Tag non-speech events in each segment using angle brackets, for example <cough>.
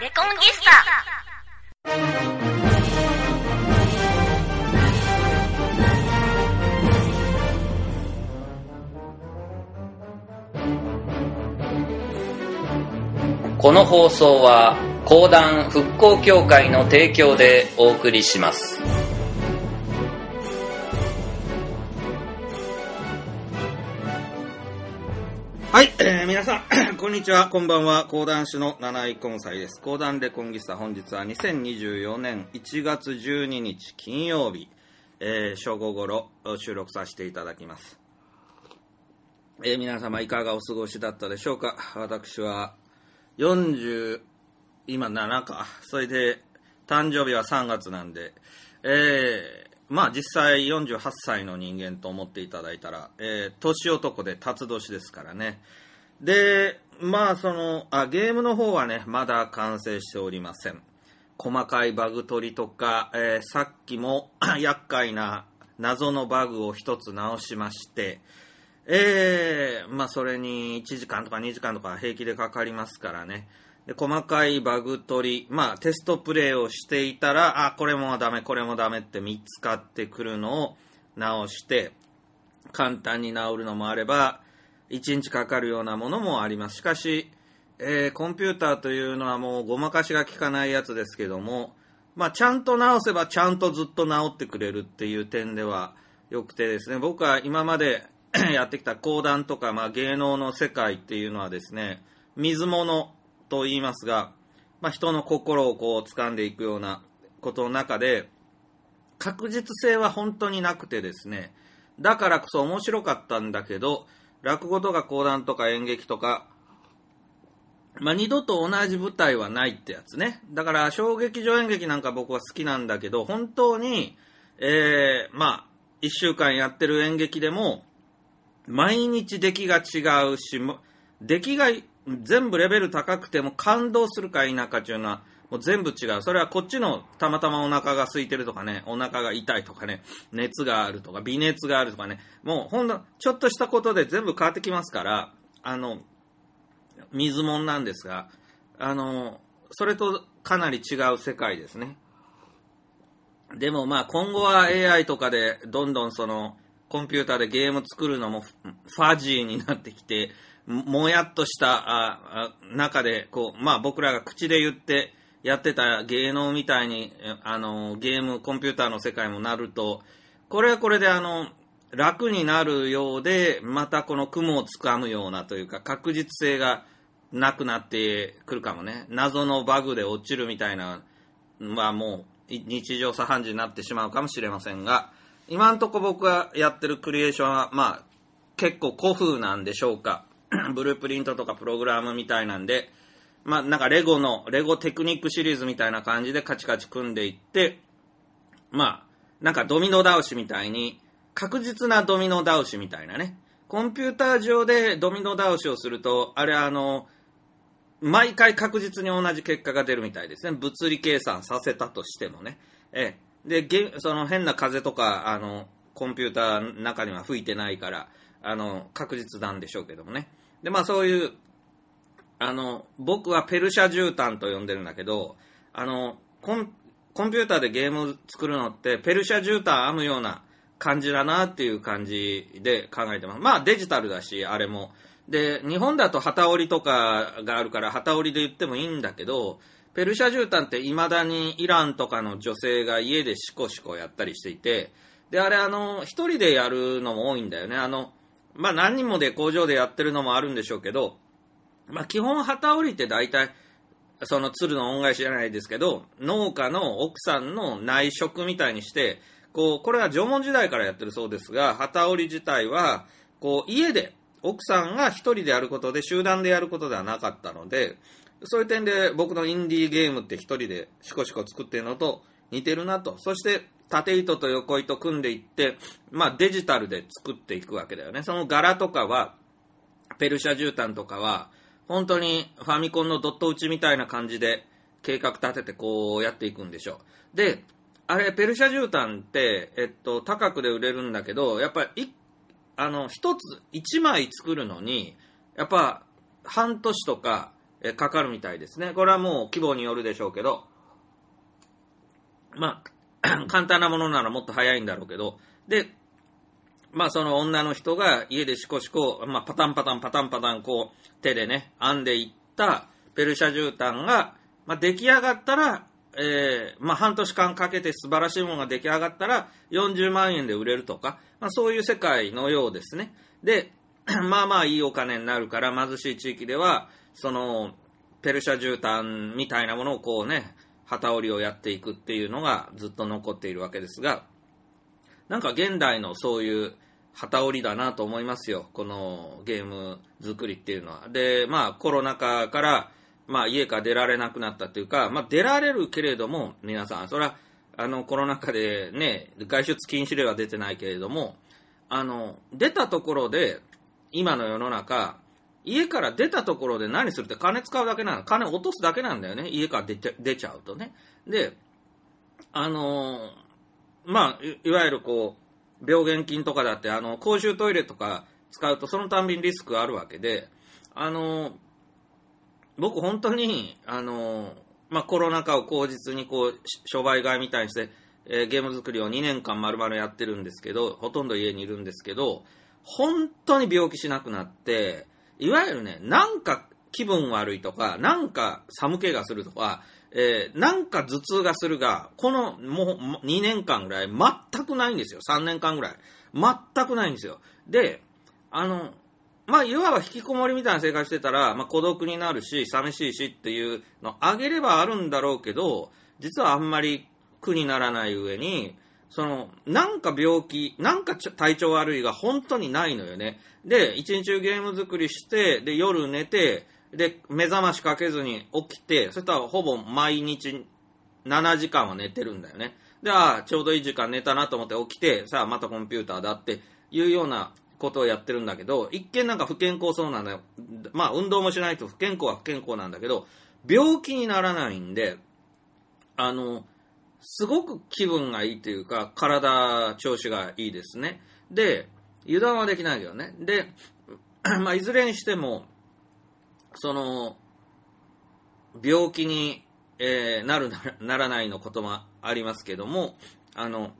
レコンギスタ。この放送は講談復興協会の提供でお送りします。こんにちは、こんばんは、講談師の七井根斎です。講談レコンギスタ、本日は2024年1月12日金曜日、えー、正午頃収録させていただきます。えー、皆様いかがお過ごしだったでしょうか？私は40、今7か。それで、誕生日は3月なんで、えー、まあ実際48歳の人間と思っていただいたら、えー、年男で辰年ですからね。で、まあその、あ、ゲームの方はね、まだ完成しておりません。細かいバグ取りとか、えー、さっきも <coughs> 厄介な謎のバグを一つ直しまして、えー、まあそれに1時間とか2時間とか平気でかかりますからね。で細かいバグ取り、まあテストプレイをしていたら、あ、これもダメ、これもダメって見つかってくるのを直して、簡単に直るのもあれば、1日かかるようなものもあります。しかし、えーコンピューターというのはもうごまかしが効かないやつですけども、まあちゃんと直せばちゃんとずっと直ってくれるっていう点では良くてですね、僕は今まで <coughs> やってきた講談とか、まあ、芸能の世界っていうのはですね、水物と言いますが、まあ、人の心をこう掴んでいくようなことの中で、確実性は本当になくてですね、だからこそ面白かったんだけど、落語とか講談とか演劇とか、まあ、二度と同じ舞台はないってやつね。だから、小劇場演劇なんか僕は好きなんだけど、本当に、えー、まあ、一週間やってる演劇でも、毎日出来が違うし、出来が全部レベル高くても感動するか否かっていうのは、もう全部違う。それはこっちのたまたまお腹が空いてるとかね、お腹が痛いとかね、熱があるとか、微熱があるとかね、もうほんと、ちょっとしたことで全部変わってきますから、あの、水もんなんですが、あの、それとかなり違う世界ですね。でもまあ今後は AI とかでどんどんそのコンピューターでゲーム作るのもファジーになってきて、もやっとした中でこう、まあ僕らが口で言ってやってた芸能みたいにあのゲーム、コンピューターの世界もなると、これはこれであの楽になるようで、またこの雲をつかむようなというか確実性がなくなってくるかもね。謎のバグで落ちるみたいなのはもう日常茶飯事になってしまうかもしれませんが、今んとこ僕がやってるクリエーションは、まあ、結構古風なんでしょうか。<clears throat> ブループリントとかプログラムみたいなんで、まあ、なんかレゴの、レゴテクニックシリーズみたいな感じでカチカチ組んでいって、まあ、なんかドミノ倒しみたいに、確実なドミノ倒しみたいなね。コンピューター上でドミノ倒しをすると、あれあの、毎回確実に同じ結果が出るみたいですね。物理計算させたとしてもね。ええ。で、その変な風とか、あの、コンピューターの中には吹いてないから、あの、確実なんでしょうけどもね。で、まあそういう、あの、僕はペルシャ絨毯と呼んでるんだけど、あの、コン、コンピューターでゲーム作るのって、ペルシャ絨毯編むような感じだなっていう感じで考えてます。まあデジタルだし、あれも。で、日本だと旗織りとかがあるから旗織りで言ってもいいんだけど、ペルシャ絨毯って未だにイランとかの女性が家でシコシコやったりしていて、で、あれあの、一人でやるのも多いんだよね。あの、まあ何人もで工場でやってるのもあるんでしょうけど、まあ基本旗織りって大体、その鶴の恩返しじゃないですけど、農家の奥さんの内職みたいにして、こう、これは縄文時代からやってるそうですが、旗織り自体は、こう、家で、奥さんが一人でやることで集団でやることではなかったので、そういう点で僕のインディーゲームって一人でシコシコ作ってるのと似てるなと。そして縦糸と横糸組んでいって、まあデジタルで作っていくわけだよね。その柄とかは、ペルシャ絨毯とかは、本当にファミコンのドット打ちみたいな感じで計画立ててこうやっていくんでしょう。で、あれ、ペルシャ絨毯って、えっと、高くで売れるんだけど、やっぱりあの、一つ、一枚作るのに、やっぱ、半年とか、えかかるみたいですね。これはもう規模によるでしょうけど、まあ、<clears throat> 簡単なものならもっと早いんだろうけど、で、まあその女の人が家でシコシコ、まあパタンパタンパタンパタンこう手でね、編んでいったペルシャ絨毯が、まあ出来上がったら、えーまあ半年間かけて素晴らしいものが出来上がったら40万円で売れるとか、まあそういう世界のようですね。で、<clears throat> まあまあいいお金になるから貧しい地域では、その、ペルシャ絨毯みたいなものをこうね、旗織りをやっていくっていうのがずっと残っているわけですが、なんか現代のそういう旗織りだなと思いますよ。このゲーム作りっていうのは。で、まあコロナ禍から、まあ家から出られなくなったっていうか、まあ出られるけれども、皆さん、それはあのコロナ禍でね、外出禁止令は出てないけれども、あの、出たところで、今の世の中、家から出たところで何するって金使うだけなの。金落とすだけなんだよね。家から出ちゃ出ちゃうとね。で、あのまあ、いわゆるこう、病原菌とかだって、あの、公衆トイレとか使うとそのたんびにリスクあるわけで、あの僕本当に、あのまあ、コロナ禍を口実にこう、商売買いみたいにして、えーゲーム作りを2年間丸々やってるんですけど、ほとんど家にいるんですけど、本当に病気しなくなって、いわゆるね、なんか気分悪いとか、なんか寒気がするとか、えーなんか頭痛がするが、このもう2年間ぐらい全くないんですよ。3年間ぐらい。全くないんですよ。で、あの、まあ、いわば引きこもりみたいな生活してたら、まあ、孤独になるし、寂しいしっていうのあげればあるんだろうけど、実はあんまり苦にならない上に、その、なんか病気、なんか体調悪いが本当にないのよね。で、一日中ゲーム作りして、で、夜寝て、で、目覚ましかけずに起きて、そしたらほぼ毎日7時間は寝てるんだよね。で、ああ、ちょうどいい時間寝たなと思って起きて、さあまたコンピューターだっていうようなことをやってるんだけど、一見なんか不健康そうなんだよ。まあ運動もしないと不健康は不健康なんだけど、病気にならないんで、あの、すごく気分がいいというか、体調子がいいですね。で、油断はできないよね。で、<clears throat> まあ、いずれにしても、その、病気に、えーなるならないのこともありますけども、あの、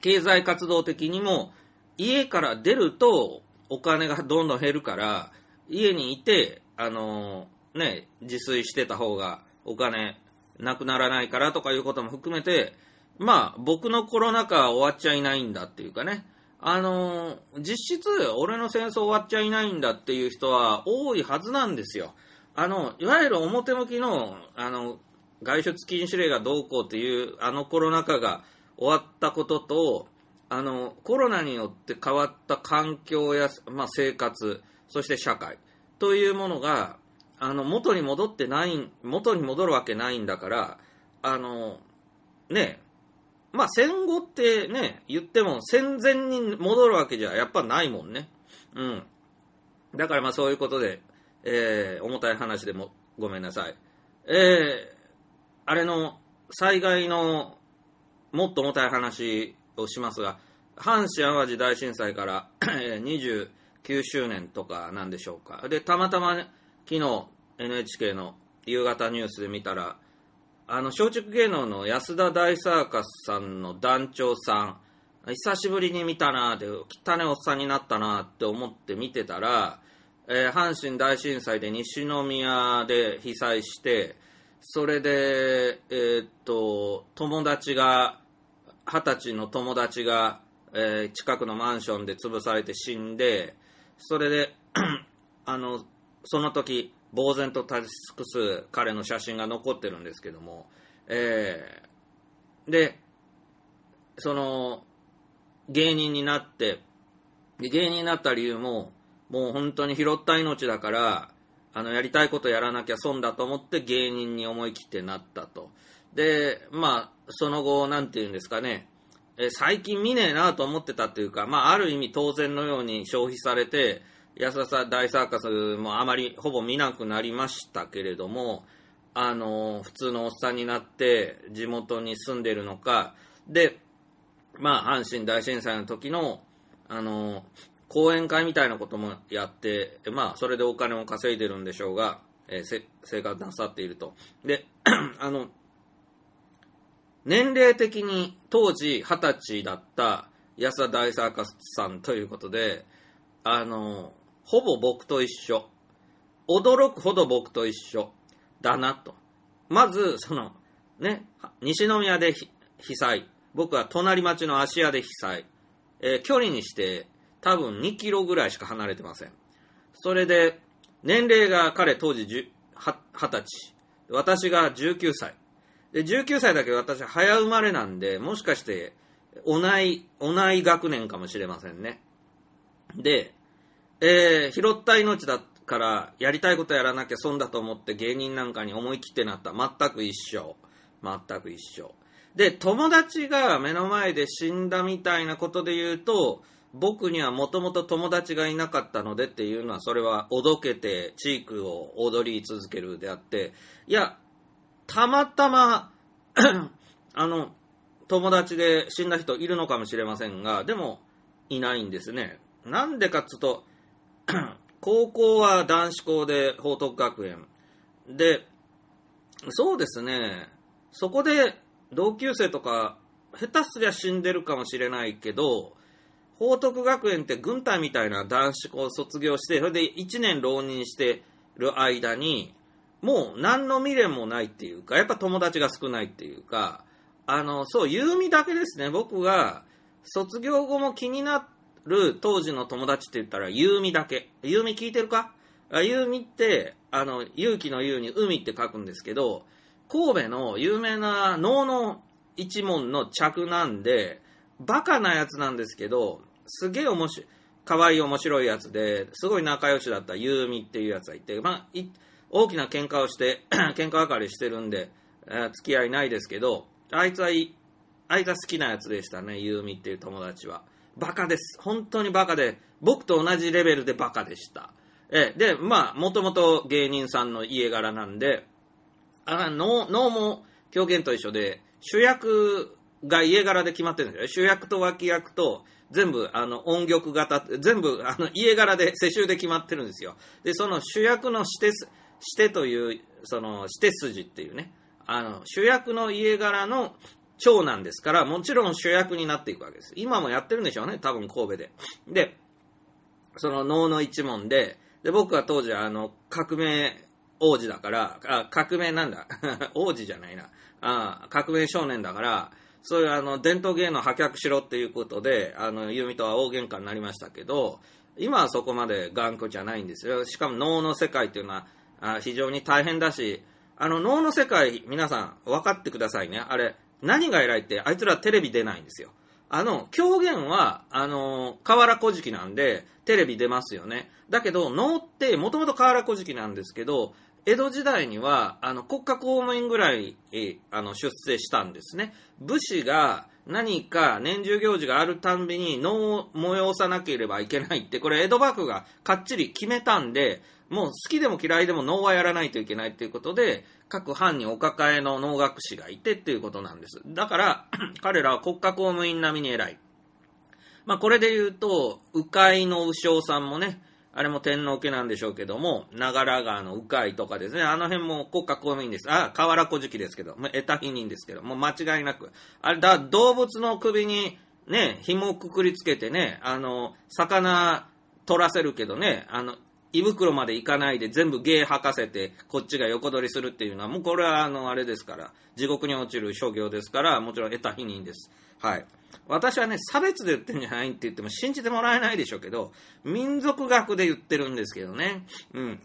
経済活動的にも、家から出るとお金がどんどん減るから、家にいて、あのね、自炊してた方がお金なくならないからとかいうことも含めて、まあ、僕のコロナ禍は終わっちゃいないんだっていうかね、あの実質、俺の戦争終わっちゃいないんだっていう人は多いはずなんですよ。あの、いわゆる表向きの、あの、外出禁止令がどうこうっていう、あのコロナ禍が終わったことと、あの、コロナによって変わった環境や、まあ、生活、そして社会というものが、あの、元に戻ってない、元に戻るわけないんだから、あの、ね、まあ、戦後ってね、言っても戦前に戻るわけじゃやっぱないもんね。うん。だからまあそういうことで、えー、重たい話でもごめんなさい。えー、あれの災害のもっと重たい話をしますが、阪神・淡路大震災から29周年とかなんでしょうか。で、たまたま、ね、昨日 NHK の夕方ニュースで見たら、あの、松竹芸能の安田大サーカスさんの団長さん、久しぶりに見たなーって、汚ねおっさんになったなーって思って見てたら、えー阪神大震災で西宮で被災して、それで、えーっと、友達が、二十歳の友達が、えー近くのマンションで潰されて死んで、それで、<clears throat> あの、その時、呆然と立ち尽くす彼の写真が残ってるんですけども、えーで、その、芸人になって、芸人になった理由も、もう本当に拾った命だから、あの、やりたいことやらなきゃ損だと思って芸人に思い切ってなったと。で、まあ、その後、なんていうんですかね、え最近見ねえなと思ってたっていうか、まあ、ある意味当然のように消費されて、安田さん大サーカスもあまりほぼ見なくなりましたけれども、あの、普通のおっさんになって地元に住んでるのか、で、まあ、阪神大震災の時の、あの、講演会みたいなこともやって、まあ、それでお金を稼いでるんでしょうが、えーせ生活なさっていると。で、<clears throat> あの、年齢的に当時二十歳だった安田大サーカスさんということで、あの、ほぼ僕と一緒。驚くほど僕と一緒だなと。まず、その、ね、西宮で被災。僕は隣町の芦屋で被災。えー距離にして多分2キロぐらいしか離れてません。それで、年齢が彼当時20歳。私が19歳。で、19歳だけど私は早生まれなんで、もしかして、同い、同い学年かもしれませんね。で、えー拾った命だから、やりたいことやらなきゃ損だと思って芸人なんかに思い切ってなった。全く一緒。全く一緒。で、友達が目の前で死んだみたいなことで言うと、僕にはもともと友達がいなかったのでっていうのは、それはおどけてチークを踊り続けるであって、いや、たまたま、<clears throat> あの、友達で死んだ人いるのかもしれませんが、でも、いないんですね。なんでかっつうと、<coughs> 高校は男子校で報徳学園。で、そうですね、そこで同級生とか、下手すりゃ死んでるかもしれないけど、報徳学園って軍隊みたいな男子校を卒業して、それで1年浪人してる間に、もう何の未練もないっていうか、やっぱ友達が少ないっていうか、あの、そう、優美だけですね、僕が卒業後も気になってる当時の友達って言ったら、優美だけ。優美聞いてるか？あ優美って、あの、勇気の優に海って書くんですけど、神戸の有名な能の一門の着なんで、バカなやつなんですけど、すげえ面白い、可愛い面白いやつで、すごい仲良しだった優美っていうやつがいて、まあ、大きな喧嘩をして、<clears throat> 喧嘩別れしてるんで、えー付き合いないですけど、あいつはい、あいつは好きなやつでしたね、優美っていう友達は。バカです。本当にバカで、僕と同じレベルでバカでした。えで、まあ、もともと芸人さんの家柄なんで、あ能も狂言と一緒で、主役が家柄で決まってるんですよ。主役と脇役と、全部、あの、音曲型、全部、あの、家柄で、世襲で決まってるんですよ。で、その主役のしてす、してという、その、して筋っていうね、あの、主役の家柄の長男ですから、もちろん主役になっていくわけです。今もやってるんでしょうね、多分神戸で。で、その能の一門で、で、僕は当時あの、革命王子だから、あ、革命なんだ、<laughs> 王子じゃないな、あ、革命少年だから、そういうあの、伝統芸能破却しろっていうことで、あの、ユミとは大喧嘩になりましたけど、今はそこまで頑固じゃないんですよ。しかも能の世界っていうのは、あ非常に大変だし、あの、能の世界、皆さん分かってくださいね。あれ、何が偉いって、あいつらテレビ出ないんですよ。あの、狂言は、あの、河原古事記なんで、テレビ出ますよね。だけど、能って、もともと河原古事記なんですけど、江戸時代には、あの、国家公務員ぐらい、あの、出世したんですね。武士が何か年中行事があるたんびに能を催さなければいけないって、これ江戸幕府がかっちり決めたんで、もう好きでも嫌いでも能はやらないといけないっていうことで、各藩にお抱えの能楽師がいてっていうことなんです。だから、<clears throat> 彼らは国家公務員並みに偉い。まあこれで言うと、鵜飼の鵜匠さんもね、あれも天皇家なんでしょうけども、長良川の鵜飼とかですね、あの辺も国家公務員です。あ、河原小敷ですけど、まあ得た否認ですけど、もう間違いなく。あれだ、動物の首にね、紐をくくりつけてね、あの、魚取らせるけどね、あの、胃袋まで行かないで全部芸吐かせて、こっちが横取りするっていうのは、もうこれはあの、あれですから、地獄に落ちる諸行ですから、もちろん得た否認です。はい。私はね、差別で言ってるんじゃないって言っても信じてもらえないでしょうけど、民族学で言ってるんですけどね。うん。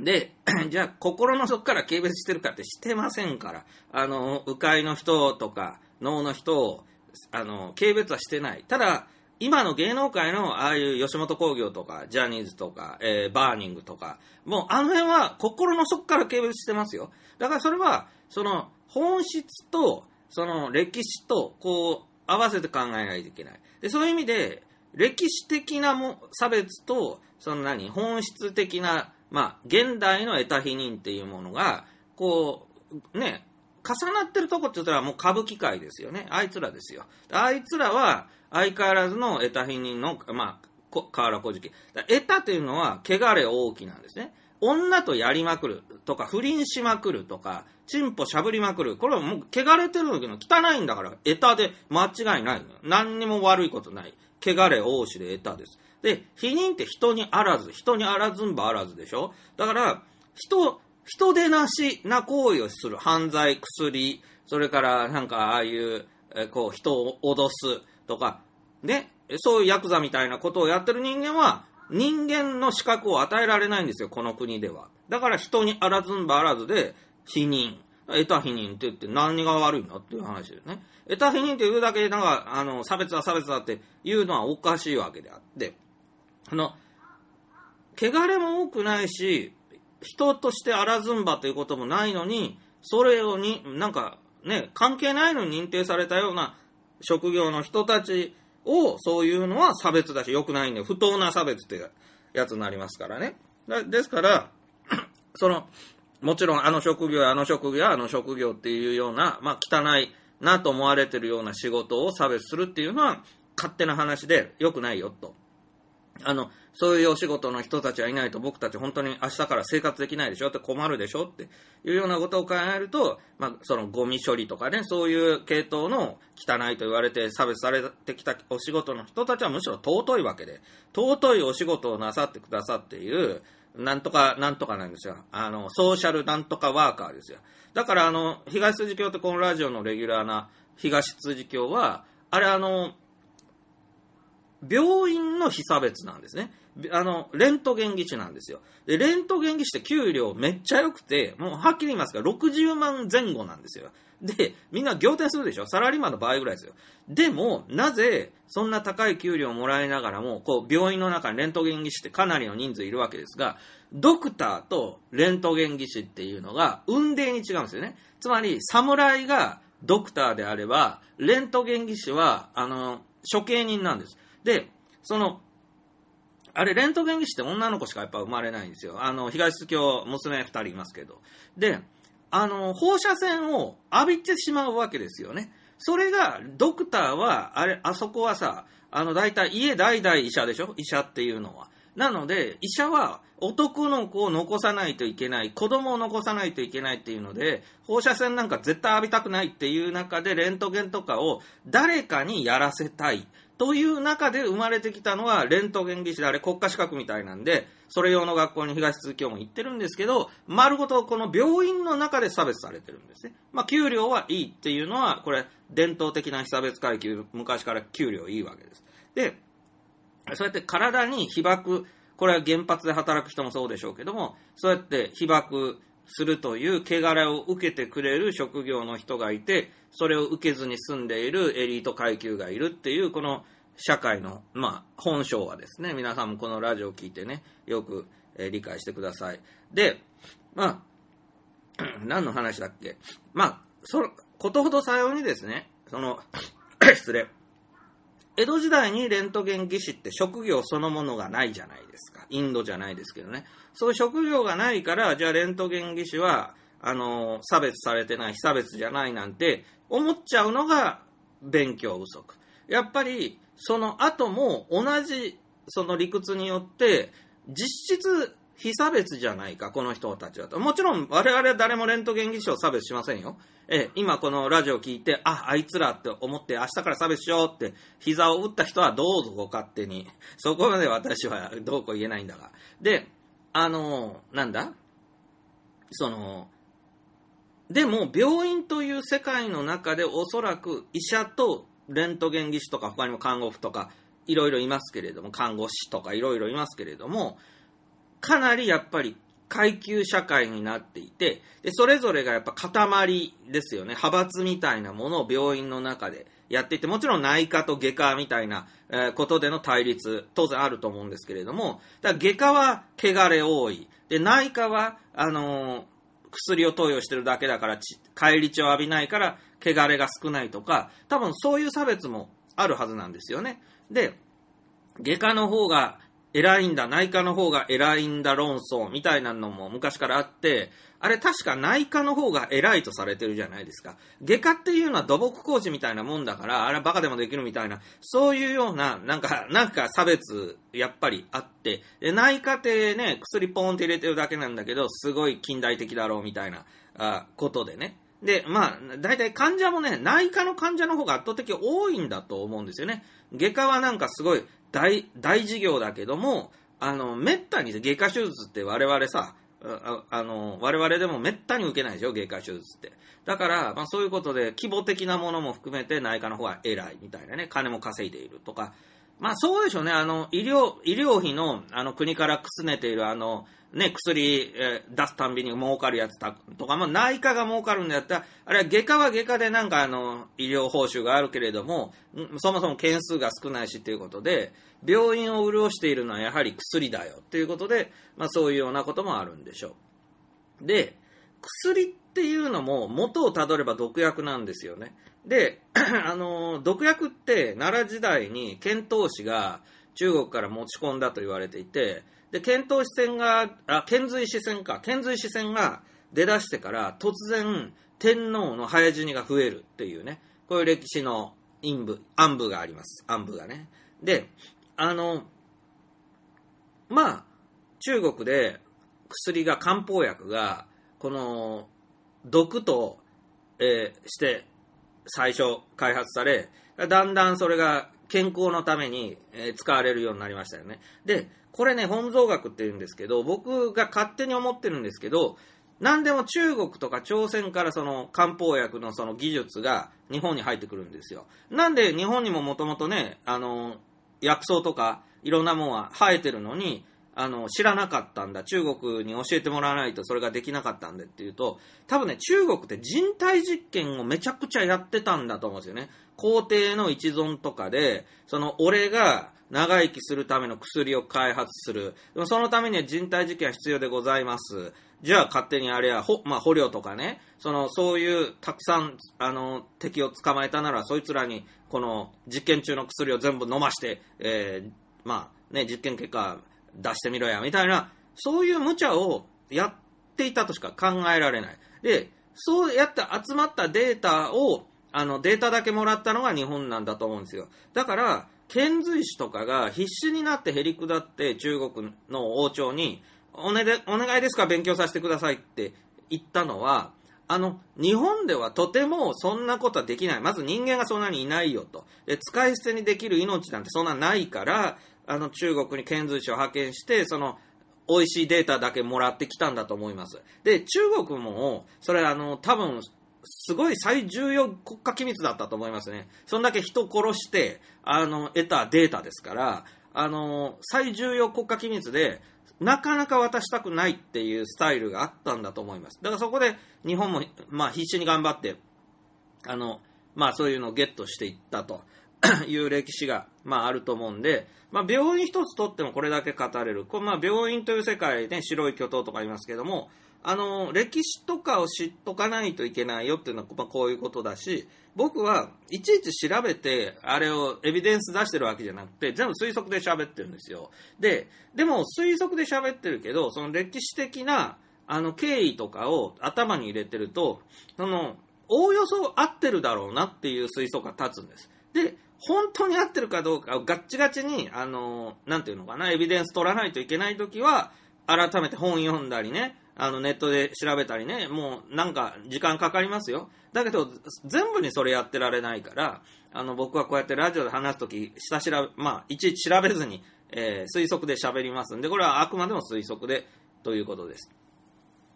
で、<clears throat> じゃあ、心の底から軽蔑してるかってしてませんから。あの、鵜飼の人とか、能の人を、あの、軽蔑はしてない。ただ、今の芸能界のああいう吉本興業とか、ジャニーズとか、えーバーニングとか、もうあの辺は心の底から軽蔑してますよ。だからそれは、その、本質と、その歴史と、こう、合わせて考えないといけない。で、そういう意味で、歴史的なも差別と、その何、本質的な、まあ、現代の得た否認っていうものが、こう、ね、重なってるとこって言ったらもう歌舞伎界ですよね。あいつらですよ。あいつらは相変わらずの得た否認の、まあ、河原小敷。得たというのは、汚れ大きなんですね。女とやりまくるとか、不倫しまくるとか、チンポしゃぶりまくる。これはもう汚れてるんだけど、汚いんだから、エタで間違いない。何にも悪いことない。汚れ王子でエタです。で、否認って人にあらず、人にあらずんばあらずでしょ？だから、人、人でなしな行為をする。犯罪、薬、それからなんかああいう、えこう、人を脅すとか、ね、そういうヤクザみたいなことをやってる人間は、人間の資格を与えられないんですよ、この国では。だから人にあらずんばあらずで、否認。得た否認って言って何が悪いのっていう話ですね。得た否認って言うだけで、なんか、あの、差別だ差別だって言うのはおかしいわけであって、あの、汚れも多くないし、人としてあらずんばということもないのに、それをに、なんかね、関係ないのに認定されたような職業の人たちを、そういうのは差別だし、良くないんだよ、不当な差別ってやつになりますからね。ですから、<clears throat> その、もちろんあの職業やあの職業やあの職業っていうような、まあ汚いなと思われてるような仕事を差別するっていうのは勝手な話で良くないよと。あの、そういうお仕事の人たちがいないと僕たち本当に明日から生活できないでしょ？って困るでしょ？っていうようなことを考えると、まあ、そのゴミ処理とかね、そういう系統の汚いと言われて差別されてきたお仕事の人たちはむしろ尊いわけで、尊いお仕事をなさってくださっている、なんとか、なんとかなんですよ。あの、ソーシャルなんとかワーカーですよ。だからあの、東辻教ってこのラジオのレギュラーな東辻教は、あれあの、病院の被差別なんですね。あの、レントゲン技師なんですよ。で、レントゲン技師って給料めっちゃ良くて、もうはっきり言いますが、60万前後なんですよ。で、みんな仰天するでしょ？サラリーマンの場合ぐらいですよ。でも、なぜ、そんな高い給料をもらいながらも、こう、病院の中にレントゲン技師ってかなりの人数いるわけですが、ドクターとレントゲン技師っていうのが、運命に違うんですよね。つまり、侍がドクターであれば、レントゲン技師は、あの、処刑人なんです。で、その、あれ、レントゲン技師って女の子しかやっぱ生まれないんですよ。あの、東京、娘二人いますけど。で、あの、放射線を浴びてしまうわけですよね。それが、ドクターは、あれ、あそこはさ、あの、大体家代々医者でしょ？医者っていうのは。なので、医者は男の子を残さないといけない、子供を残さないといけないっていうので、放射線なんか絶対浴びたくないっていう中で、レントゲンとかを誰かにやらせたい。という中で生まれてきたのは、レントゲン技師であれ国家資格みたいなんで、それ用の学校に東通教も行ってるんですけど、丸ごとこの病院の中で差別されてるんですね。まあ、給料はいいっていうのは、これ、伝統的な被差別階級、昔から給料いいわけです。で、そうやって体に被爆、これは原発で働く人もそうでしょうけども、そうやって被爆するという汚れを受けてくれる職業の人がいて、それを受けずに住んでいるエリート階級がいるっていう、この社会の、まあ、本性はですね、皆さんもこのラジオを聞いてね、よく、え理解してください。で、まあ、<clears throat> 何の話だっけ？まあ、その、ことほどさようにですね、その、<clears throat> 失礼。江戸時代にレントゲン技師って職業そのものがないじゃないですか。インドじゃないですけどね。そういう職業がないから、じゃあレントゲン技師は、あの、差別されてない、非差別じゃないなんて思っちゃうのが勉強不足。やっぱり、その後も同じ、その理屈によって、実質非差別じゃないか、この人たちはと。もちろん、我々は誰もレントゲン技師を差別しませんよ。え、今このラジオを聞いて、あ、あいつらって思って、明日から差別しようって、膝を打った人はどうぞご勝手に。そこまで私はどうこう言えないんだが。で、あの、なんだ？その、でも、病院という世界の中でおそらく医者とレントゲン技師とか他にも看護婦とかいろいろいますけれども、看護師とかいろいろいますけれども、かなりやっぱり階級社会になっていて、で、それぞれがやっぱ塊ですよね。派閥みたいなものを病院の中でやっていて、もちろん内科と外科みたいな、えーことでの対立、当然あると思うんですけれども、だから外科は汚れ多い。で、内科は、あのー薬を投与してるだけだから、ち返り血を浴びないから、汚れが少ないとか、多分そういう差別もあるはずなんですよね。で、外科の方が偉いんだ、内科の方が偉いんだ論争みたいなのも昔からあって、あれ確か内科の方が偉いとされてるじゃないですか。外科っていうのは土木工事みたいなもんだから、あれはバカでもできるみたいな、そういうような、なんか、なんか差別、やっぱりあって、で内科ってね、薬ポーンって入れてるだけなんだけど、すごい近代的だろうみたいなあことでね。で、まあ、大体患者もね、内科の患者の方が圧倒的多いんだと思うんですよね。外科はなんかすごい大、大事業だけども、あの、めったに外科手術って我々さ、ああの、我々でもめったに受けないでしょ、外科手術って。だから、まあそういうことで、規模的なものも含めて内科の方が偉いみたいなね、金も稼いでいるとか、まあそうでしょうね、あの、医療、医療費の、あの、国からくすねている、あの、ね、薬、えー出すたんびに儲かるやつとか、まあ内科が儲かるんだったら、あれは外科は外科でなんかあの、医療報酬があるけれども、そもそも件数が少ないしということで、病院を潤しているのはやはり薬だよということで、まあそういうようなこともあるんでしょう。で、薬っていうのも元をたどれば毒薬なんですよね。で、<clears throat> あの、毒薬って奈良時代に遣唐使が中国から持ち込んだと言われていて、で、遣唐使船が、あ、遣隋使船か、遣隋使船が出だしてから突然天皇の早死にが増えるっていうね、こういう歴史の陰部、暗部があります。暗部がね。で、あの、まあ、中国で薬が、漢方薬が、この、毒と、えーして、最初開発され、だんだんそれが健康のために、えー使われるようになりましたよね。で、これね、本草学って言うんですけど、僕が勝手に思ってるんですけど、何でも中国とか朝鮮からその漢方薬のその技術が日本に入ってくるんですよ。なんで日本にももともとね、あの、薬草とかいろんなもんは生えてるのに、あの、知らなかったんだ。中国に教えてもらわないとそれができなかったんだっていうと、多分ね、中国って人体実験をめちゃくちゃやってたんだと思うんですよね。皇帝の一存とかで、その俺が長生きするための薬を開発する。でもそのためには人体実験は必要でございます。じゃあ勝手にあれは、ほまあ、捕虜とかね、その、そういうたくさん、あの、敵を捕まえたなら、そいつらに、この実験中の薬を全部飲まして、えーまあね、実験結果出してみろや、みたいな、そういう無茶をやっていたとしか考えられない。で、そうやって集まったデータを、あの、データだけもらったのが日本なんだと思うんですよ。だから、遣隋使とかが必死になってへりくだって中国の王朝に、お,、ねで、お願いですから勉強させてくださいって言ったのは、あの、日本ではとてもそんなことはできない。まず人間がそんなにいないよと。で、使い捨てにできる命なんてそんなないから、あの、中国に遣隋使を派遣して、その、美味しいデータだけもらってきたんだと思います。で、中国も、それあの、多分、すごい最重要国家機密だったと思いますね。そんだけ人殺して、あの、得たデータですから、あの、最重要国家機密で、なかなか渡したくないっていうスタイルがあったんだと思います。だからそこで日本も、まあ必死に頑張って、あの、まあそういうのをゲットしていったと <coughs> いう歴史が、まああると思うんで、まあ病院一つとってもこれだけ語れる。これまあ病院という世界ね、白い巨頭とか言いますけども、あの、歴史とかを知っとかないといけないよっていうのは、まあ、こういうことだし、僕はいちいち調べて、あれをエビデンス出してるわけじゃなくて、全部推測で喋ってるんですよ。で、でも推測で喋ってるけど、その歴史的な、あの、経緯とかを頭に入れてると、その、おおよそ合ってるだろうなっていう推測が立つんです。で、本当に合ってるかどうかをガッチガチに、あの、なんていうのかな、エビデンス取らないといけないときは、改めて本読んだりね、あのネットで調べたりね、もうなんか時間かかりますよ。だけど、全部にそれやってられないから、あの僕はこうやってラジオで話すとき、下調べ、まあ、いちいち調べずに、えー推測で喋りますんで、これはあくまでも推測で、ということです。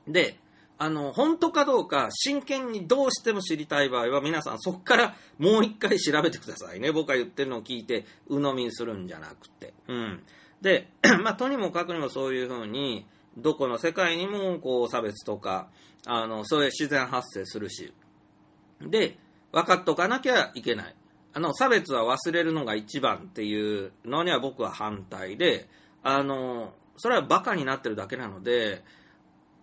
で、あの、本当かどうか真剣にどうしても知りたい場合は皆さんそこからもう一回調べてくださいね。僕が言ってるのを聞いて鵜呑みにするんじゃなくて。うん。で、<clears throat> まあ、とにもかくにもそういうふうに、どこの世界にもこう差別とか、あの、そういう自然発生するし。で、分かっとかなきゃいけない。あの、差別は忘れるのが一番っていうのには僕は反対で、あの、それはバカになってるだけなので、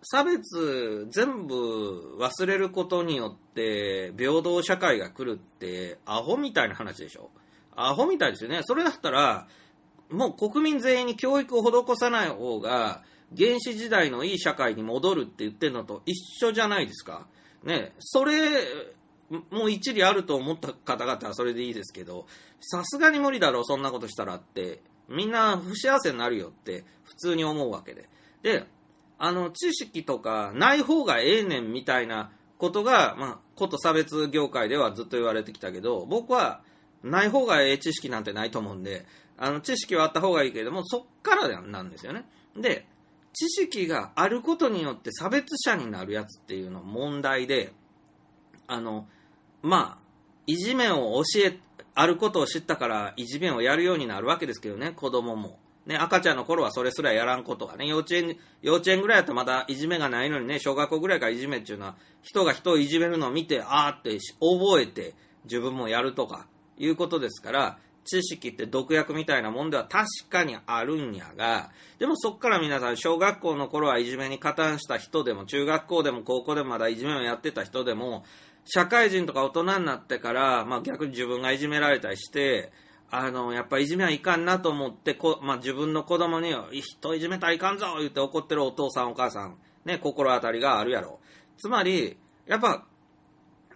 差別全部忘れることによって平等社会が来るってアホみたいな話でしょ？アホみたいですよね。それだったら、もう国民全員に教育を施さない方が、原始時代のいい社会に戻るって言ってるのと一緒じゃないですか。ね、それ、もう一理あると思った方々はそれでいいですけど、さすがに無理だろう、そんなことしたらって、みんな不幸せになるよって普通に思うわけで。で、あの、知識とかない方がええねんみたいなことが、まあ、こと差別業界ではずっと言われてきたけど、僕はない方がええ知識なんてないと思うんで、あの、知識はあった方がいいけれども、そっからなんですよね。で、知識があることによって差別者になるやつっていうの問題で、あの、まあ、いじめを教え、あることを知ったからいじめをやるようになるわけですけどね、子供も。ね、赤ちゃんの頃はそれすらやらんことがね、幼稚園、幼稚園ぐらいだとまだいじめがないのにね、小学校ぐらいからいじめっていうのは、人が人をいじめるのを見て、あーって覚えて自分もやるとか、いうことですから、知識って毒薬みたいなもんでは確かにあるんやが、でもそっから皆さん、小学校の頃はいじめに加担した人でも、中学校でも高校でもまだいじめをやってた人でも、社会人とか大人になってから、まあ逆に自分がいじめられたりして、あの、やっぱいじめはいかんなと思ってこ、まあ自分の子供に、人いじめたらいかんぞ言って怒ってるお父さんお母さん、ね、心当たりがあるやろ。つまり、やっぱ、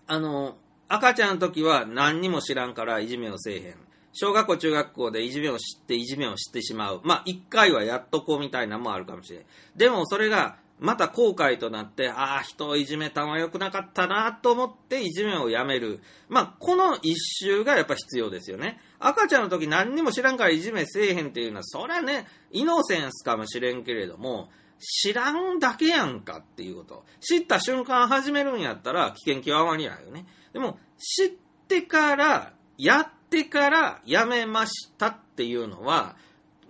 あの、赤ちゃんの時は何にも知らんからいじめをせえへん。小学校、中学校でいじめを知って、いじめを知ってしまう。まあ、一回はやっとこうみたいなのもあるかもしれん。でも、それが、また後悔となって、ああ、人をいじめたのは良くなかったなと思って、いじめをやめる。まあ、この一周がやっぱ必要ですよね。赤ちゃんの時何にも知らんからいじめせえへんっていうのは、それはね、イノセンスかもしれんけれども、知らんだけやんかっていうこと。知った瞬間始めるんやったら危険極まりないよね。でも、知ってから、やってからやめましたっていうのは、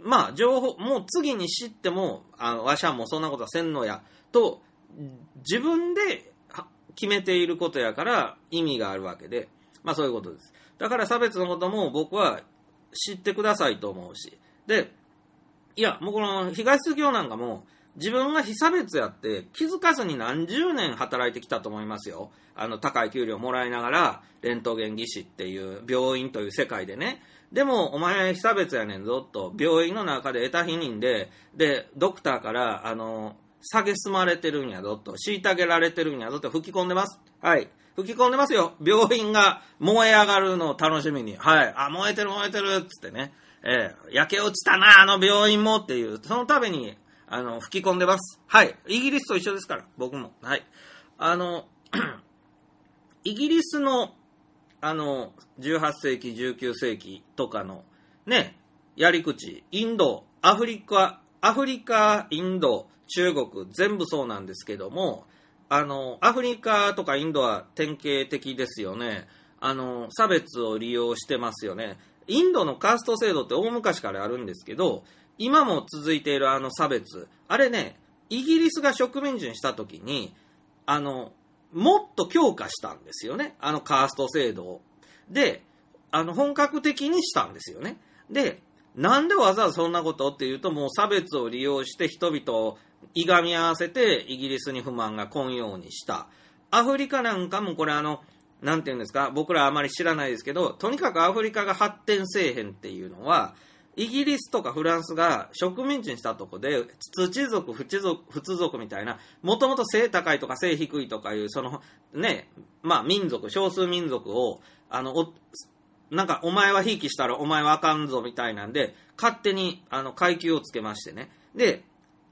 まあ、情報、もう次に知っても、あ、わしはもうそんなことはせんのや、と、自分で決めていることやから意味があるわけで、まあそういうことです。だから差別のことも僕は知ってくださいと思うし。で、いや、もうこの東津業なんかも、自分が被差別やって気づかずに何十年働いてきたと思いますよ。あの、高い給料もらいながら、レントゲン技師っていう病院という世界でね。でも、お前被差別やねんぞ、と、病院の中で得た否認で、で、ドクターから、あの、下げすまれてるんやぞ、と、虐げられてるんやぞ、と吹き込んでます。はい。吹き込んでますよ。病院が燃え上がるのを楽しみに。はい。あ、燃えてる燃えてる、つってね。えー、焼け落ちたな、あの病院もっていう、そのためにあの、吹き込んでます。はい。イギリスと一緒ですから、僕も。はい。あの、<clears throat> イギリスの、あの、18世紀、19世紀とかの、ね、やり口、インド、アフリカ、アフリカ、インド、中国、全部そうなんですけども、あの、アフリカとかインドは典型的ですよね。あの、差別を利用してますよね。インドのカースト制度って大昔からあるんですけど、今も続いているあの差別、あれね、イギリスが植民地にした時に、あの、もっと強化したんですよね。あのカースト制度を。で、あの、本格的にしたんですよね。で、なんでわざわざそんなことっていうと、もう差別を利用して人々をいがみ合わせてイギリスに不満が来んようにした。アフリカなんかもこれあの、なんていうんですか、僕らあまり知らないですけど、とにかくアフリカが発展せえへんっていうのは、イギリスとかフランスが植民地にしたとこで、土族、不族、普通族みたいな、もともと背高いとか背低いとかいう、その、ね、まあ民族、少数民族を、あの、おなんか、お前はひいきしたらお前はあかんぞみたいなんで、勝手に、あの、階級をつけましてね。で、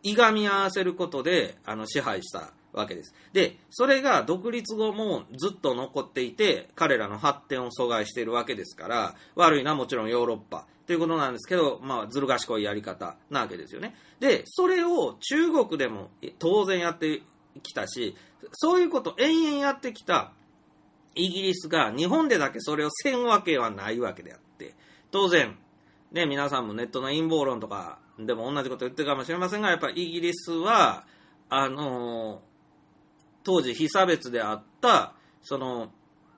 いがみ合わせることで、あの、支配したわけです。で、それが独立後もずっと残っていて、彼らの発展を阻害しているわけですから、悪いのはもちろんヨーロッパ。ということなんですけど、まあ、ずる賢いやり方なわけですよね。で、それを中国でも当然やってきたし、そういうこと延々やってきたイギリスが日本でだけそれをせんわけはないわけであって、当然、ね、皆さんもネットの陰謀論とかでも同じこと言ってるかもしれませんが、やっぱりイギリスは、あのー、当時非差別であった、その、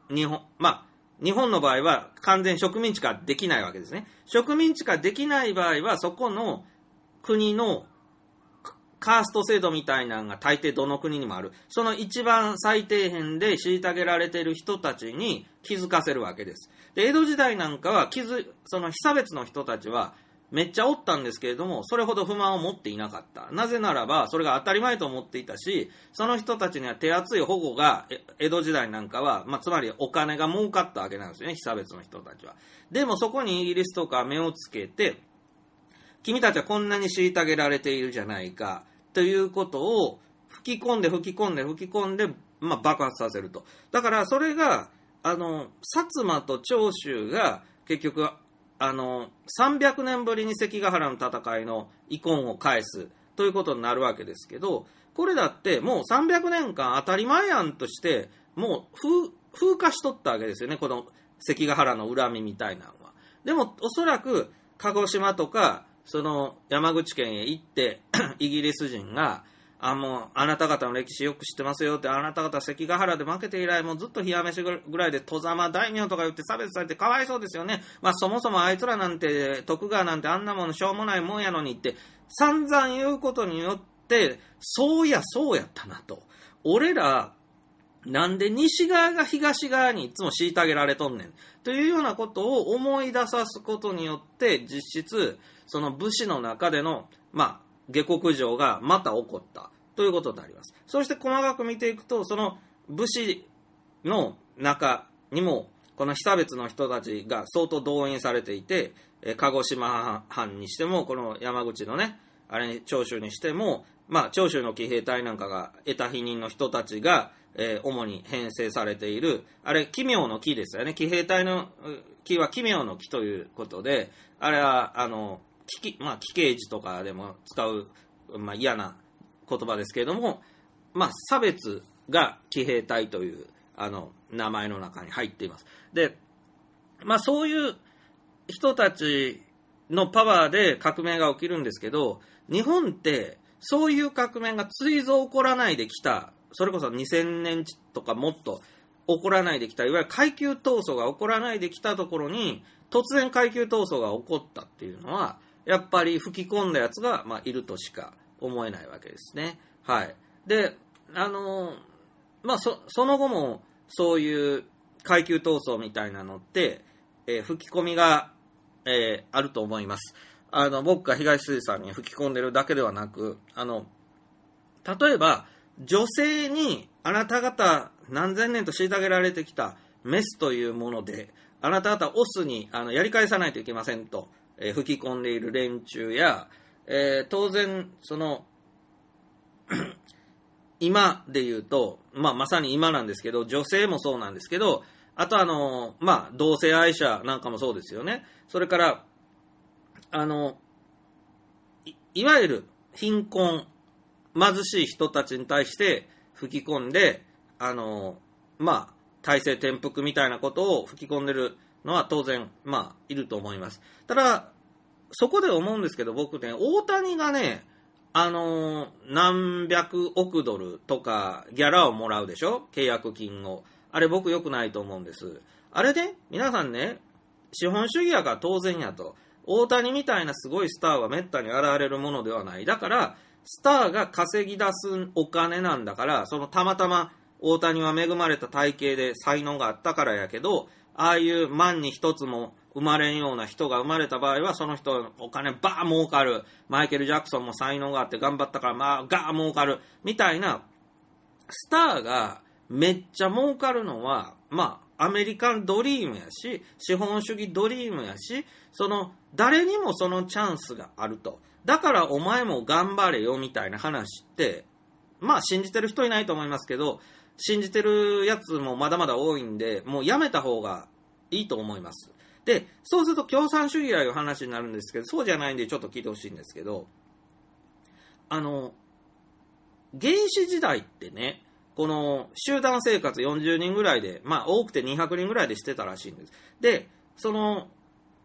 日本、まあ、日本の場合は完全植民地化できないわけですね。植民地化できない場合は、そこの国のカースト制度みたいなのが大抵どの国にもある。その一番最底辺で虐げられている人たちに気づかせるわけです。で、江戸時代なんかは気づ、その被差別の人たちは、めっちゃおったんですけれども、それほど不満を持っていなかった。なぜならば、それが当たり前と思っていたし、その人たちには手厚い保護が、江戸時代なんかは、まあ、つまりお金が儲かったわけなんですよね、被差別の人たちは。でもそこにイギリスとか目をつけて、君たちはこんなに虐げられているじゃないか、ということを吹き込んで吹き込んで吹き込んで、まあ、爆発させると。だからそれが、あの、薩摩と長州が結局、あの、300年ぶりに関ヶ原の戦いの遺恨を返すということになるわけですけど、これだってもう300年間当たり前やんとして、もう風化しとったわけですよね、この関ヶ原の恨みみたいなのは。でもおそらく鹿児島とか、その山口県へ行って、<clears throat> イギリス人が、あ、もう、あなた方の歴史よく知ってますよって、あなた方関ヶ原で負けて以来、もうずっと冷や飯ぐらいで、戸様大名とか言って差別されてかわいそうですよね。まあ、そもそもあいつらなんて、徳川なんてあんなものしょうもないもんやのにって、散々言うことによって、そうや、そうやったなと。俺ら、なんで西側が東側にいつも虐げられとんねん。というようなことを思い出さすことによって、実質、その武士の中での、まあ、下克上がまた起こったということになります。そして細かく見ていくと、その武士の中にも、この被差別の人たちが相当動員されていて、鹿児島藩にしても、この山口のね、あれに長州にしても、まあ、長州の騎兵隊なんかが得た否認の人たちが、えー主に編成されている、あれ、奇妙の木ですよね。騎兵隊の木は奇妙の木ということで、あれは、あの、奇きまあ、奇形児とかでも使う、まあ、嫌な言葉ですけれども、まあ、差別が騎兵隊という、あの、名前の中に入っています。で、まあ、そういう人たちのパワーで革命が起きるんですけど、日本ってそういう革命がついぞ起こらないできた、それこそ2000年とかもっと起こらないできた、いわゆる階級闘争が起こらないできたところに、突然階級闘争が起こったっていうのは、やっぱり吹き込んだやつが、まあ、いるとしか思えないわけですね。はい。で、あのまあ、そその後もそういう階級闘争みたいなのって、えー吹き込みが、えーあると思います。あの僕が東水さんに吹き込んでるだけではなく、あの例えば女性にあなた方何千年と虐げられてきたメスというもので、あなた方オスにあのやり返さないといけませんと、えー吹き込んでいる連中や、えー当然その <clears throat> 今で言うと、まあ、まさに今なんですけど、女性もそうなんですけど、あとあの、まあ、同性愛者なんかもそうですよね。それから、あの、いいわゆる貧困、貧しい人たちに対して吹き込んで、あの、まあ、体制転覆みたいなことを吹き込んでるのは当然、まあ、いると思います。ただ、そこで思うんですけど、僕ね、大谷がね、あのー何百億ドルとかギャラをもらうでしょ？契約金を。あれ僕良くないと思うんです。あれで、皆さんね、資本主義やから当然やと。大谷みたいなすごいスターは滅多に現れるものではない。だから、スターが稼ぎ出すお金なんだから、そのたまたま大谷は恵まれた体型で才能があったからやけど、ああいう万に一つも生まれんような人が生まれた場合は、その人のお金バー儲かる。マイケル・ジャクソンも才能があって頑張ったから、まあ、ガー儲かる。みたいな、スターがめっちゃ儲かるのは、まあ、アメリカンドリームやし、資本主義ドリームやし、その、誰にもそのチャンスがあると。だからお前も頑張れよみたいな話って、まあ信じてる人いないと思いますけど、信じてるやつもまだまだ多いんで、もうやめた方がいいと思います。で、そうすると共産主義やいう話になるんですけど、そうじゃないんでちょっと聞いてほしいんですけど、あの、原始時代ってね、この集団生活40人ぐらいで、まあ多くて200人ぐらいでしてたらしいんです。で、その、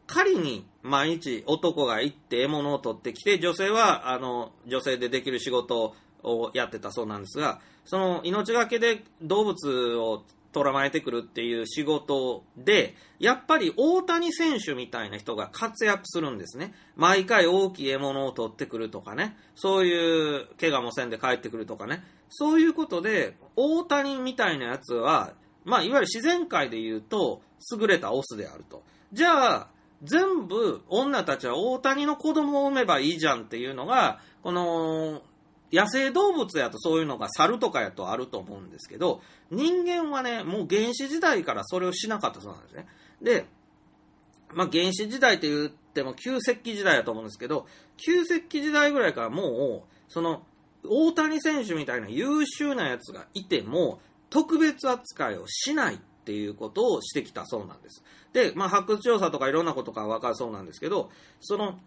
狩りに毎日男が行って獲物を取ってきて、女性はあの女性でできる仕事をやってたそうなんですが、その命がけで動物を捕らまえてくるっていう仕事で、やっぱり大谷選手みたいな人が活躍するんですね。毎回大きい獲物を取ってくるとかね、そういう怪我もせんで帰ってくるとかね、そういうことで、大谷みたいなやつは、まあ、いわゆる自然界で言うと、優れたオスであると。じゃあ、全部女たちは大谷の子供を産めばいいじゃんっていうのが、この、野生動物やとそういうのが猿とかやとあると思うんですけど、人間はね、もう原始時代からそれをしなかったそうなんですね。で、まあ原始時代って言っても旧石器時代だと思うんですけど、旧石器時代ぐらいからもう、その、大谷選手みたいな優秀なやつがいても、特別扱いをしないっていうことをしてきたそうなんです。で、まあ、発掘調査とかいろんなことが分かるそうなんですけど、その、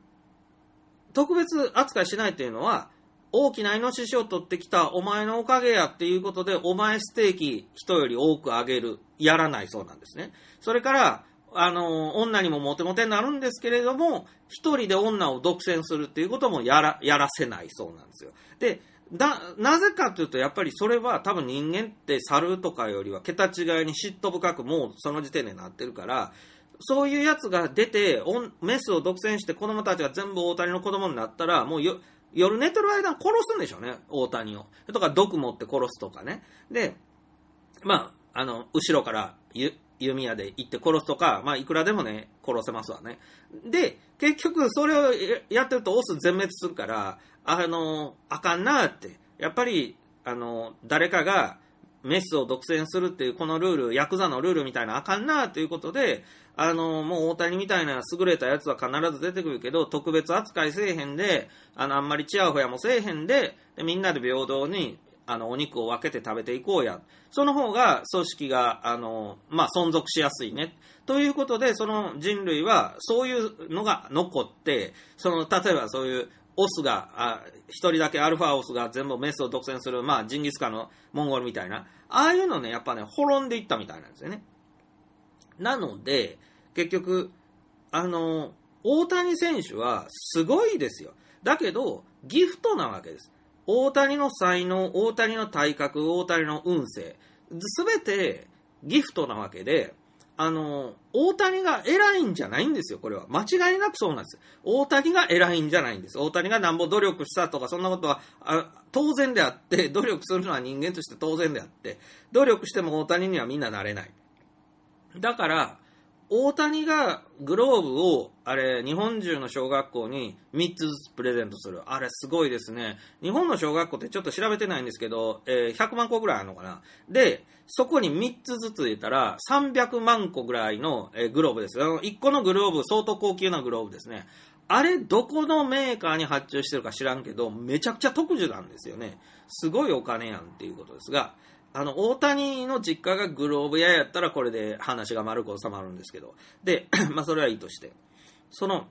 特別扱いしないっていうのは、大きなイノシシを取ってきたお前のおかげやっていうことで、お前ステーキ人より多くあげる、やらないそうなんですね。それから、あの、女にもモテモテになるんですけれども、一人で女を独占するっていうこともやら、やらせないそうなんですよ。で、だ、なぜかというと、やっぱりそれは多分人間って猿とかよりは桁違いに嫉妬深くもうその時点でなってるから、そういうやつが出て、メスを独占して子供たちが全部大谷の子供になったら、もう夜寝てる間殺すんでしょうね、大谷を。とか毒持って殺すとかね。で、まあ、あの、後ろから弓矢で行って殺すとか、まあ、いくらでもね、殺せますわね。で、結局、それをやってるとオス全滅するから、あの、あかんなって。やっぱり、あの、誰かがメスを独占するっていうこのルール、ヤクザのルールみたいなあかんなということで、あの、もう大谷みたいな優れたやつは必ず出てくるけど、特別扱いせえへんで、あの、あんまりチヤホヤもせえへんで、でみんなで平等に、あの、お肉を分けて食べていこうや。その方が組織が、あの、まあ、存続しやすいね。ということで、その人類は、そういうのが残って、その、例えばそういう、オスが、あ一人だけアルファオスが全部メスを独占する、まあ、ジンギスカンのモンゴルみたいな、ああいうのね、やっぱね、滅んでいったみたいなんですよね。なので、結局、あの、大谷選手はすごいですよ。だけど、ギフトなわけです。大谷の才能、大谷の体格、大谷の運勢、すべてギフトなわけで、あの、大谷が偉いんじゃないんですよ、これは。間違いなくそうなんです。大谷が偉いんじゃないんです。大谷がなんぼ努力したとか、そんなことは当然であって、努力するのは人間として当然であって、努力しても大谷にはみんななれない。だから、大谷がグローブを、あれ、日本中の小学校に3つずつプレゼントする。あれ、すごいですね。日本の小学校ってちょっと調べてないんですけど、えー、100万個ぐらいあるのかな。で、そこに3つずつ入れたら、300万個ぐらいの、えー、グローブです。あの、1個のグローブ、相当高級なグローブですね。あれ、どこのメーカーに発注してるか知らんけど、めちゃくちゃ特需なんですよね。すごいお金やんっていうことですが、あの、大谷の実家がグローブ屋やったらこれで話が丸く収まるんですけど。で、<clears throat> まあそれはいいとして。その、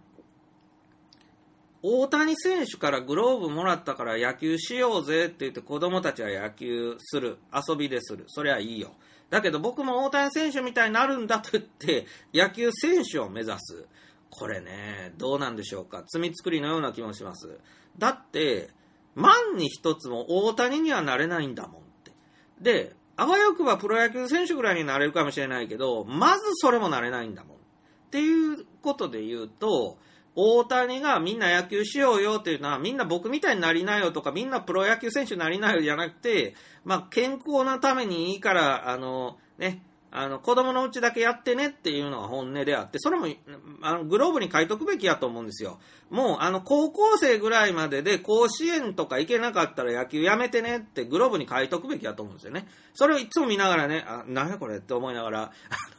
大谷選手からグローブもらったから野球しようぜって言って子供たちは野球する。遊びでする。それはいいよ。だけど僕も大谷選手みたいになるんだと言って野球選手を目指す。これね、どうなんでしょうか。罪作りのような気もします。だって、万に一つも大谷にはなれないんだもん。で、あわよくばプロ野球選手ぐらいになれるかもしれないけど、まずそれもなれないんだもん。っていうことで言うと、大谷がみんな野球しようよっていうのは、みんな僕みたいになりなよとか、みんなプロ野球選手になりなよじゃなくて、まあ、健康なためにいいから、あの、ね、あの、子供のうちだけやってねっていうのが本音であって、それも、あの、グローブに書いとくべきやと思うんですよ。もう、あの、高校生ぐらいまでで甲子園とか行けなかったら野球やめてねってグローブに書いとくべきやと思うんですよね。それをいつも見ながらね、あ、なんやこれって思いながら、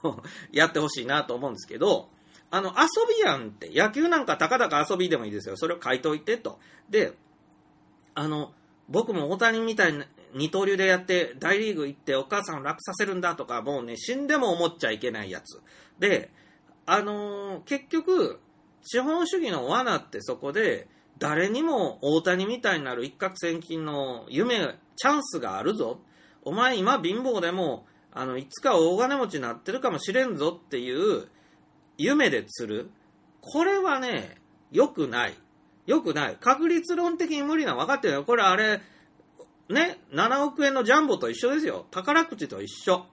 あの、<laughs> やってほしいなと思うんですけど、あの、遊びやんって、野球なんかたかだか遊びでもいいですよ。それを書いといてと。で、あの、僕も大谷みたいな、二刀流でやって大リーグ行ってお母さんを楽させるんだとか、もうね、死んでも思っちゃいけないやつ。で、あのー、結局、資本主義の罠ってそこで、誰にも大谷みたいになる一攫千金の夢、チャンスがあるぞ。お前今貧乏でも、あの、いつか大金持ちになってるかもしれんぞっていう夢で釣る。これはね、良くない。良くない。確率論的に無理なの分かってるよ。これあれ、ね、7億円のジャンボと一緒ですよ。宝くじと一緒。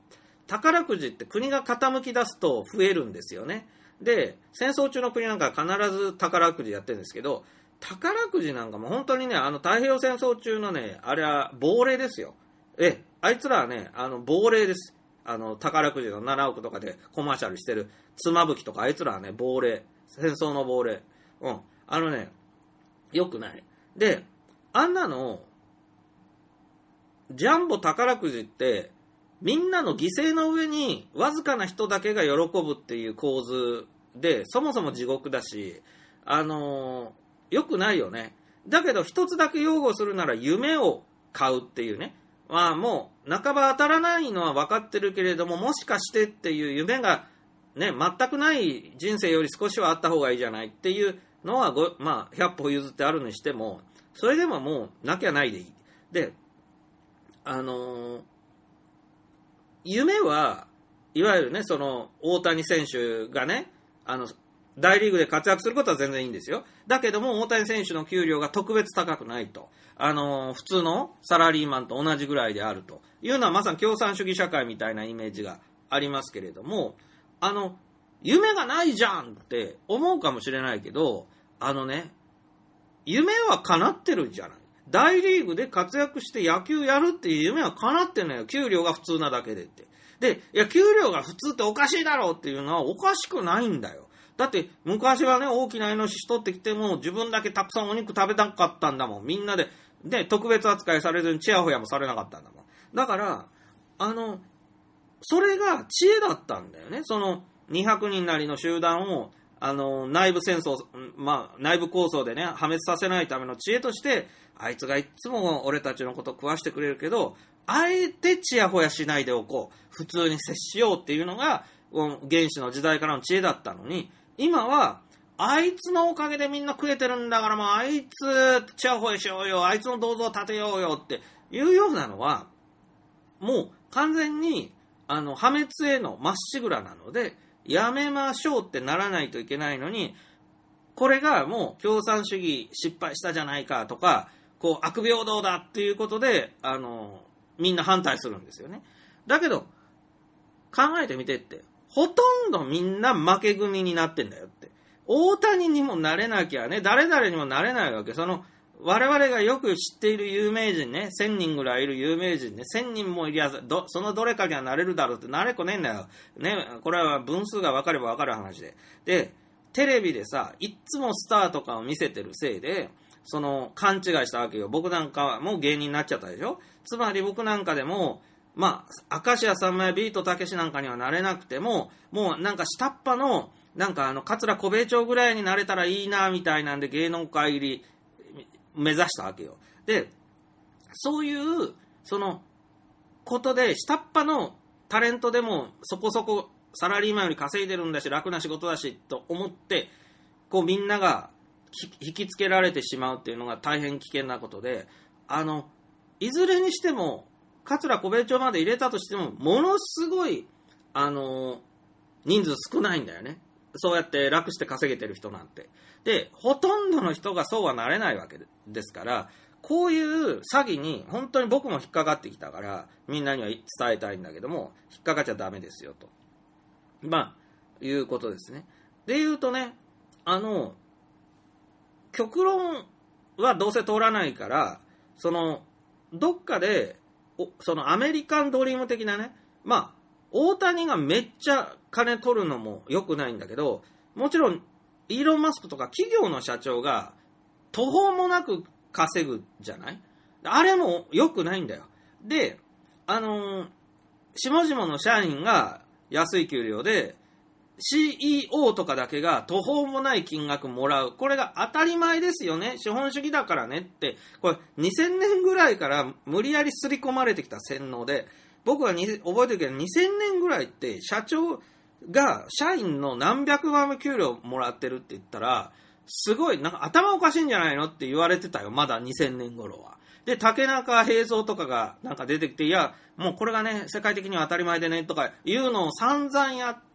宝くじって国が傾き出すと増えるんですよね。で、戦争中の国なんか必ず宝くじやってるんですけど、宝くじなんかも本当にね、あの太平洋戦争中のね、あれは亡霊ですよ。え、あいつらはね、あの亡霊です。あの、宝くじの7億とかでコマーシャルしてる妻夫木とかあいつらはね、亡霊。戦争の亡霊。うん。あのね、良くない。で、あんなの、ジャンボ宝くじって、みんなの犠牲の上にわずかな人だけが喜ぶっていう構図で、そもそも地獄だし、あのー良くないよね。だけど一つだけ擁護するなら夢を買うっていうね。まあもう半ば当たらないのは分かってるけれども、もしかしてっていう夢がね、全くない人生より少しはあった方がいいじゃないっていうのはご、まあ100歩譲ってあるにしても、それでももうなきゃないでいい。で、あの夢は、いわゆるね、その、大谷選手がね、あの、大リーグで活躍することは全然いいんですよ。だけども、大谷選手の給料が特別高くないと。あの普通のサラリーマンと同じぐらいであるというのは、まさに共産主義社会みたいなイメージがありますけれども、あの、夢がないじゃんって思うかもしれないけど、あのね、夢は叶ってるじゃない。大リーグで活躍して野球やるっていう夢は叶ってんのよ。給料が普通なだけでって。で、いや、給料が普通っておかしいだろうっていうのはおかしくないんだよ。だって、昔はね、大きなイノシシ取ってきても、自分だけたくさんお肉食べたかったんだもん。みんなで、で、特別扱いされずにチヤホヤもされなかったんだもん。だから、あの、それが知恵だったんだよね。その200人なりの集団を、あの、内部戦争、まあ、内部構想でね、破滅させないための知恵として、あいつがいつも俺たちのこと食わしてくれるけど、あえてチヤホヤしないでおこう。普通に接しようっていうのが、原始の時代からの知恵だったのに、今は、あいつのおかげでみんな食えてるんだから、もうあいつ、チヤホヤしようよ、あいつの銅像を建てようよっていうようなのは、もう完全にあの破滅へのまっしぐらなのでやめましょうってならないといけないのにこれがもう共産主義失敗したじゃないかとかこう悪平等だっていうことであのみんな反対するんですよねだけど考えてみてってほとんどみんな負け組になってんだよって大谷にもなれなきゃね誰々にもなれないわけその我々がよく知っている有名人ね、1000人ぐらいいる有名人ね、1000人もいりゃ、どそのどれかにはなれるだろうって、なれこねえんだよ。ね、これは分数が分かれば分かる話で。で、テレビでさ、いっつもスターとかを見せてるせいで、その、勘違いしたわけよ。僕なんかはもう芸人になっちゃったでしょ？つまり僕なんかでも、まあ、明石家さんまやビートたけしなんかにはなれなくても、もうなんか下っ端の、なんかあの、桂小兵衛長ぐらいになれたらいいな、みたいなんで芸能界入り、目指したわけよ。で、そういう、その、ことで、下っ端のタレントでもそこそこサラリーマンより稼いでるんだし、楽な仕事だし、と思って、こうみんなが引きつけられてしまうっていうのが大変危険なことで、あの、いずれにしても、桂小兵衛長まで入れたとしても、ものすごい、あの、人数少ないんだよね。そうやって楽して稼げてる人なんて。で、ほとんどの人がそうはなれないわけですから、こういう詐欺に本当に僕も引っかかってきたから、みんなには伝えたいんだけども、引っかかっちゃダメですよと。まあ、いうことですね。で言うとね、あの、極論はどうせ通らないから、その、どっかで、そのアメリカンドリーム的なね、まあ、大谷がめっちゃ金取るのも良くないんだけど、もちろん、イーロン・マスクとか企業の社長が途方もなく稼ぐじゃない？あれも良くないんだよ。で、あのー下々の社員が安い給料で、CEO とかだけが途方もない金額もらう。これが当たり前ですよね。資本主義だからねって、これ2000年ぐらいから無理やり刷り込まれてきた洗脳で、僕は覚えてるけど、2000年ぐらいって社長が社員の何百万も給料もらってるって言ったら、すごい、なんか頭おかしいんじゃないのって言われてたよ。まだ2000年頃は。で、竹中平蔵とかがなんか出てきて、いや、もうこれがね、世界的には当たり前でね、とかいうのを散々やって、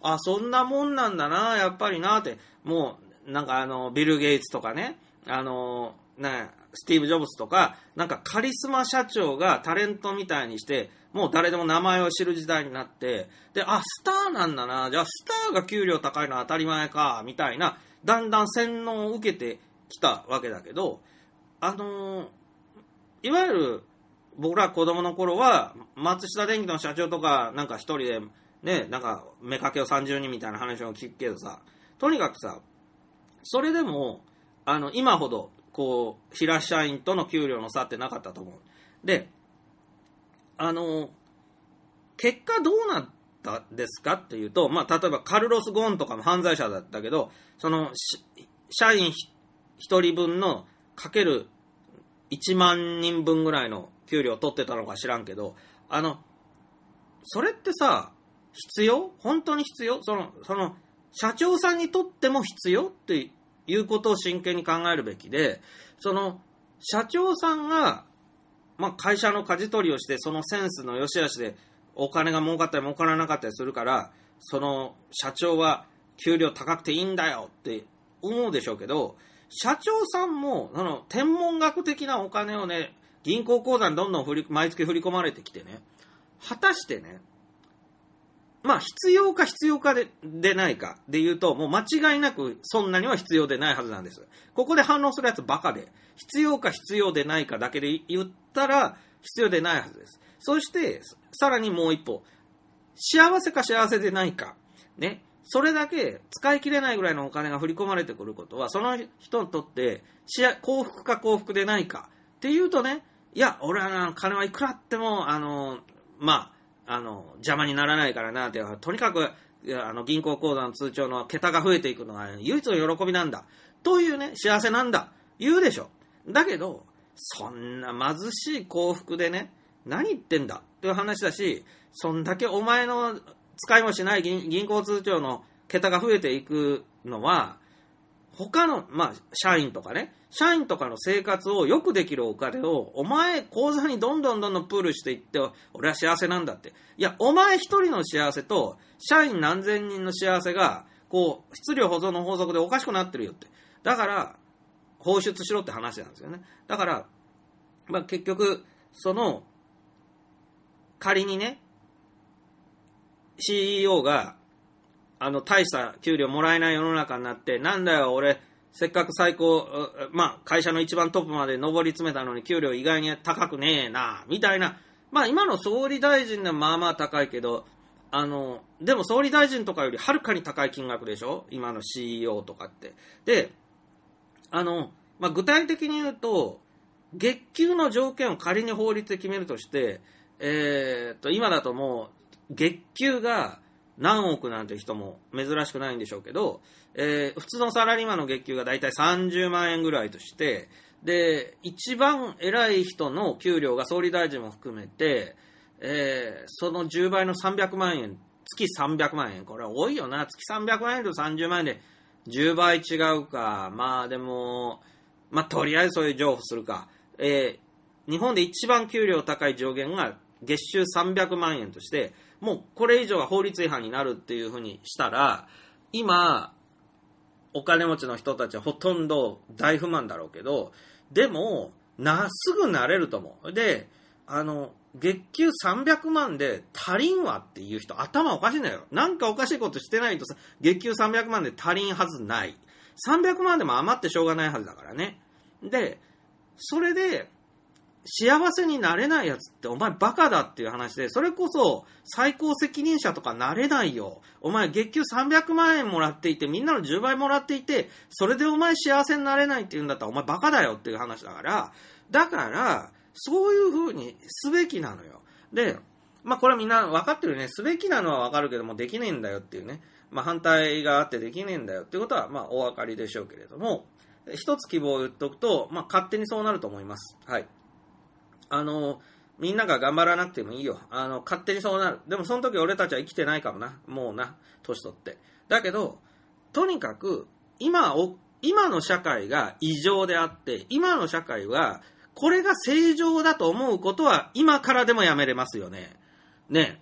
あ、そんなもんなんだな、やっぱりなって、もう、なんかあの、ビル・ゲイツとかね、あの、ね、スティーブ・ジョブズとか、なんかカリスマ社長がタレントみたいにして、もう誰でも名前を知る時代になって、で、あ、スターなんだな、じゃあスターが給料高いのは当たり前か、みたいな、だんだん洗脳を受けてきたわけだけど、あのいわゆる僕ら子供の頃は、松下電器の社長とか、なんか一人で、ね、なんか、目かけを30人みたいな話を聞くけどさ、とにかくさ、それでも、あの、今ほど、こう、平社員との給料の差ってなかったと思う。で、あの、結果どうなったですかっていうと、まあ、例えばカルロス・ゴーンとかも犯罪者だったけど、その、社員1人分のかける1万人分ぐらいの給料を取ってたのか知らんけど、あの、それってさ、必要？本当に必要？その、その、社長さんにとっても必要っていうことを真剣に考えるべきで、その、社長さんが、まあ、会社の舵取りをして、そのセンスの良し悪しで、お金が儲かったり儲からなかったりするから、その社長は給料高くていいんだよって思うでしょうけど、社長さんも、その、天文学的なお金をね、銀行口座にどんどん振り毎月振り込まれてきてね、果たしてね、まあ、必要か必要かででないかで言うと、もう間違いなくそんなには必要でないはずなんです。ここで反応するやつバカで、必要か必要でないかだけで言ったら必要でないはずです。そして、さらにもう一歩、幸せか幸せでないか、ね、それだけ使い切れないぐらいのお金が振り込まれてくることは、その人にとって幸福か幸福でないかっていうとね、いや、俺はな、金はいくらあっても、あの、まあ、あの、邪魔にならないからな、って、とにかく、あの、銀行口座の通帳の桁が増えていくのが唯一の喜びなんだ。というね、幸せなんだ。言うでしょ。だけど、そんな貧しい幸福でね、何言ってんだっていう話だし、そんだけお前の使いもしない銀行通帳の桁が増えていくのは、他の、まあ、社員とかね、社員とかの生活をよくできるお金を、お前、口座にどんどんどんどんプールしていって、俺は幸せなんだって。いや、お前一人の幸せと、社員何千人の幸せが、こう、質量保存の法則でおかしくなってるよって。だから、放出しろって話なんですよね。だから、まあ、結局、その、仮にね、CEO が、あの、大した給料もらえない世の中になって、なんだよ、俺、せっかく最高、まあ、会社の一番トップまで上り詰めたのに給料意外に高くねえな、みたいな。まあ、今の総理大臣でもまあまあ高いけど、あの、でも総理大臣とかよりはるかに高い金額でしょ？今の CEO とかって。で、あの、まあ、具体的に言うと、月給の条件を仮に法律で決めるとして、えー、っと、今だともう、月給が何億なんて人も珍しくないんでしょうけど、えー、普通のサラリーマンの月給がだいたい30万円ぐらいとして、で、一番偉い人の給料が総理大臣も含めて、えー、その10倍の300万円、月300万円。これは多いよな。月300万円と30万円で10倍違うか。まあでも、まあとりあえずそういう情報するか。えー、日本で一番給料高い上限が月収300万円として、もうこれ以上は法律違反になるっていうふうにしたら、今、お金持ちの人たちはほとんど大不満だろうけど、でも、な、すぐなれると思う。で、あの、月給300万で足りんわっていう人、頭おかしいんだよ。なんかおかしいことしてないとさ、月給300万で足りんはずない。300万でも余ってしょうがないはずだからね。で、それで、幸せになれないやつってお前バカだっていう話で、それこそ最高責任者とかなれないよ。お前月給300万円もらっていて、みんなの10倍もらっていて、それでお前幸せになれないって言うんだったらお前バカだよっていう話だから、だから、そういう風にすべきなのよ。で、まあこれはみんな分かってるね。すべきなのは分かるけども、できねえんだよっていうね。まあ反対があってできねえんだよっていうことは、まあお分かりでしょうけれども、一つ希望を言っておくと、まあ勝手にそうなると思います。はい。あの、みんなが頑張らなくてもいいよ。あの、勝手にそうなる。でもその時俺たちは生きてないかもな。もうな、年取って。だけど、とにかく、今を、今の社会が異常であって、今の社会は、これが正常だと思うことは、今からでもやめれますよね。ね。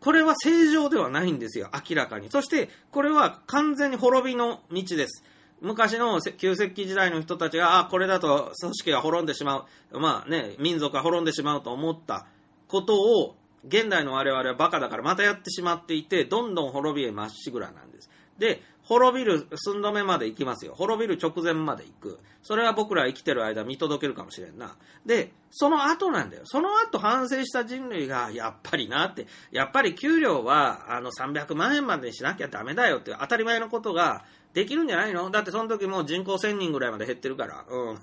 これは正常ではないんですよ、明らかに。そして、これは完全に滅びの道です。昔の旧石器時代の人たちが、あ、これだと組織が滅んでしまう。まあね、民族が滅んでしまうと思ったことを、現代の我々はバカだからまたやってしまっていて、どんどん滅びへまっしぐらなんです。で、滅びる寸止めまで行きますよ。滅びる直前まで行く。それは僕ら生きてる間見届けるかもしれんな。で、その後なんだよ。その後反省した人類が、やっぱりなって、やっぱり給料は、あの、300万円までにしなきゃダメだよって当たり前のことができるんじゃないの？だってその時もう人口1000人ぐらいまで減ってるから。うん。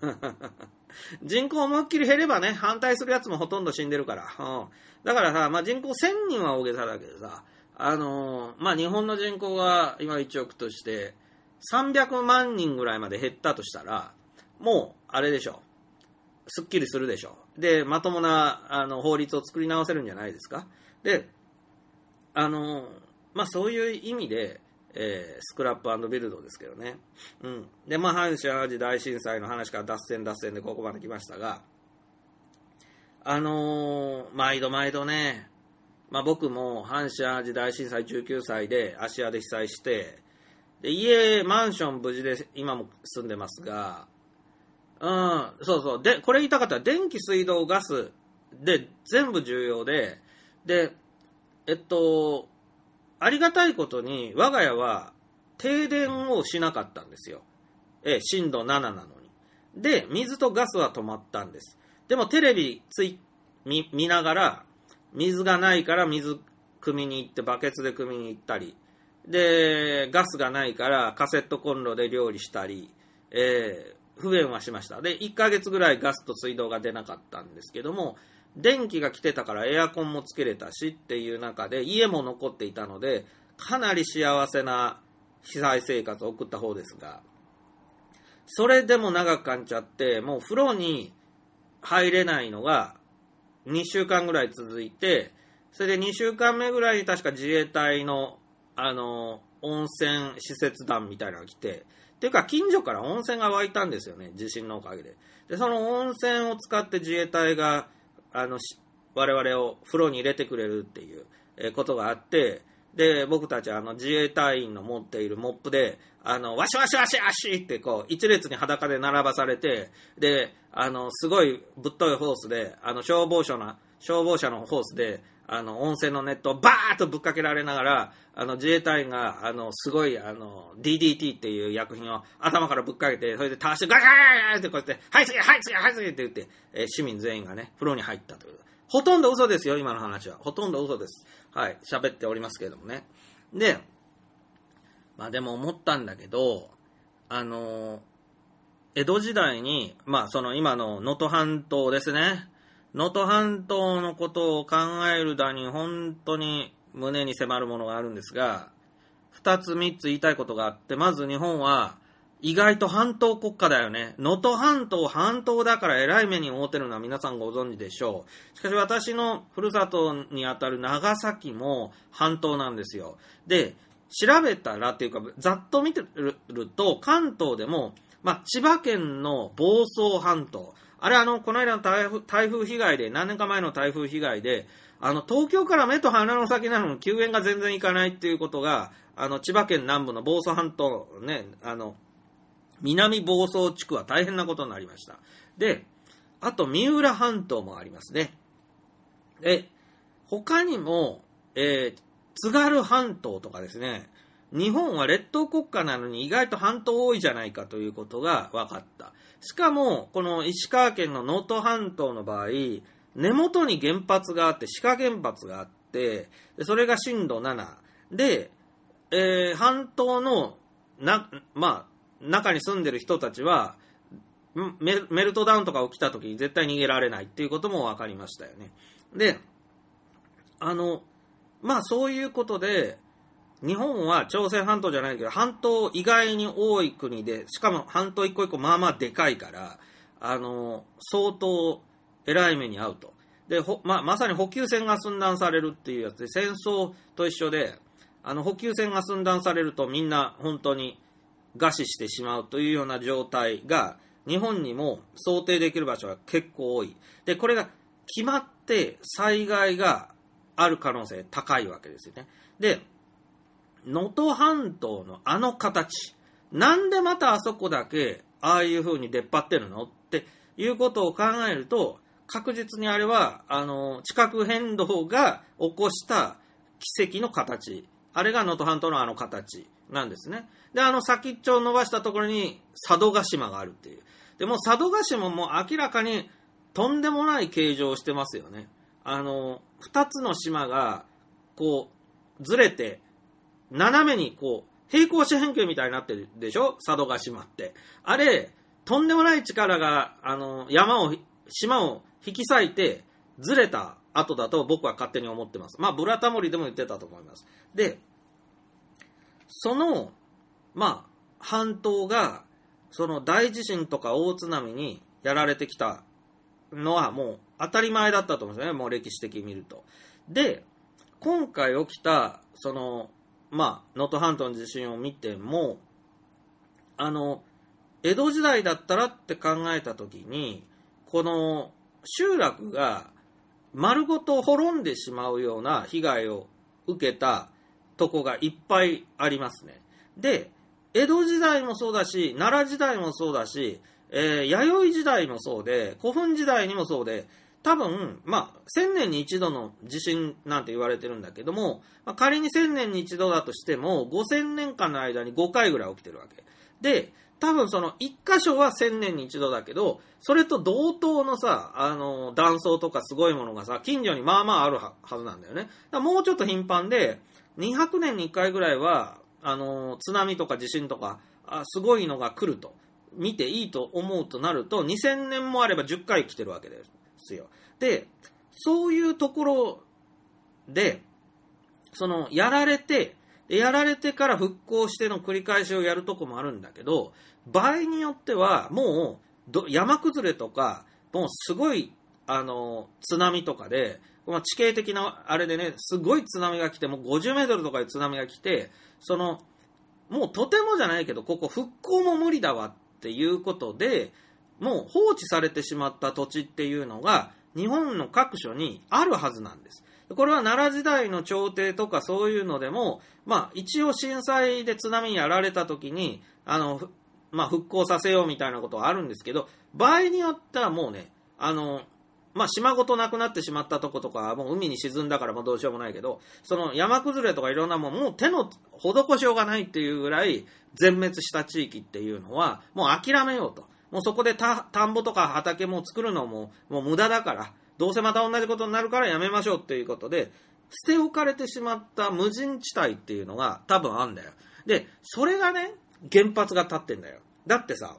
<laughs> 人口思いっきり減ればね、反対するやつもほとんど死んでるから。うん。だからさ、まあ人口1000人は大げさだけどさ、あのーまあ、日本の人口が今1億として、300万人ぐらいまで減ったとしたら、もう、あれでしょ。すっきりするでしょ。で、まともな、あの、法律を作り直せるんじゃないですか。で、あのーまあ、そういう意味で、えースクラップビルドですけどね。うん。で、まあ、阪神・淡路大震災の話から脱線脱線でここまで来ましたが、あのー毎度毎度ね、まあ、僕も阪神・淡路大震災19歳で芦屋で被災してで家マンション無事で今も住んでますがうんそうそうでこれ言いたかったら電気水道ガスで全部重要ででえっとありがたいことに我が家は停電をしなかったんですよ。え震度7なのに。で水とガスは止まったんです。でもテレビつい見見ながら水がないから水汲みに行ってバケツで汲みに行ったり。でガスがないからカセットコンロで料理したり、えー不便はしました。で1ヶ月ぐらいガスと水道が出なかったんですけども電気が来てたからエアコンもつけれたしっていう中で家も残っていたのでかなり幸せな被災生活を送った方ですがそれでも長く感じちゃってもう風呂に入れないのが2週間ぐらい続いて、それで2週間目ぐらいに確か自衛隊の、あの、温泉施設団みたいなのが来て、ていうか近所から温泉が湧いたんですよね、地震のおかげで。で、その温泉を使って自衛隊が、あの、我々を風呂に入れてくれるっていうことがあって、で、僕たちはあの自衛隊員の持っているモップで、あの、わしわしわしわしってこう、一列に裸で並ばされて、で、あの、すごいぶっといホースで、あの、消防署の、消防車のホースで、あの、温泉のネットをバーッとぶっかけられながら、あの、自衛隊員が、あの、すごい、あの、DDT っていう薬品を頭からぶっかけて、それで倒してガガガガガってこうやって、はい次、はい次、はい次って言って、えー市民全員がね、風呂に入ったという。ほとんど嘘ですよ、今の話は。ほとんど嘘です。はい、喋っておりますけれどもね。で、まあでも思ったんだけど、あの、江戸時代に、まあその今の能登半島ですね。能登半島のことを考えるだに本当に胸に迫るものがあるんですが、二つ三つ言いたいことがあって、まず日本は意外と半島国家だよね。能登半島半島だから偉い目に遭ってるのは皆さんご存知でしょう。しかし私のふるさとにあたる長崎も半島なんですよ。で、調べたらっていうか、ざっと見てると、関東でも、まあ、千葉県の房総半島、あれあの、この間の台風台風被害で、何年か前の台風被害で、あの、東京から目と鼻の先なのに救援が全然いかないっていうことが、あの、千葉県南部の房総半島ね、あの、南房総地区は大変なことになりました。で、あと三浦半島もありますね。で、他にも、えー津軽半島とかですね、日本は列島国家なのに意外と半島多いじゃないかということが分かった。しかも、この石川県の能登半島の場合、根元に原発があって、志賀原発があって、それが震度7。で、えー半島のな、まあ、中に住んでる人たちは、メルトダウンとか起きた時に絶対逃げられないっていうことも分かりましたよね。で、あの、まあそういうことで、日本は朝鮮半島じゃないけど、半島意外に多い国で、しかも半島一個一個まあまあでかいから、あの、相当偉い目に遭うと。で、まあ、まさに補給線が寸断されるっていうやつで、戦争と一緒で、あの、補給線が寸断されるとみんな本当に餓死してしまうというような状態が、日本にも想定できる場所が結構多い。で、これが決まって災害がある可能性高いわけですよね。で、能登半島のあの形、なんでまたあそこだけああいう風に出っ張ってるのっていうことを考えると、確実にあれは、あの、地殻変動が起こした奇跡の形、あれが能登半島のあの形なんですね。で、あの先っちょを伸ばしたところに佐渡島があるっていう。でも佐渡島も明らかにとんでもない形状をしてますよね。あの、二つの島が、こう、ずれて、斜めにこう、平行四辺形みたいになってるでしょ？佐渡島って。あれ、とんでもない力が、あの、山を、島を引き裂いて、ずれた後だと僕は勝手に思ってます。まあ、ブラタモリでも言ってたと思います。で、その、まあ、半島が、その大地震とか大津波にやられてきたのはもう当たり前だったと思うんですよね、もう歴史的に見ると。で、今回起きた、その、まあ、能登半島の地震を見ても、あの、江戸時代だったらって考えたときに、この集落が丸ごと滅んでしまうような被害を受けたとこがいっぱいありますね。で、江戸時代もそうだし、奈良時代もそうだし、えー、弥生時代もそうで、古墳時代にもそうで、多分、まあ、千年に一度の地震なんて言われてるんだけども、まあ、仮に1000年に一度だとしても、5000年間の間に5回ぐらい起きてるわけ。で、多分その1箇所は1000年に一度だけど、それと同等のさ、あの、断層とかすごいものがさ、近所にまあまああるはずなんだよね。もうちょっと頻繁で、200年に1回ぐらいは、あの、津波とか地震とか、あすごいのが来ると。見ていいと思うとなると、2000年もあれば10回来てるわけです。ですよ。で、そういうところで、その、やられて、やられてから復興しての繰り返しをやるとこもあるんだけど、場合によっては、もう、山崩れとか、もうすごい、あの、津波とかで、ま、地形的なあれでね、すごい津波が来て、もう50メートルとかで津波が来て、その、もうとてもじゃないけど、ここ復興も無理だわっていうことで、もう放置されてしまった土地っていうのが日本の各所にあるはずなんです。これは奈良時代の朝廷とかそういうのでも、まあ一応震災で津波にやられた時に、あの、まあ復興させようみたいなことはあるんですけど、場合によってはもうね、あの、まあ島ごとなくなってしまったとことか、もう海に沈んだからもうどうしようもないけど、その山崩れとかいろんなもん、もう手の施しようがないっていうぐらい全滅した地域っていうのは、もう諦めようと。もうそこで田んぼとか畑も作るのももう無駄だから、どうせまた同じことになるからやめましょうっていうことで、捨て置かれてしまった無人地帯っていうのが多分あんだよ。で、それがね、原発が立ってんだよ。だってさ、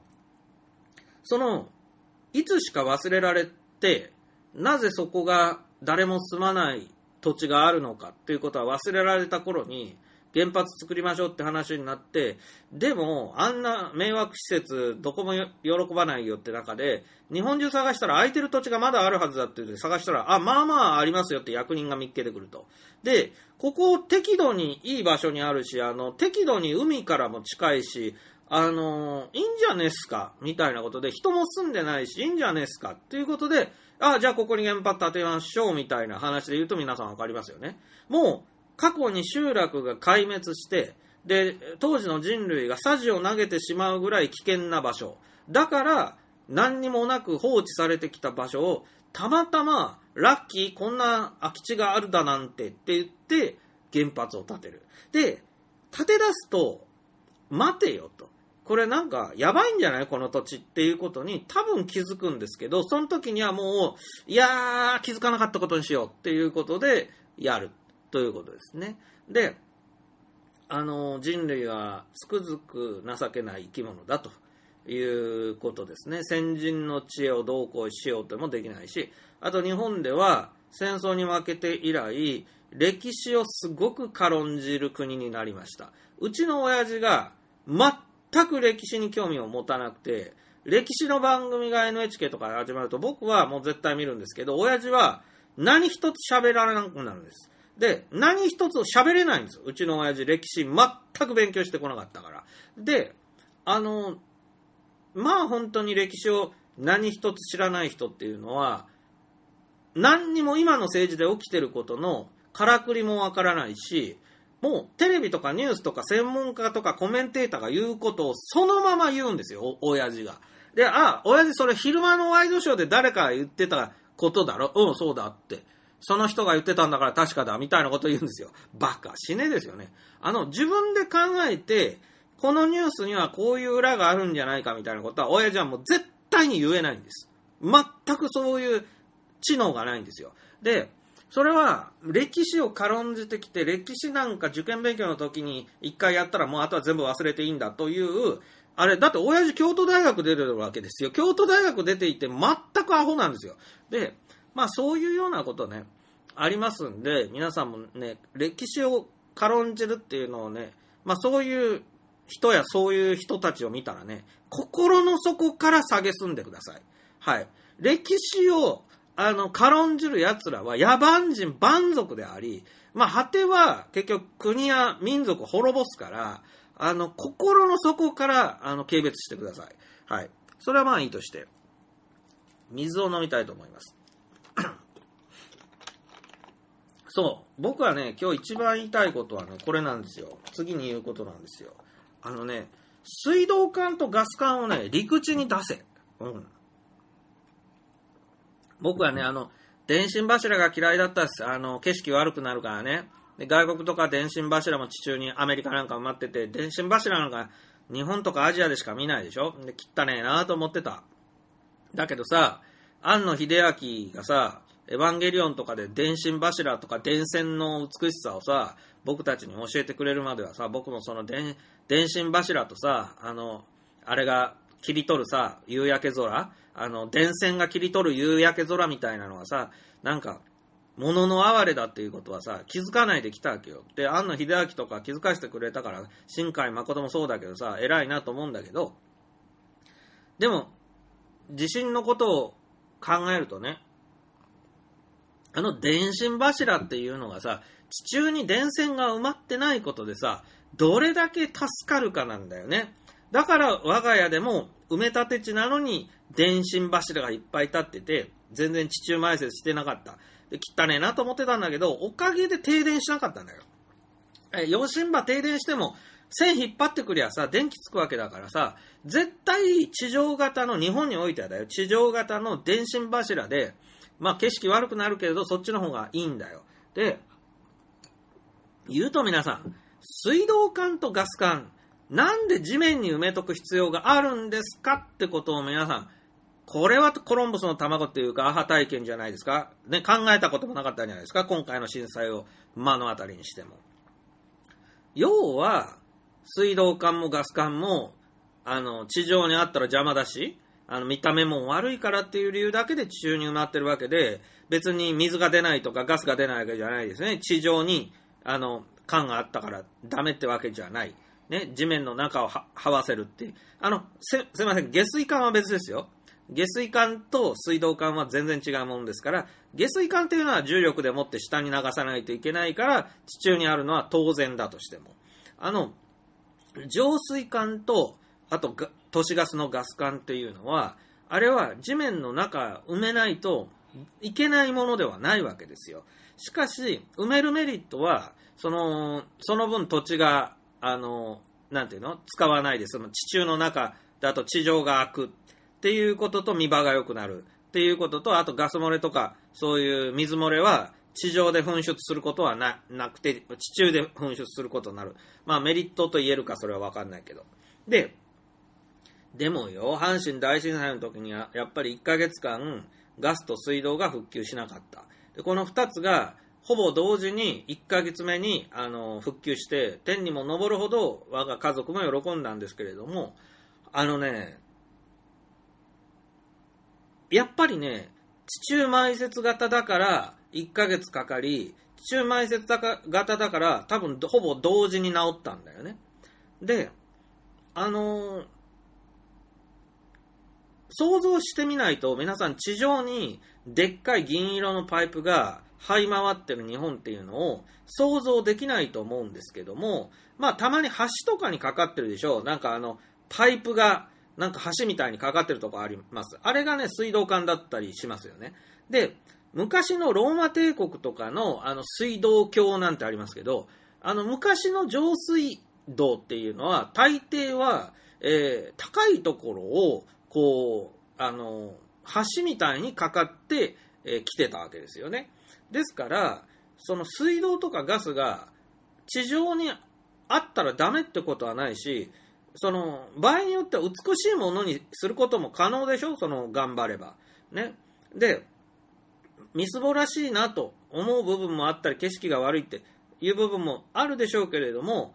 その、いつしか忘れられて、なぜそこが誰も住まない土地があるのかっていうことは忘れられた頃に、原発作りましょうって話になって、でも、あんな迷惑施設、どこも喜ばないよって中で、日本中探したら空いてる土地がまだあるはずだって言って探したら、あ、まあまあありますよって役人が見っけてくると。で、ここ適度にいい場所にあるし、あの、適度に海からも近いし、あの、いいんじゃねえっすか？みたいなことで、人も住んでないし、いいんじゃねえっすか？っていうことで、あ、じゃあここに原発建てましょうみたいな話で言うと皆さんわかりますよね。もう、過去に集落が壊滅して、で、当時の人類がサジを投げてしまうぐらい危険な場所。だから、何にもなく放置されてきた場所を、たまたま、ラッキー、こんな空き地があるだなんてって言って、原発を建てる。で、建て出すと、待てよと。これなんか、やばいんじゃない？この土地っていうことに多分気づくんですけど、その時にはもう、いやー、気づかなかったことにしようっていうことで、やる。ということですね。で、あの、人類はつくづく情けない生き物だということですね。先人の知恵をどうこうしようともできないし、あと日本では戦争に負けて以来、歴史をすごく軽んじる国になりました。うちの親父が全く歴史に興味を持たなくて、歴史の番組が NHK とかで始まると僕はもう絶対見るんですけど、親父は何一つ喋らなくなるんです。で、何一つ喋れないんですよ。うちの親父、歴史全く勉強してこなかったから。で、あの、まあ本当に歴史を何一つ知らない人っていうのは、何にも今の政治で起きてることのからくりもわからないし、もうテレビとかニュースとか専門家とかコメンテーターが言うことをそのまま言うんですよ、親父が。で、あ、親父それ昼間のワイドショーで誰かが言ってたことだろ？うん、そうだって。その人が言ってたんだから確かだ、みたいなこと言うんですよ。バカ、死ねですよね。あの、自分で考えて、このニュースにはこういう裏があるんじゃないかみたいなことは、親父はもう絶対に言えないんです。全くそういう知能がないんですよ。で、それは歴史を軽んじてきて、歴史なんか受験勉強の時に一回やったらもうあとは全部忘れていいんだという、あれ、だって親父京都大学出てるわけですよ。京都大学出ていて全くアホなんですよ。で、まあそういうようなことね、ありますんで、皆さんもね、歴史を軽んじるっていうのをね、まあそういう人やそういう人たちを見たらね、心の底から蔑んでください。はい。歴史を、あの、軽んじる奴らは野蛮人、蛮族であり、まあ、果ては結局国や民族を滅ぼすから、あの、心の底から、あの、軽蔑してください。はい。それはまあいいとして、水を飲みたいと思います。そう。僕はね、今日一番言いたいことはね、これなんですよ。次に言うことなんですよ。あのね、水道管とガス管をね、陸地に出せ。うん。僕はね、あの、電信柱が嫌いだったです。あの、景色悪くなるからね。で、外国とか電信柱も地中にアメリカなんか埋まってて、電信柱なんか日本とかアジアでしか見ないでしょで、汚ねえなと思ってた。だけどさ、庵野秀明がさ、エヴァンゲリオンとかで電信柱とか電線の美しさをさ、僕たちに教えてくれるまではさ、僕もその電電信柱とさ、あの、あれが切り取るさ、夕焼け空、あの、電線が切り取る夕焼け空みたいなのはさ、なんか、物の哀れだっていうことはさ、気づかないで来たわけよ。で、庵野秀明とか気づかせてくれたから、新海誠もそうだけどさ、偉いなと思うんだけど、でも、地震のことを考えるとね、あの電信柱っていうのがさ、地中に電線が埋まってないことでさ、どれだけ助かるかなんだよね。だから我が家でも埋め立て地なのに電信柱がいっぱい立ってて、全然地中埋設してなかった。で、汚ねえなと思ってたんだけど、おかげで停電しなかったんだよ。え、用心場停電しても、線引っ張ってくりゃさ、電気つくわけだからさ、絶対地上型の、日本においてはだよ、地上型の電信柱で、まあ景色悪くなるけれど、そっちの方がいいんだよ。で、言うと皆さん、水道管とガス管、なんで地面に埋めとく必要があるんですかってことを皆さん、これはコロンブスの卵っていうか、アハ体験じゃないですか。ね、考えたこともなかったんじゃないですか。今回の震災を目の当たりにしても。要は、水道管もガス管も、あの、地上にあったら邪魔だし、あの、見た目も悪いからっていう理由だけで地中に埋まってるわけで、別に水が出ないとかガスが出ないわけじゃないですね。地上に、あの、管があったからダメってわけじゃない。ね、地面の中をはわせるっていう。あの、す、すいません、下水管は別ですよ。下水管と水道管は全然違うものですから、下水管っていうのは重力でもって下に流さないといけないから、地中にあるのは当然だとしても。あの、浄水管と、あと都市ガスのガス管っていうのは、あれは地面の中埋めないといけないものではないわけですよ。しかし、埋めるメリットは、その、その分土地が、あの、なんていうの？使わないで、その地中の中だと地上が空くっていうことと見場が良くなるっていうことと、あとガス漏れとか、そういう水漏れは地上で噴出することはななくて、地中で噴出することになる。まあメリットと言えるかそれはわかんないけど。で、でもよ、阪神大震災の時には、やっぱり1ヶ月間、ガスと水道が復旧しなかった。でこの2つが、ほぼ同時に1ヶ月目にあの復旧して天にも昇るほど我が家族も喜んだんですけれどもあのねやっぱりね地中埋設型だから1ヶ月かかり地中埋設型だから多分ほぼ同時に治ったんだよねであのー、想像してみないと皆さん地上にでっかい銀色のパイプが這い回ってる日本っていうのを想像できないと思うんですけども、まあたまに橋とかにかかってるでしょう。なんかあの、パイプがなんか橋みたいにかかってるとこあります。あれがね、水道管だったりしますよね。で、昔のローマ帝国とかのあの水道橋なんてありますけど、あの昔の上水道っていうのは大抵は、えー、高いところをこう、あの、橋みたいにかかって、えー、来てたわけですよね。ですからその水道とかガスが地上にあったらダメってことはないしその場合によっては美しいものにすることも可能でしょ？その頑張れば。ね。でみすぼらしいなと思う部分もあったり景色が悪いっていう部分もあるでしょうけれども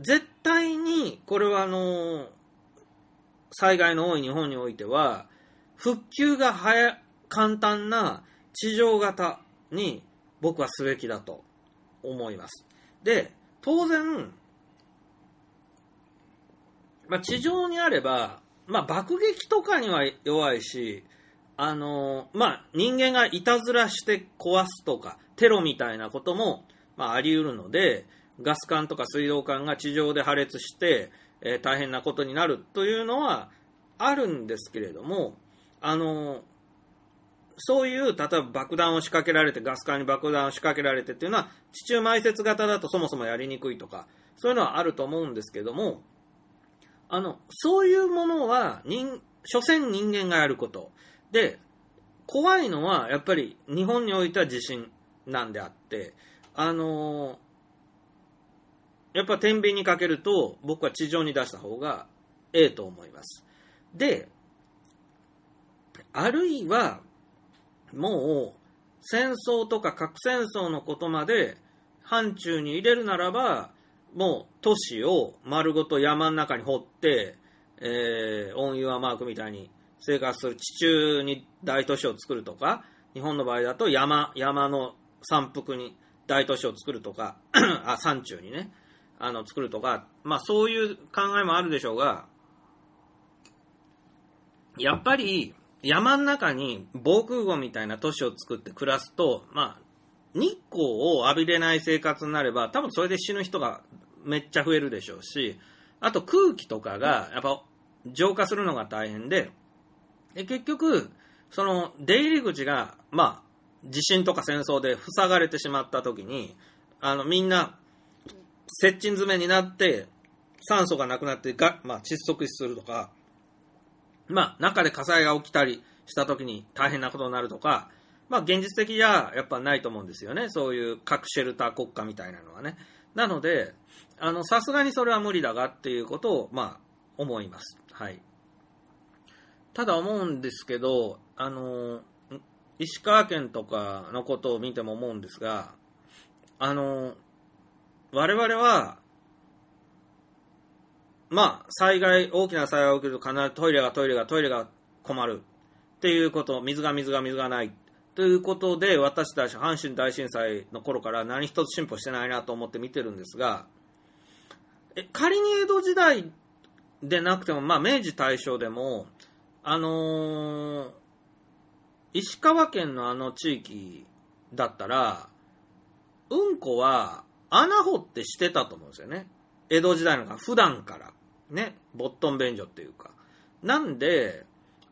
絶対にこれはあの災害の多い日本においては復旧が早簡単な地上型に僕はすべきだと思います。で当然、まあ、地上にあれば、まあ、爆撃とかには弱いしあのまあ、人間がいたずらして壊すとかテロみたいなことも、まあ、あり得るのでガス管とか水道管が地上で破裂して、えー、大変なことになるというのはあるんですけれどもあのそういう例えば爆弾を仕掛けられてガス管に爆弾を仕掛けられてっていうのは地中埋設型だとそもそもやりにくいとかそういうのはあると思うんですけどもあのそういうものは人所詮人間がやること。で、怖いのは、やっぱり日本においては地震なんであって、あのー、やっぱ天秤にかけると、僕は地上に出した方がええと思います。で、あるいは、もう、戦争とか核戦争のことまで範疇に入れるならば、もう都市を丸ごと山の中に掘って、えー、オンユアマークみたいに生活する地中に大都市を作るとか、日本の場合だと山、山の山腹に大都市を作るとか、<clears throat> あ、山中にね、あの、作るとか、まあそういう考えもあるでしょうが、やっぱり山の中に防空壕みたいな都市を作って暮らすと、まあ、日光を浴びれない生活になれば、多分それで死ぬ人がめっちゃ増えるでしょうし、あと空気とかがやっぱ浄化するのが大変で、で結局、その出入り口が、まあ、地震とか戦争で塞がれてしまった時に、あの、みんな、接近詰めになって、酸素がなくなってが、まあ、窒息死するとか、まあ、中で火災が起きたりした時に大変なことになるとか、まあ、現実的じゃやっぱないと思うんですよね。そういう核シェルター国家みたいなのはね。なので、あの、さすがにそれは無理だがっていうことを、まあ、思います。はい。ただ思うんですけど、あの、石川県とかのことを見ても思うんですが、あの、我々は、まあ、災害、大きな災害が起きると必ずトイレがトイレがトイレが困る。っていうこと、水が水が水がない。ということで、私たち阪神大震災の頃から何一つ進歩してないなと思って見てるんですが、え仮に江戸時代でなくても、まあ、明治大正でも、あのー、石川県のあの地域だったら、うんこは穴掘ってしてたと思うんですよね。江戸時代のが普段から。ね。ボットン便所っていうか。なんで、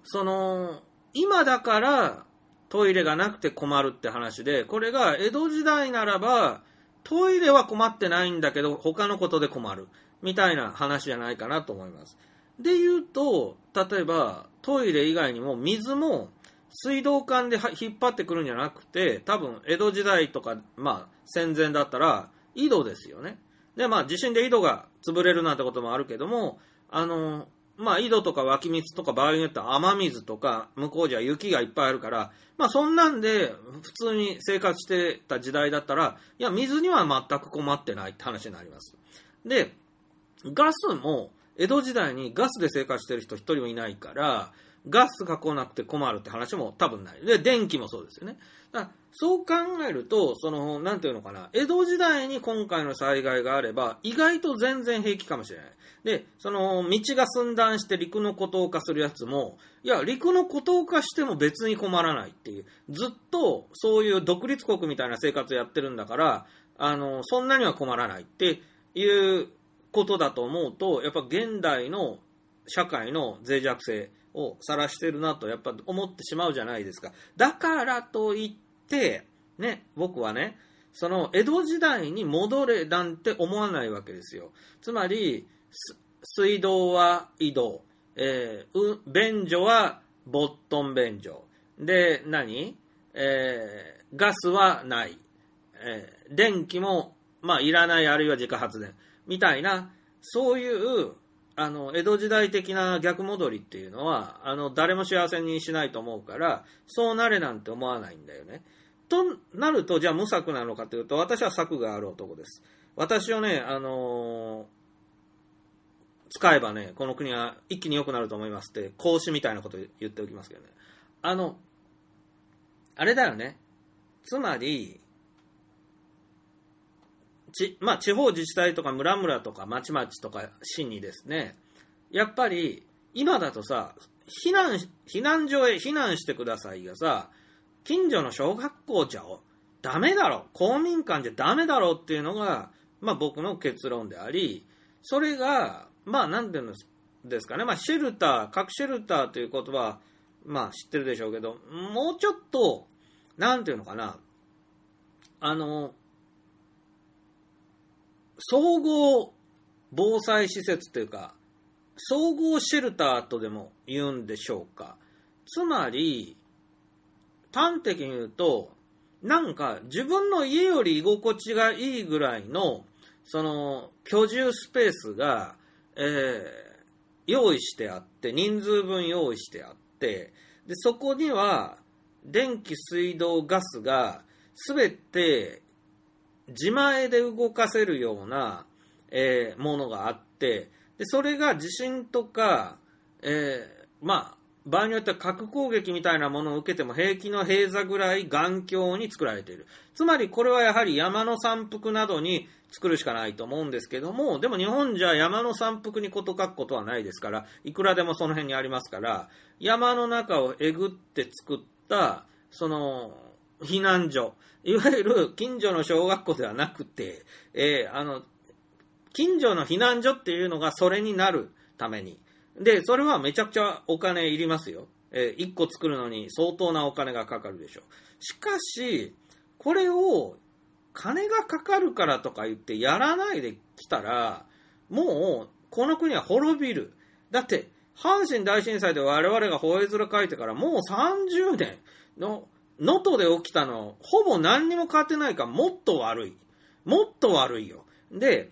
その、今だからトイレがなくて困るって話で、これが江戸時代ならば、トイレは困ってないんだけど、他のことで困る。みたいな話じゃないかなと思います。で言うと、例えばトイレ以外にも水も水道管で引っ張ってくるんじゃなくて、多分江戸時代とか、まあ戦前だったら井戸ですよね。で、まあ地震で井戸が潰れるなんてこともあるけども、あの、まあ井戸とか湧き水とか場合によっては雨水とか向こうじゃ雪がいっぱいあるから、まあそんなんで普通に生活してた時代だったら、いや水には全く困ってないって話になります。で、ガスも江戸時代にガスで生活してる人一人もいないから、ガスが来なくて困るって話も多分ない。で、電気もそうですよね。だからそう考えると、その、なんていうのかな、江戸時代に今回の災害があれば、意外と全然平気かもしれない。で、その、道が寸断して陸の孤島化するやつも、いや、陸の孤島化しても別に困らないっていう、ずっとそういう独立国みたいな生活やってるんだから、あの、そんなには困らないっていうことだと思うと、やっぱ現代の社会の脆弱性を晒してるなとやっぱ思ってしまうじゃないですか。だからといって、ね、僕はね、その江戸時代に戻れなんて思わないわけですよ。つまり、水道は井戸、えー、便所はボットン便所。で、何？えガスはない、えー電気も、まあ、いらない、あるいは自家発電、みたいな、そういう、あの、江戸時代的な逆戻りっていうのは、あの、誰も幸せにしないと思うから、そうなれなんて思わないんだよね。となると、じゃあ無策なのかというと、私は策がある男です。私をね、あのー使えばね、この国は一気に良くなると思いますって、孔子みたいなこと言っておきますけどね。あの、あれだよね。つまり、ち、まあ、地方自治体とか村々とか町々とか市にですね、やっぱり、今だとさ、避難、避難所へ避難してくださいがさ、近所の小学校じゃダメだろ、公民館じゃダメだろっていうのが、まあ僕の結論であり、それが、まあなんていうんですかね、まあシェルター、核シェルターという言葉、まあ知ってるでしょうけど、もうちょっと、なんていうのかな、あの、総合防災施設というか、総合シェルターとでも言うんでしょうか。つまり、端的に言うと、なんか自分の家より居心地がいいぐらいの、その居住スペースが、えー用意してあって、人数分用意してあって、で、そこには、電気、水道、ガスが、すべて自前で動かせるような、えーものがあって、で、それが地震とか、えーまあ、場合によっては核攻撃みたいなものを受けても平気の閉鎖ぐらい頑強に作られている。つまりこれはやはり山の山腹などに作るしかないと思うんですけども、でも日本じゃ山の山腹にこと書くことはないですから、いくらでもその辺にありますから、山の中をえぐって作った、その、避難所、いわゆる近所の小学校ではなくて、えーあの、近所の避難所っていうのがそれになるために。で、それはめちゃくちゃお金いりますよ。え1個作るのに相当なお金がかかるでしょう。しかし、これを金がかかるからとか言ってやらないできたら、もうこの国は滅びる。だって、阪神大震災で我々が吠え面書いてからもう30年の能登で起きたの、ほぼ何にも変わってないからもっと悪い。もっと悪いよ。で、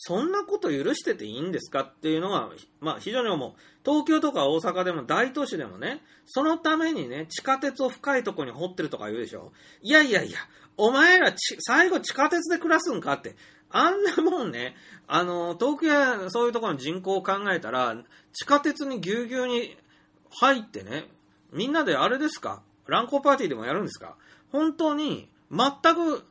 そんなこと許してていいんですかっていうのが、まあ非常に思う。東京とか大阪でも大都市でもね、そのためにね、地下鉄を深いとこに掘ってるとか言うでしょ。いやいやいや、お前ら最後地下鉄で暮らすんかって。あんなもんね、あの、東京やそういうところの人口を考えたら、地下鉄にぎゅうぎゅうに入ってね、みんなであれですか？乱交パーティーでもやるんですか？本当に、全く、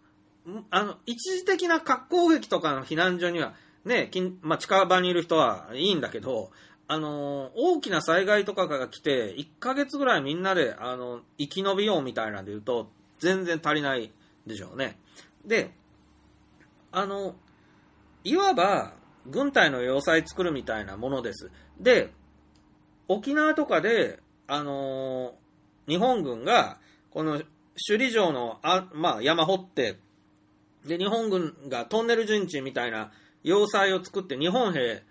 あの、一時的な核攻撃とかの避難所には、ね、近まあ、近場にいる人はいいんだけど、あの、大きな災害とかが来て、1ヶ月ぐらいみんなで、あの、生き延びようみたいなんで言うと、全然足りないでしょうね。で、あの、いわば、軍隊の要塞作るみたいなものです。で、沖縄とかで、あの日本軍が、この首里城のあ、まあ、山掘って、で、日本軍がトンネル陣地みたいな要塞を作って、日本兵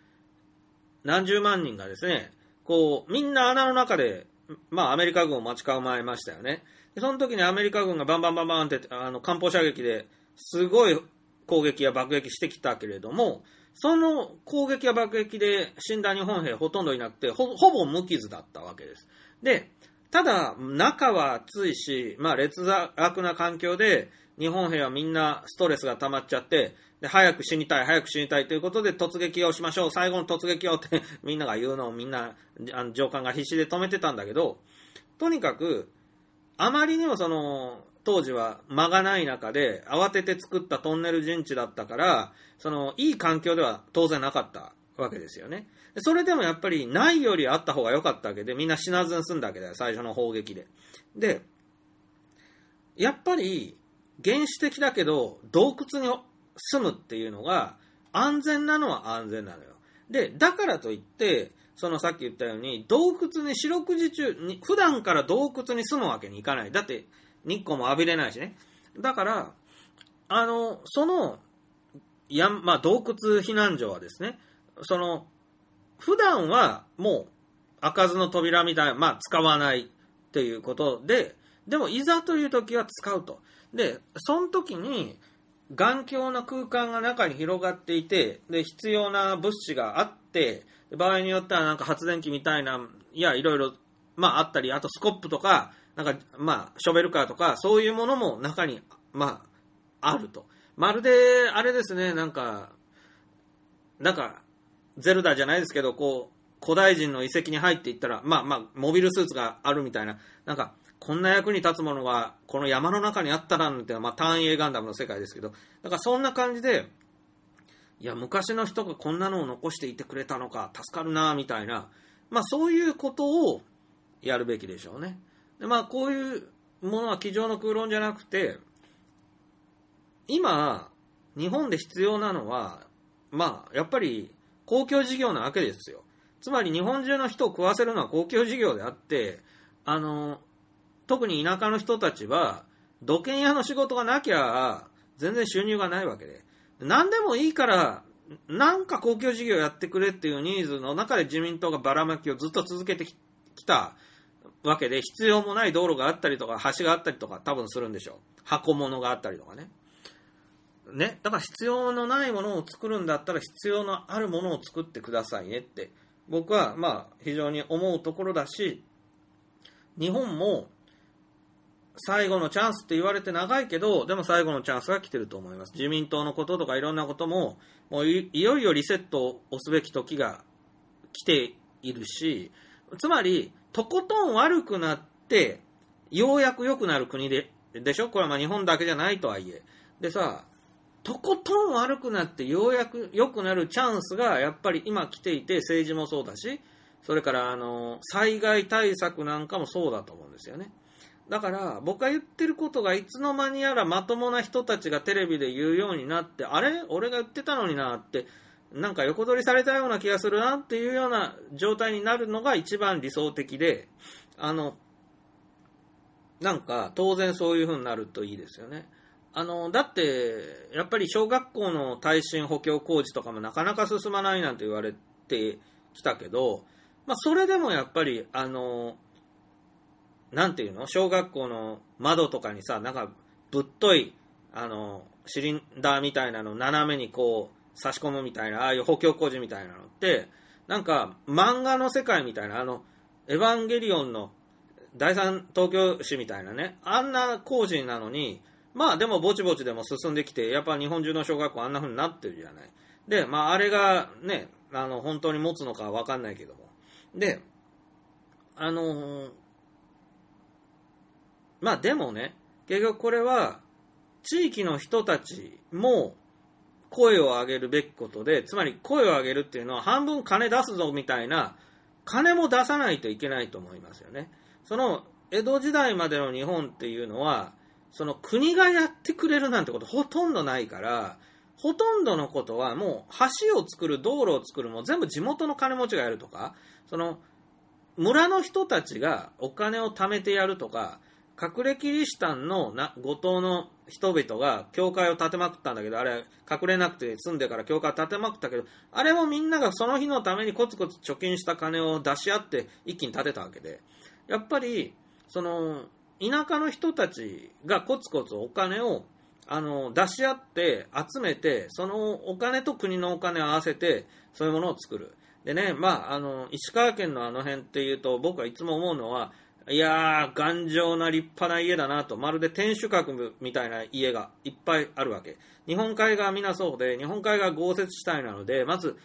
何十万人がですね、こう、みんな穴の中で、まあ、アメリカ軍を待ち構えましたよね。でその時にアメリカ軍がバンバンバンバンって、あの、艦砲射撃ですごい攻撃や爆撃してきたけれども、その攻撃や爆撃で死んだ日本兵ほとんどいなくて、ほぼ無傷だったわけです。で、ただ、中は暑いし、まあ、劣悪な環境で、日本兵はみんなストレスが溜まっちゃって、で、早く死にたい、早く死にたいということで突撃をしましょう、最後の突撃をって <laughs> みんなが言うのをみんな、あの上官が必死で止めてたんだけど、とにかく、あまりにもその、当時は間がない中で慌てて作ったトンネル陣地だったから、その、いい環境では当然なかったわけですよね。それでもやっぱりないよりあった方が良かったわけで、みんな死なずに済んだわけだよ、最初の砲撃で。で、やっぱり原始的だけど洞窟に住むっていうのが安全なのは安全なのよ。で、だからといって、そのさっき言ったように洞窟に四六時中に、普段から洞窟に住むわけにいかない。だって日光も浴びれないしね。だから、あの、その、や、まあ、洞窟避難所はですね、その、普段はもう開かずの扉みたいな、まあ、使わないっていうことで、でもいざという時は使うと。で、その時に、眼鏡の空間が中に広がっていて、で、必要な物資があって、場合によってはなんか発電機みたいな、いや、いろいろ、まああったり、あとスコップとか、なんか、まあ、ショベルカーとか、そういうものも中に、まあ、あると。まるで、あれですね、なんか、なんか、ゼルダじゃないですけど、こう、古代人の遺跡に入っていったら、まあまあ、モビルスーツがあるみたいな、なんか、こんな役に立つものが、この山の中にあったらなんて、まあ、単影ガンダムの世界ですけど、だからそんな感じで、いや、昔の人がこんなのを残していてくれたのか、助かるな、みたいな、まあ、そういうことをやるべきでしょうね。で、まあ、こういうものは机上の空論じゃなくて、今、日本で必要なのは、まあ、やっぱり公共事業なわけですよ。つまり日本中の人を食わせるのは公共事業であって、あの、特に田舎の人たちは、土建屋の仕事がなきゃ、全然収入がないわけで。何でもいいから、なんか公共事業やってくれっていうニーズの中で自民党がばらまきをずっと続けてきたわけで、必要もない道路があったりとか、橋があったりとか多分するんでしょう。箱物があったりとかね。ね、だから必要のないものを作るんだったら必要のあるものを作ってくださいねって僕はまあ非常に思うところだし日本も最後のチャンスって言われて長いけどでも最後のチャンスが来てると思います。自民党のこととかいろんなことももういよいよリセットを押すべき時が来ているしつまりとことん悪くなってようやく良くなる国ででしょ？これはま日本だけじゃないとはいえ。でさとことん悪くなってようやく良くなるチャンスがやっぱり今来ていて政治もそうだしそれからあの災害対策なんかもそうだと思うんですよね。だから僕が言ってることがいつの間にやらまともな人たちがテレビで言うようになってあれ？俺が言ってたのになってなんか横取りされたような気がするなっていうような状態になるのが一番理想的であのなんか当然そういう風になるといいですよね。あの、だって、やっぱり小学校の耐震補強工事とかもなかなか進まないなんて言われてきたけど、まあ、それでもやっぱり、あの、なんていうの？小学校の窓とかにさ、なんか、ぶっとい、あの、シリンダーみたいなの斜めにこう、差し込むみたいな、ああいう補強工事みたいなのって、なんか、漫画の世界みたいな、あの、エヴァンゲリオンの第三東京市みたいなね、あんな工事なのに、まあでもぼちぼちでも進んできて、やっぱ日本中の小学校あんな風になってるじゃない。で、まああれがね、あの、本当に持つのかわかんないけども。で、あのーまあでもね、結局これは、地域の人たちも声を上げるべきことで、つまり声を上げるっていうのは半分金出すぞみたいな、金も出さないといけないと思いますよね。その、江戸時代までの日本っていうのは、その国がやってくれるなんてことほとんどないから、ほとんどのことはもう橋を作る、道路を作るも全部地元の金持ちがやるとか、その村の人たちがお金を貯めてやるとか、隠れキリシタンのな後藤の人々が教会を建てまくったんだけど、あれ隠れなくて住んでから教会を建てまくったけど、あれもみんながその日のためにコツコツ貯金した金を出し合って一気に建てたわけで、やっぱり、その、田舎の人たちがコツコツお金をあの出し合って集めてそのお金と国のお金を合わせてそういうものを作る。でねまああの石川県のあの辺っていうと僕はいつも思うのはいやー頑丈な立派な家だなとまるで天守閣みたいな家がいっぱいあるわけ日本海側みなそうで日本海側豪雪地帯なのでまず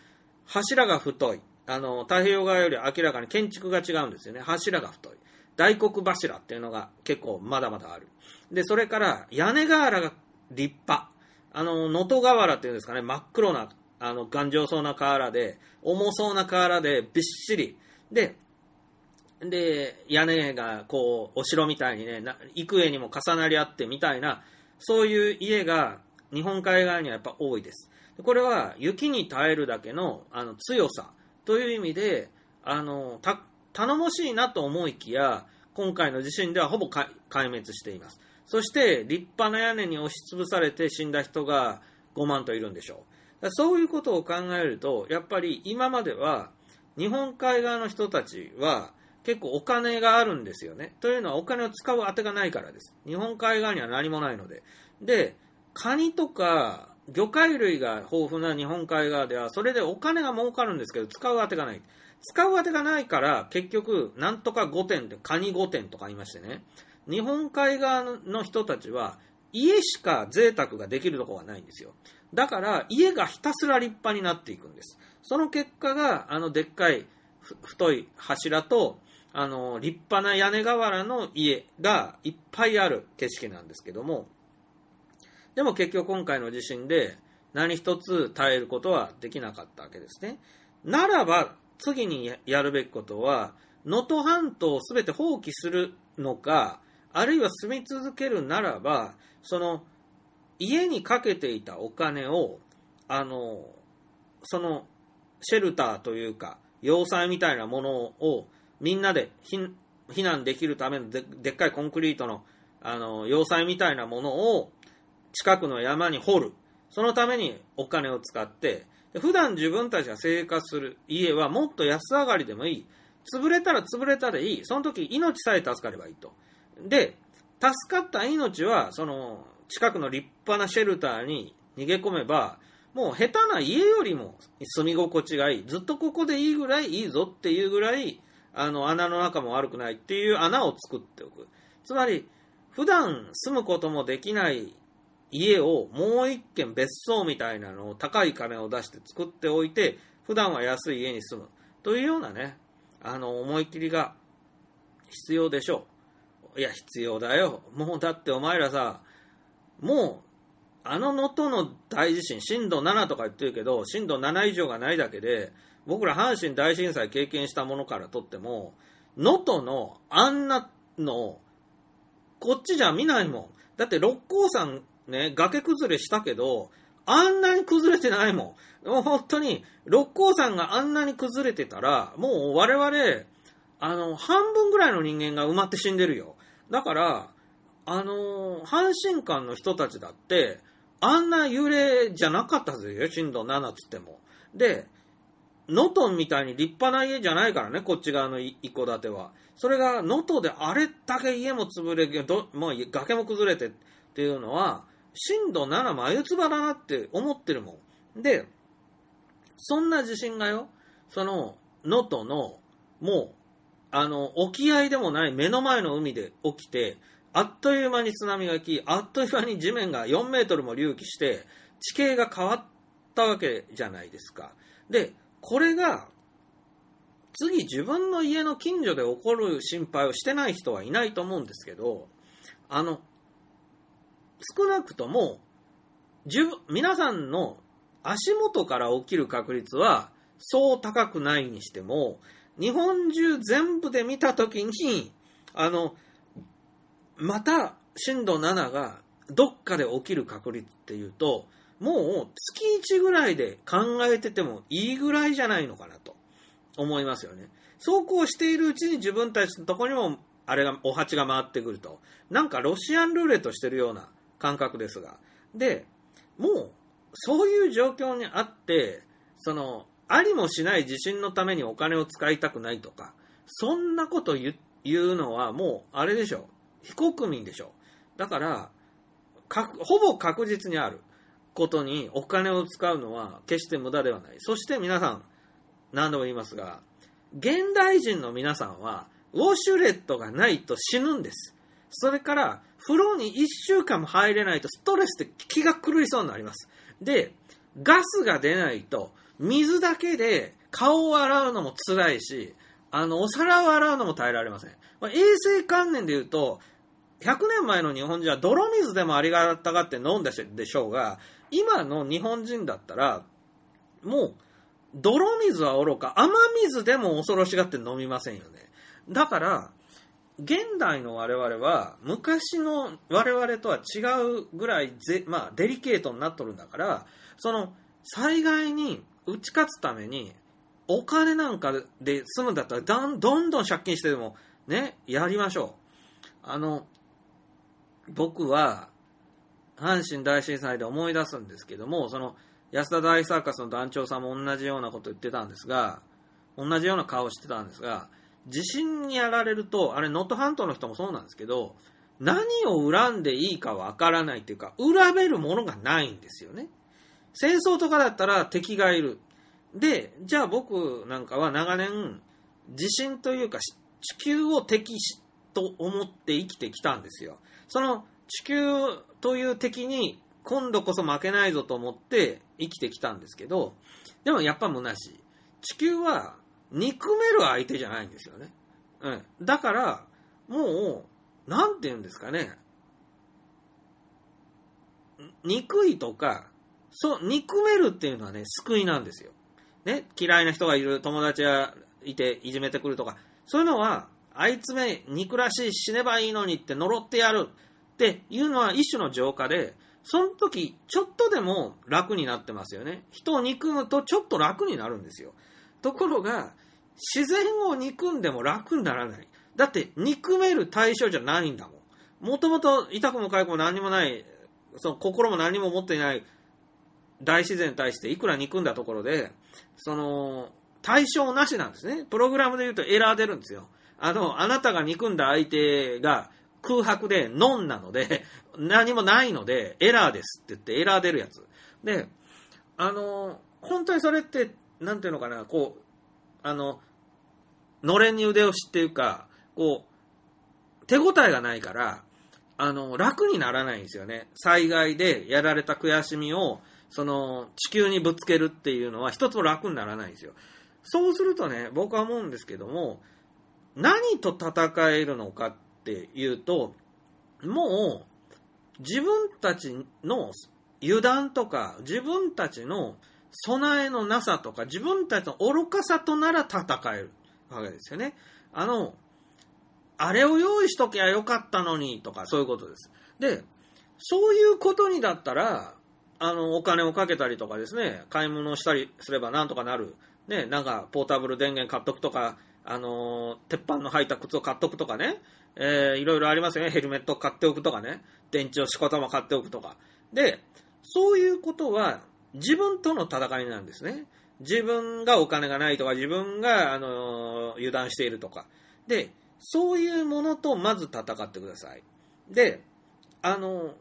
柱が太いあの太平洋側より明らかに建築が違うんですよね柱が太い大黒柱っていうのが結構まだまだある。で、それから屋根瓦が立派。あの、能登瓦っていうんですかね、真っ黒な、あの、頑丈そうな瓦で、重そうな瓦でびっしり。で、で、屋根がこう、お城みたいにね、幾重にも重なり合ってみたいな、そういう家が日本海側にはやっぱ多いです。これは雪に耐えるだけのあの強さという意味で、あの、頼もしいなと思いきや、今回の地震ではほぼ壊滅しています。そして、立派な屋根に押しつぶされて死んだ人が5万といるんでしょう。そういうことを考えると、やっぱり今までは、日本海側の人たちは、結構お金があるんですよね。というのはお金を使う当てがないからです。日本海側には何もないので。で、カニとか魚介類が豊富な日本海側では、それでお金が儲かるんですけど、使う当てがない。使う当てがないから、結局、なんとか5点って、カニ5点とか言いましてね、日本海側の人たちは、家しか贅沢ができるところがないんですよ。だから、家がひたすら立派になっていくんです。その結果が、あの、でっかい、太い柱と、あの、立派な屋根瓦の家がいっぱいある景色なんですけども、でも結局今回の地震で何一つ耐えることはできなかったわけですね。ならば、次にやるべきことは、能登半島を全て放棄するのか、あるいは住み続けるならば、その、家にかけていたお金を、あの、その、シェルターというか、要塞みたいなものをみんなで避難できるためのでっかいコンクリートのあの要塞みたいなものを近くの山に掘る。そのためにお金を使って、普段自分たちが生活する家はもっと安上がりでもいい。潰れたら潰れたでいい。その時命さえ助かればいいと。で、助かった命は、その、近くの立派なシェルターに逃げ込めば、もう下手な家よりも住み心地がいい。ずっとここでいいぐらいいいぞっていうぐらい、あの、穴の中も悪くないっていう穴を作っておく。つまり、普段住むこともできない家をもう一軒別荘みたいなのを高い金を出して作っておいて、普段は安い家に住む。というようなね、あの、思い切りが必要でしょう。いや、必要だよ。もうだってお前らさ、もう、あの能登の大地震、震度7とか言ってるけど、震度7以上がないだけで、僕ら阪神大震災経験したものからとっても、能登のあんなの、こっちじゃ見ないもん。だって六甲山ね、崖崩れしたけど、あんなに崩れてないもん。もう本当に、六甲山があんなに崩れてたら、もう我々、あの、半分ぐらいの人間が埋まって死んでるよ。だから、あの、阪神間の人たちだって、あんな揺れじゃなかったぜよ、震度7つっても。で、能登みたいに立派な家じゃないからね、こっち側の一戸建ては。それが能登であれだけ家も潰れ、どもう崖も崩れてっていうのは、震度7眉唾だなって思ってるもん。で、そんな地震がよ、その、能登の、もう、あの、沖合でもない目の前の海で起きて、あっという間に津波が来、あっという間に地面が4メートルも隆起して、地形が変わったわけじゃないですか。で、これが、次自分の家の近所で起こる心配をしてない人はいないと思うんですけど、あの、少なくとも、自分皆さんの足元から起きる確率はそう高くないにしても、日本中全部で見たときに、あの、また震度7がどっかで起きる確率っていうと、もう月1ぐらいで考えててもいいぐらいじゃないのかなと思いますよね。そうこうしているうちに自分たちのところにもあれが、お鉢が回ってくると。なんかロシアンルーレットしてるような感覚ですが。で、もう、そういう状況にあって、その、ありもしない地震のためにお金を使いたくないとか、そんなこと言うのはもう、あれでしょ。非国民でしょ。だから、ほぼ確実にあることにお金を使うのは決して無駄ではない。そして皆さん、何度も言いますが、現代人の皆さんは、ウォシュレットがないと死ぬんです。それから、風呂に1週間も入れないとストレスで気が狂いそうになります。で、ガスが出ないと、水だけで顔を洗うのも辛いし、あの、お皿を洗うのも耐えられません。まあ、衛生観念で言うと、100年前の日本人は泥水でもありがたがって飲んだでしょうが、今の日本人だったら、もう、泥水はおろか、雨水でも恐ろしがって飲みませんよね。だから、現代の我々は昔の我々とは違うぐらいぜ、まあ、デリケートになっとるんだからその災害に打ち勝つためにお金なんかで済むんだったらどんどんどん借金してでもねやりましょうあの僕は阪神大震災で思い出すんですけどもその安田大サーカスの団長さんも同じようなこと言ってたんですが同じような顔してたんですが地震にやられると、あれ、能登半島の人もそうなんですけど、何を恨んでいいかわからないっていうか、恨めるものがないんですよね。戦争とかだったら敵がいる。で、じゃあ僕なんかは長年、地震というか地球を敵と思って生きてきたんですよ。その地球という敵に今度こそ負けないぞと思って生きてきたんですけど、でもやっぱ虚しい。地球は憎める相手じゃないんですよね。うん。だから、もう、なんて言うんですかね。憎いとか、そう、憎めるっていうのはね、救いなんですよ。ね、嫌いな人がいる、友達がいていじめてくるとか、そういうのは、あいつめ憎らしい死ねばいいのにって呪ってやるっていうのは一種の浄化で、その時、ちょっとでも楽になってますよね。人を憎むとちょっと楽になるんですよ。ところが、自然を憎んでも楽にならない。だって、憎める対象じゃないんだもん。もともと痛くも痒くも何もない、その心も何も持っていない大自然に対していくら憎んだところで、その、対象なしなんですね。プログラムで言うとエラー出るんですよ。あの、あなたが憎んだ相手が空白でノンなので、<laughs> 何もないので、エラーですって言ってエラー出るやつ。で、あの、本当にそれって、なんていうのかな、こう、あの、のれんに腕押しっていうか、こう、手応えがないから、あの、楽にならないんですよね。災害でやられた悔しみを、その、地球にぶつけるっていうのは一つも楽にならないんですよ。そうするとね、僕は思うんですけども、何と戦えるのかっていうと、もう、自分たちの油断とか、自分たちの備えのなさとか、自分たちの愚かさとなら戦えるわけですよね。あの、あれを用意しときゃよかったのにとか、そういうことです。で、そういうことにだったら、あの、お金をかけたりとかですね、買い物をしたりすればなんとかなる。ね、なんか、ポータブル電源買っとくとか、あの、鉄板の入った靴を買っとくとかね、えー、いろいろありますよね。ヘルメット買っておくとかね、電池をしこたま買っておくとか。で、そういうことは自分との戦いなんですね。自分がお金がないとか、自分が、あのー、油断しているとか。で、そういうものとまず戦ってください。で、あのー、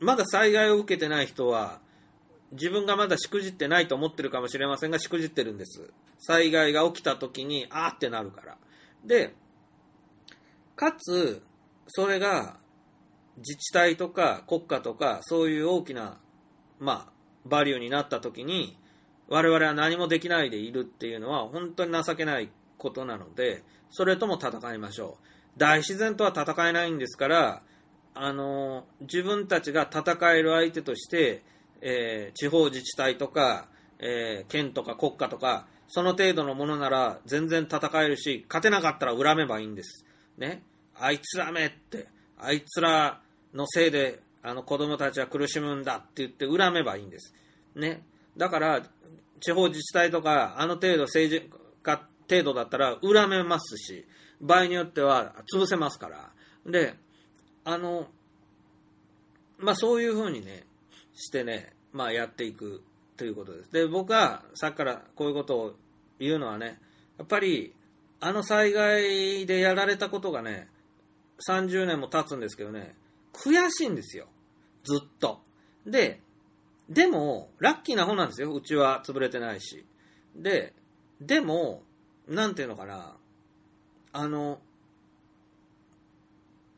まだ災害を受けてない人は、自分がまだしくじってないと思ってるかもしれませんが、しくじってるんです。災害が起きた時に、あーってなるから。で、かつ、それが自治体とか国家とか、そういう大きな、まあ、バリューになった時に、我々は何もできないでいるっていうのは、本当に情けないことなので、それとも戦いましょう。大自然とは戦えないんですから、あの、自分たちが戦える相手として、えー、地方自治体とか、えー、県とか国家とか、その程度のものなら全然戦えるし、勝てなかったら恨めばいいんです。ね。あいつらめって、あいつらのせいで、あの子供たちは苦しむんだって言って恨めばいいんです。ね。だから、地方自治体とか、あの程度政治家程度だったら恨めますし、場合によっては潰せますから。で、あの、まあそういうふうにね、してね、まあ、やっていくということです。で、僕はさっきからこういうことを言うのはね、やっぱり、あの災害でやられたことがね、30年も経つんですけどね、悔しいんですよ。ずっと。で、でも、ラッキーな方なんですよ。うちは潰れてないし。で、でも、なんていうのかな。あの、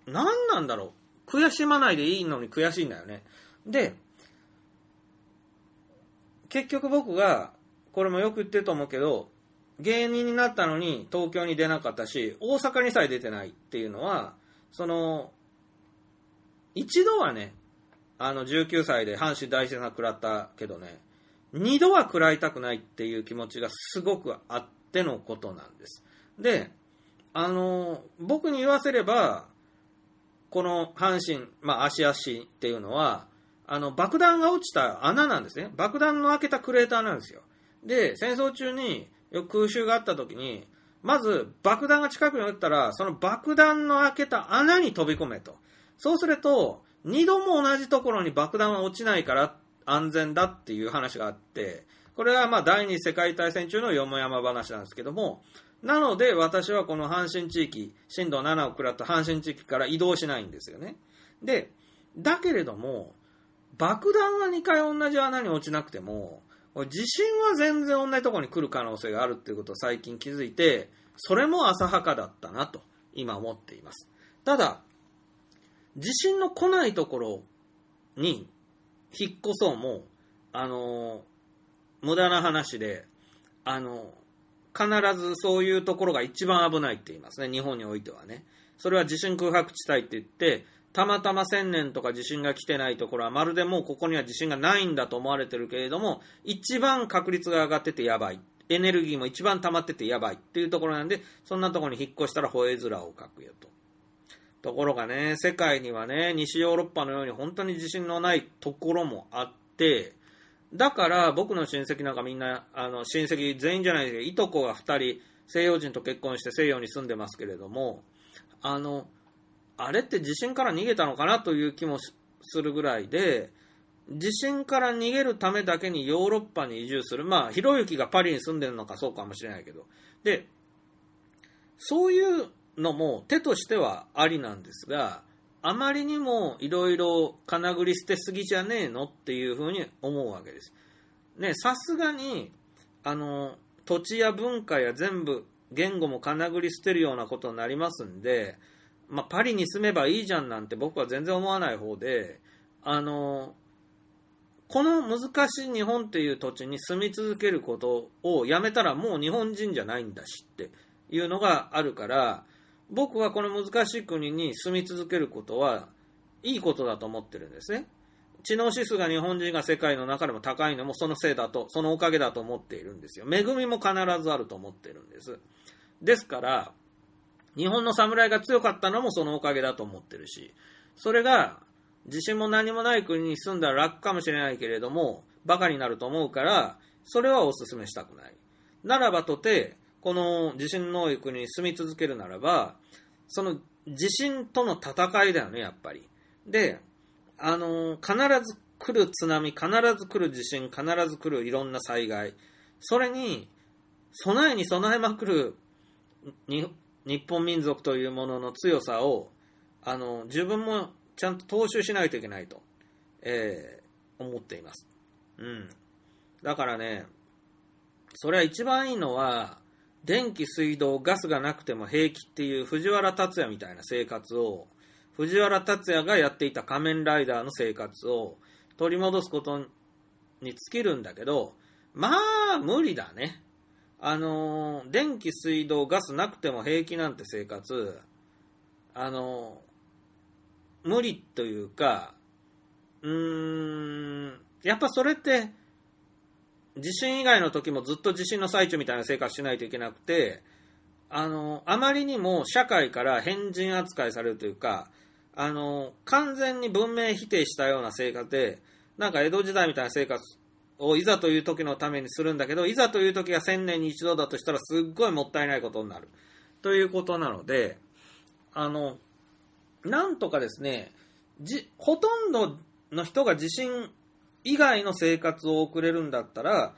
何なんだろう。悔しまないでいいのに悔しいんだよね。で、結局僕が、これもよく言ってると思うけど、芸人になったのに東京に出なかったし、大阪にさえ出てないっていうのは、その、一度はね、あの19歳で阪神大震災食らったけどね、二度は食らいたくないっていう気持ちがすごくあってのことなんです。で、あの、僕に言わせれば、この阪神、まあ、足足っていうのは、あの、爆弾が落ちた穴なんですね。爆弾の開けたクレーターなんですよ。で、戦争中に空襲があった時に、まず爆弾が近くに撃ったら、その爆弾の開けた穴に飛び込めと。そうすると、二度も同じところに爆弾は落ちないから、安全だっていう話があって、これはまあ第二次世界大戦中のよもやま話なんですけども、なので私はこの阪神地域、震度7を食らった阪神地域から移動しないんですよね。で、だけれども、爆弾は2回同じ穴に落ちなくても、地震は全然同じところに来る可能性があるっていうことを最近気づいて、それも浅はかだったなと今思っています。ただ、地震の来ないところに引っ越そうも、あの無駄な話で、あの必ずそういうところが一番危ないって言いますね、日本においてはね。それは地震空白地帯って言って、たまたま1000年とか地震が来てないところはまるでもうここには地震がないんだと思われてるけれども、一番確率が上がっててやばい。エネルギーも一番溜まっててやばいっていうところなんで、そんなところに引っ越したら吠え面をかくよと。ところがね、世界にはね、西ヨーロッパのように本当に地震のないところもあって、だから僕の親戚なんかみんな、あの親戚全員じゃないですけど、いとこが2人、西洋人と結婚して西洋に住んでますけれども、あの、あれって地震から逃げたのかなという気もするぐらいで、地震から逃げるためだけにヨーロッパに移住する。まあ、ひろゆきがパリに住んでるのかそうかもしれないけど。で、そういうのも手としてはありなんですが、あまりにもいろいろ金繰り捨てすぎじゃねえのっていうふうに思うわけです。ね、さすがに、あの、土地や文化や全部、言語も金繰り捨てるようなことになりますんで、まあ、パリに住めばいいじゃんなんて僕は全然思わない方で、あの、この難しい日本っていう土地に住み続けることをやめたらもう日本人じゃないんだしっていうのがあるから、僕はこの難しい国に住み続けることはいいことだと思ってるんですね。知能指数が日本人が世界の中でも高いのもそのせいだと、そのおかげだと思っているんですよ。恵みも必ずあると思ってるんです。ですから、日本の侍が強かったのもそのおかげだと思ってるし、それが自信も何もない国に住んだら楽かもしれないけれども、バカになると思うから、それはお勧めしたくない。ならばとて、この地震の多い国に住み続けるならば、その地震との戦いだよね、やっぱり。で、あの、必ず来る津波、必ず来る地震、必ず来るいろんな災害。それに、備えに備えまくるに日本民族というものの強さを、あの、自分もちゃんと踏襲しないといけないと、えー思っています。うん。だからね、それは一番いいのは、電気、水道、ガスがなくても平気っていう藤原竜也みたいな生活を、藤原竜也がやっていた仮面ライダーの生活を取り戻すことに尽きるんだけど、まあ、無理だね。あのー電気、水道、ガスなくても平気なんて生活、あのー無理というか、うーん、やっぱそれって、地震以外の時もずっと地震の最中みたいな生活しないといけなくて、あの、あまりにも社会から変人扱いされるというか、あの、完全に文明否定したような生活で、なんか江戸時代みたいな生活をいざという時のためにするんだけど、いざという時が1000年に一度だとしたらすっごいもったいないことになる。ということなので、あの、なんとかですね、じほとんどの人が地震以外の生活を送れるんだったら、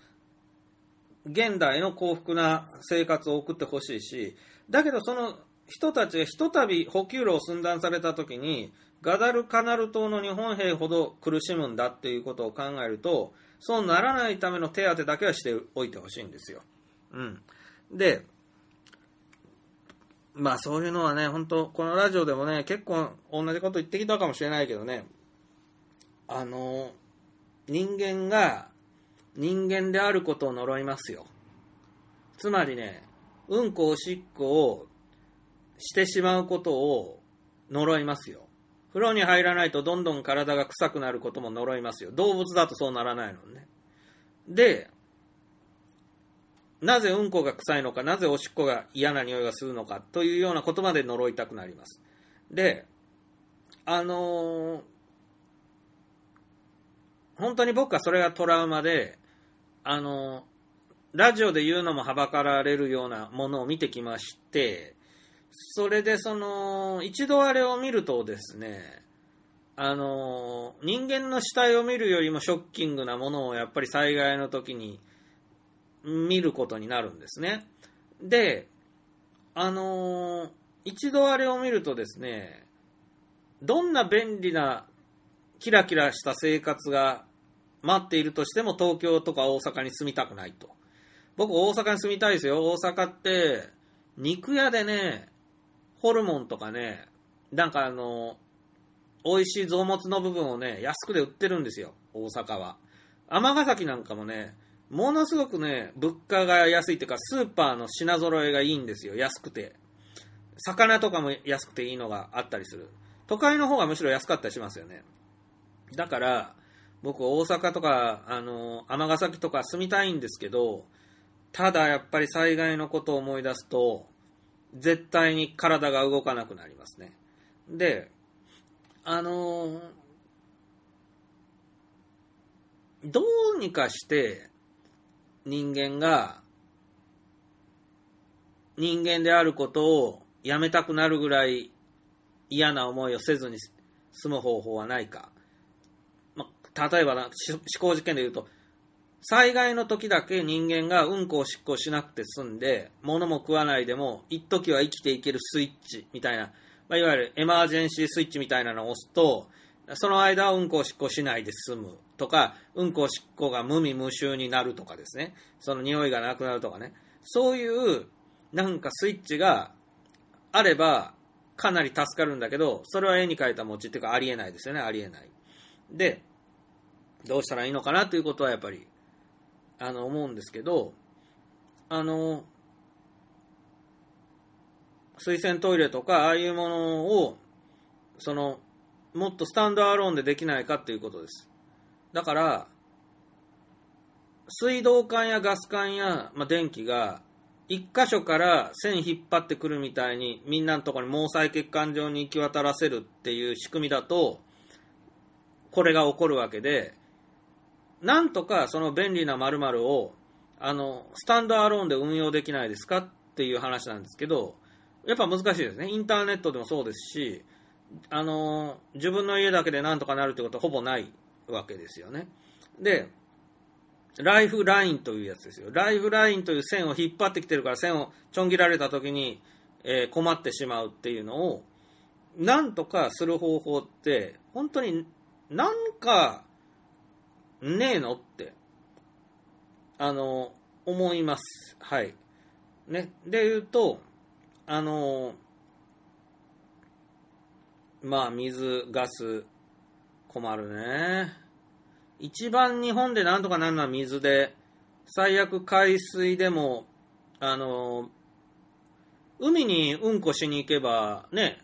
現代の幸福な生活を送ってほしいし、だけどその人たちがひとたび補給路を寸断されたときに、ガダルカナル島の日本兵ほど苦しむんだっていうことを考えると、そうならないための手当てだけはしておいてほしいんですよ。うん。で、まあそういうのはね、本当このラジオでもね、結構同じこと言ってきたかもしれないけどね、あの、人間が人間であることを呪いますよ。つまりね、うんこおしっこをしてしまうことを呪いますよ。風呂に入らないとどんどん体が臭くなることも呪いますよ。動物だとそうならないのね。で、なぜうんこが臭いのか、なぜおしっこが嫌な匂いがするのかというようなことまで呪いたくなります。で、あのー本当に僕はそれがトラウマで、あのーラジオで言うのもはばかられるようなものを見てきまして、それでその、一度あれを見るとですね、あの人間の死体を見るよりもショッキングなものをやっぱり災害の時に見ることになるんですね。で、あの一度あれを見るとですね、どんな便利なキラキラした生活が待っているとしても東京とか大阪に住みたくないと。僕大阪に住みたいですよ。大阪って肉屋でね、ホルモンとかね、なんかあの、美味しい臓物の部分をね、安くで売ってるんですよ、大阪は。尼崎なんかもね、ものすごくね、物価が安いっていうか、スーパーの品揃えがいいんですよ、安くて。魚とかも安くていいのがあったりする。都会の方がむしろ安かったりしますよね。だから、僕大阪とか、あの、尼崎とか住みたいんですけど、ただやっぱり災害のことを思い出すと、絶対に体が動かなくなりますね。で、あのーどうにかして人間が人間であることをやめたくなるぐらい嫌な思いをせずに済む方法はないか。まあ、例えば、思考実験で言うと、災害の時だけ人間がうんこを執行しなくて済んで、物も食わないでも、一時は生きていけるスイッチみたいな、まあ、いわゆるエマージェンシースイッチみたいなのを押すと、その間はうんこを執行しないで済む。とか、うんこを執行が無味無臭になるとかですね、その匂いがなくなるとかね、そういうなんかスイッチがあれば、かなり助かるんだけど、それは絵に描いた餅っていうかありえないですよね、ありえない。で、どうしたらいいのかなということはやっぱり、あの、思うんですけど、あの、水洗トイレとか、ああいうものを、その、もっとスタンドアローンでできないかっていうことです。だから、水道管やガス管や、まあ、電気が、一箇所から線引っ張ってくるみたいに、みんなのところに毛細血管上に行き渡らせるっていう仕組みだと、これが起こるわけで、なんとかその便利な〇〇を、あの、スタンドアローンで運用できないですかっていう話なんですけど、やっぱ難しいですね。インターネットでもそうですし、あの、自分の家だけでなんとかなるってことはほぼないわけですよね。で、ライフラインというやつですよ。ライフラインという線を引っ張ってきてるから線をちょん切られた時に、えー困ってしまうっていうのを、なんとかする方法って、本当になんか、ねえの？って、あの、思います。はい。ね。で言うと、あの、まあ、水、ガス、困るね。一番日本でなんとかなるのは水で、最悪海水でも、あの、海にうんこしに行けば、ね、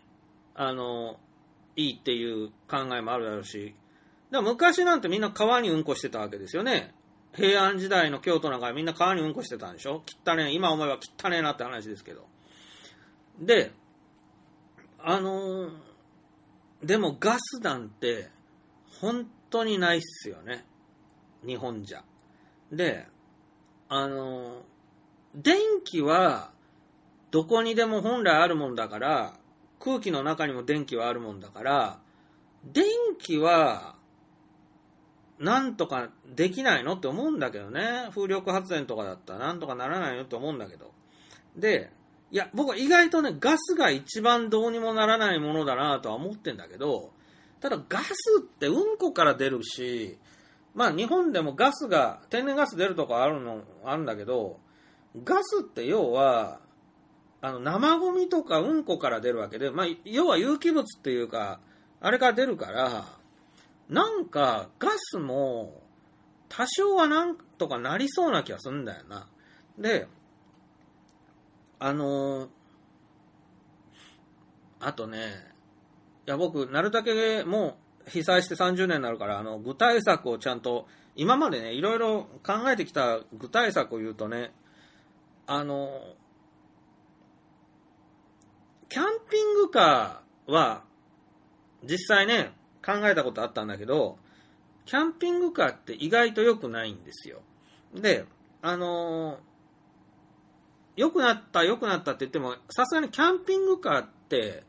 あの、いいっていう考えもあるだろうし、でも昔なんてみんな川にうんこしてたわけですよね。平安時代の京都なんかみんな川にうんこしてたんでしょ汚ねえ、今思えば汚ねえなって話ですけど。で、あのーでもガスなんて本当にないっすよね。日本じゃ。で、あのー電気はどこにでも本来あるもんだから、空気の中にも電気はあるもんだから、電気はなんとかできないのって思うんだけどね。風力発電とかだったらなんとかならないのって思うんだけど。で、いや、僕は意外とね、ガスが一番どうにもならないものだなとは思ってんだけど、ただガスってうんこから出るし、まあ日本でもガスが、天然ガス出るとこあるの、あるんだけど、ガスって要は、あの、生ゴミとかうんこから出るわけで、まあ、要は有機物っていうか、あれから出るから、なんかガスも多少はなんとかなりそうな気がするんだよな。で、あのーあとね、いや僕、なるだけもう被災して30年になるから、あの、具体策をちゃんと、今までね、いろいろ考えてきた具体策を言うとね、あのキャンピングカーは、実際ね、考えたことあったんだけど、キャンピングカーって意外と良くないんですよ。で、あの良くなった、良くなったって言っても、さすがにキャンピングカーって、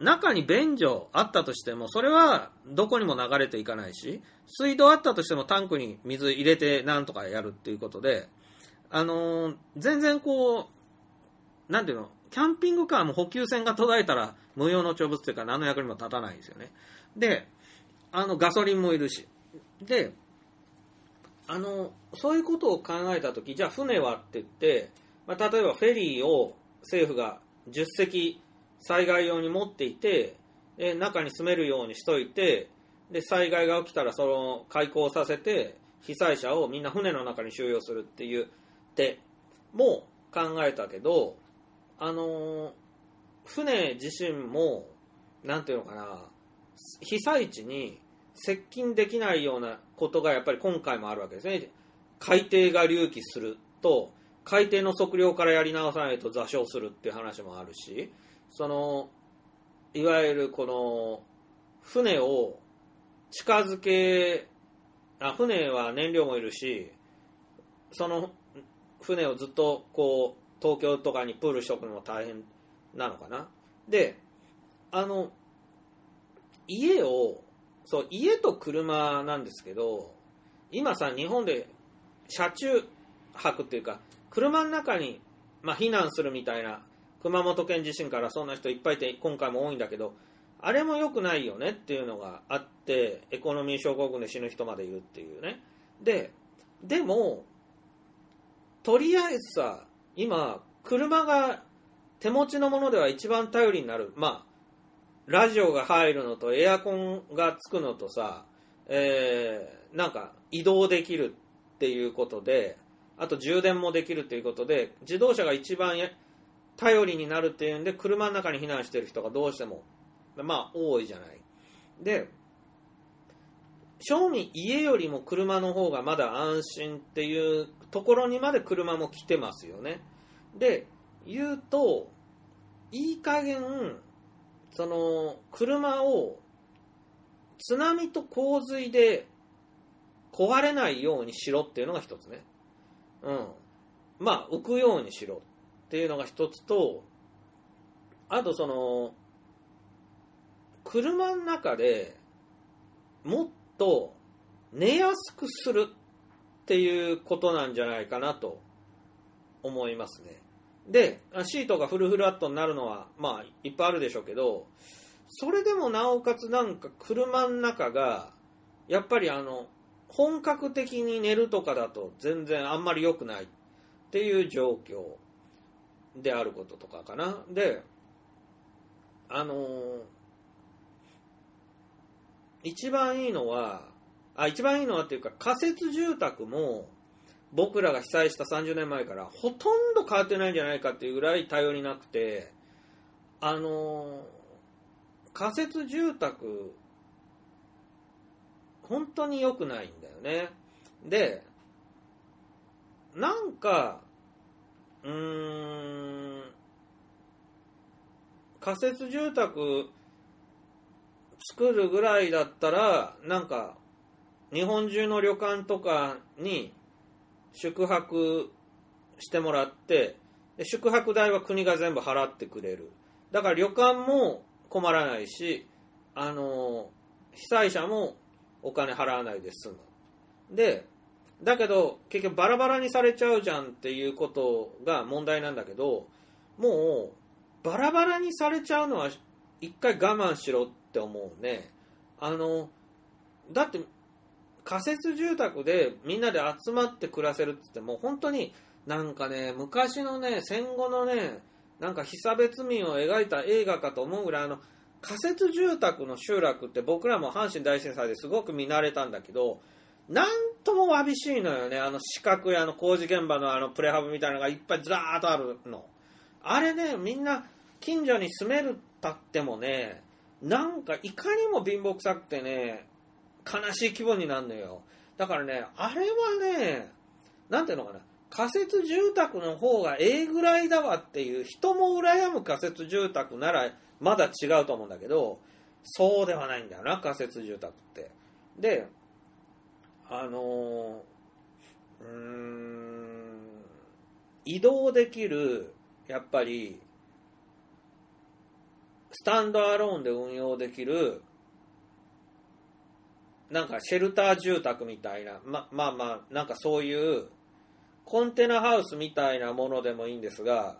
中に便所あったとしても、それはどこにも流れていかないし、水道あったとしてもタンクに水入れてなんとかやるっていうことで、あのー全然こう、なんていうの、キャンピングカーも補給船が途絶えたら無用の長物っていうか何の役にも立たないですよね。で、あの、ガソリンもいるし。で、あの、そういうことを考えたとき、じゃあ船はって言って、まあ、例えばフェリーを政府が10隻災害用に持っていて、で中に住めるようにしといて、で、災害が起きたらその開港させて、被災者をみんな船の中に収容するっていう手も考えたけど、あの船自身も、なんていうのかな、被災地に接近できないようなことがやっぱり今回もあるわけですね。海底が隆起すると、海底の測量からやり直さないと座礁するっていう話もあるし、その、いわゆるこの、船を近づけ、あ、船は燃料もいるし、その船をずっとこう、東京とかにプールしとくのも大変なのかな。で、あの、家を、そう、家と車なんですけど、今さ、日本で車中泊っていうか、車の中に、まあ、避難するみたいな、熊本県地震からそんな人いっぱいいて、今回も多いんだけど、あれも良くないよねっていうのがあって、エコノミー症候群で死ぬ人までいるっていうね。で、でも、とりあえずさ、今、車が手持ちのものでは一番頼りになる。まあ、ラジオが入るのとエアコンがつくのとさ、えー、なんか移動できるっていうことで、あと充電もできるっていうことで、自動車が一番頼りになるっていうんで、車の中に避難してる人がどうしても、まあ多いじゃない。で、正味家よりも車の方がまだ安心っていうところにまで車も来てますよね。で、言うと、いい加減、その、車を津波と洪水で壊れないようにしろっていうのが一つね。うん。まあ、浮くようにしろっていうのが一つと、あとその、車の中でもっと寝やすくするっていうことなんじゃないかなと思いますね。で、シートがフルフラットになるのは、まあ、いっぱいあるでしょうけど、それでもなおかつなんか車の中が、やっぱりあの、本格的に寝るとかだと全然あんまり良くないっていう状況であることとかかな。で、あのー一番いいのは、あ、一番いいのはっていうか仮設住宅も僕らが被災した30年前からほとんど変わってないんじゃないかっていうぐらい頼りなくて、あの仮設住宅本当に良くないんだよね。で、なんか、うーん、仮設住宅作るぐらいだったら、なんか、日本中の旅館とかに宿泊してもらって、で宿泊代は国が全部払ってくれる。だから旅館も困らないし、あの、被災者もお金払わないで済む。で、だけど結局バラバラにされちゃうじゃんっていうことが問題なんだけど、もうバラバラにされちゃうのは一回我慢しろって思うね。あの、だって仮設住宅でみんなで集まって暮らせるって言っても本当になんかね、昔のね、戦後のね、なんか被差別民を描いた映画かと思うぐらいあの仮設住宅の集落って僕らも阪神大震災ですごく見慣れたんだけどなんともわびしいのよねあの四角いあの工事現場のあのプレハブみたいなのがいっぱいずらーっとあるの。あれねみんな近所に住めるたってもねなんかいかにも貧乏くさくてね悲しい気分になるのよ。だからねあれはねなんていうのかな。仮設住宅の方がええぐらいだわっていう人も羨む仮設住宅ならまだ違うと思うんだけどそうではないんだよな仮設住宅って。であのーうーん移動できるやっぱりスタンドアローンで運用できるなんかシェルター住宅みたいなままあまあなんかそういうコンテナハウスみたいなものでもいいんですが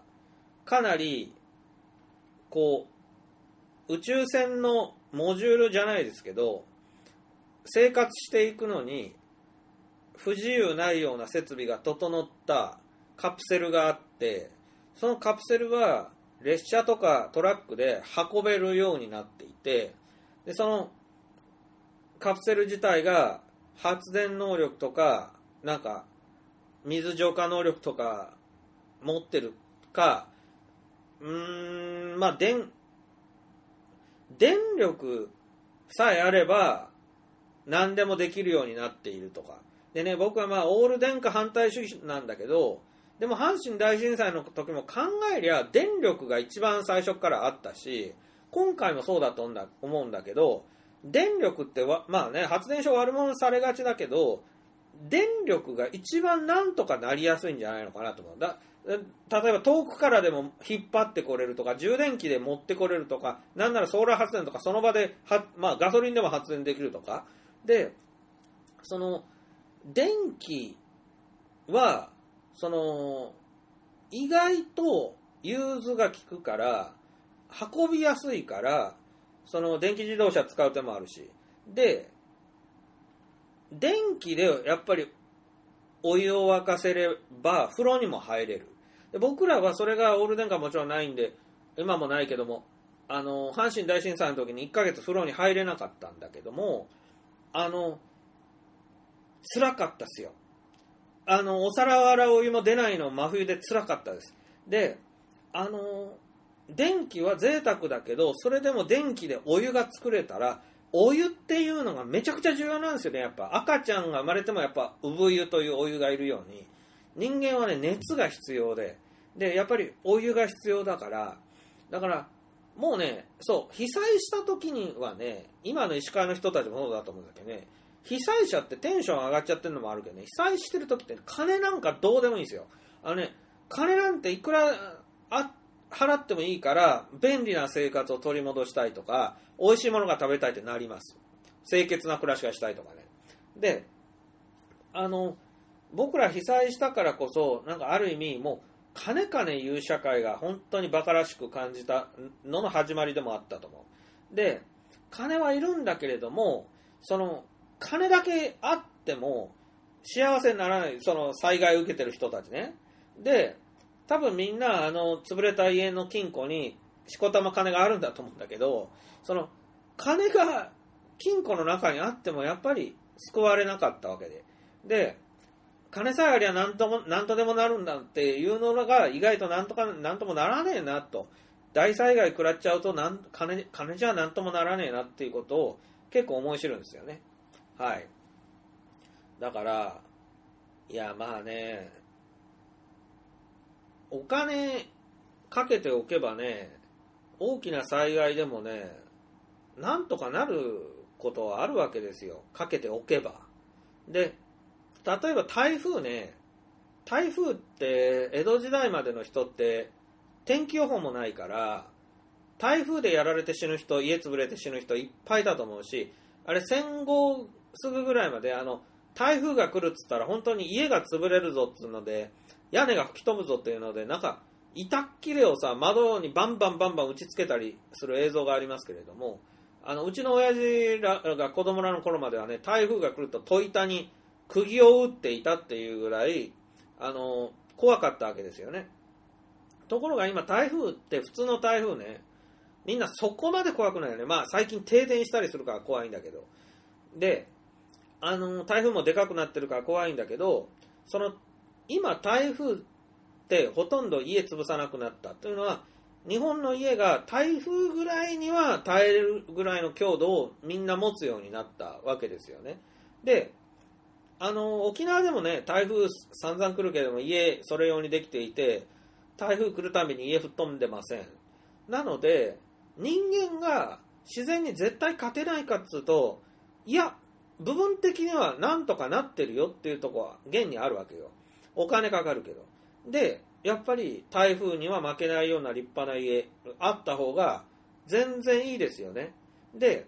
かなりこう宇宙船のモジュールじゃないですけど生活していくのに不自由ないような設備が整ったカプセルがあってそのカプセルは列車とかトラックで運べるようになっていてでそのカプセル自体が発電能力とかなんか水浄化能力とか持ってるかうーんまあ電電力さえあれば何でもできるようになっているとか。でね僕はまあオール電化反対主義なんだけどでも阪神大震災の時も考えりゃ電力が一番最初からあったし今回もそうだと思うんだけど電力ってわまあね発電所悪者されがちだけど電力が一番なんとかなりやすいんじゃないのかなと思う。だ例えば遠くからでも引っ張ってこれるとか充電器で持ってこれるとかなんならソーラー発電とかその場では、まあ、ガソリンでも発電できるとか。でその電気はその意外と融通が効くから運びやすいからその電気自動車使う手もあるし。で電気でやっぱりお湯を沸かせれば風呂にも入れる。で僕らはそれがオール電化もちろんないんで今もないけどもあの阪神大震災の時に1ヶ月風呂に入れなかったんだけどもあの辛かったっすよ。あのお皿洗うお湯も出ないの真冬で辛かったです。であの電気は贅沢だけどそれでも電気でお湯が作れたらお湯っていうのがめちゃくちゃ重要なんですよね。やっぱ赤ちゃんが生まれてもやっぱ産湯というお湯がいるように。人間はね熱が必要で。でやっぱりお湯が必要だからだからもうねそう被災した時にはね今の石川の人たちもそうだと思うんだけどね被災者ってテンション上がっちゃってるのもあるけどね被災してる時って金なんかどうでもいいんですよ。あのね金なんていくら払ってもいいから便利な生活を取り戻したいとか美味しいものが食べたいってなります。清潔な暮らしがしたいとかね。であの僕ら被災したからこそなんかある意味もう金金言う社会が本当に馬鹿らしく感じたのの始まりでもあったと思う。で金はいるんだけれどもその金だけあっても幸せにならないその災害を受けてる人たちね。で多分みんなあの潰れた家の金庫にしこたま金があるんだと思うんだけどその金が金庫の中にあってもやっぱり救われなかったわけで。で金さえありゃ何とも何とでもなるんだっていうのが意外と何とか何ともならねえなと。大災害食らっちゃうとなん金金じゃ何ともならねえなっていうことを結構思い知るんですよね。はい。だからいやまあねお金かけておけばね大きな災害でもねなんとかなることはあるわけですよ。かけておけば。で例えば台風ね。台風って江戸時代までの人って天気予報もないから台風でやられて死ぬ人家潰れて死ぬ人いっぱいだと思うしあれ戦後すぐぐらいまであの台風が来るっつったら本当に家が潰れるぞっつうので屋根が吹き飛ぶぞっていうのでなんか板っきれをさ窓にバンバンバンバン打ちつけたりする映像がありますけれどもあのうちの親父らが子供らの頃まではね台風が来ると戸板に釘を打っていたっていうぐらいあの怖かったわけですよね。ところが今台風って普通の台風ねみんなそこまで怖くないよね。まあ最近停電したりするから怖いんだけど。であの台風もでかくなってるから怖いんだけどその今台風ってほとんど家潰さなくなったというのは日本の家が台風ぐらいには耐えるぐらいの強度をみんな持つようになったわけですよね。であの沖縄でもね台風散々来るけれども家それ用にできていて台風来るたびに家吹っ飛んでません。なので人間が自然に絶対勝てないかっつうといや部分的にはなんとかなってるよっていうとこは現にあるわけよ。お金かかるけどでやっぱり台風には負けないような立派な家あった方が全然いいですよね。で、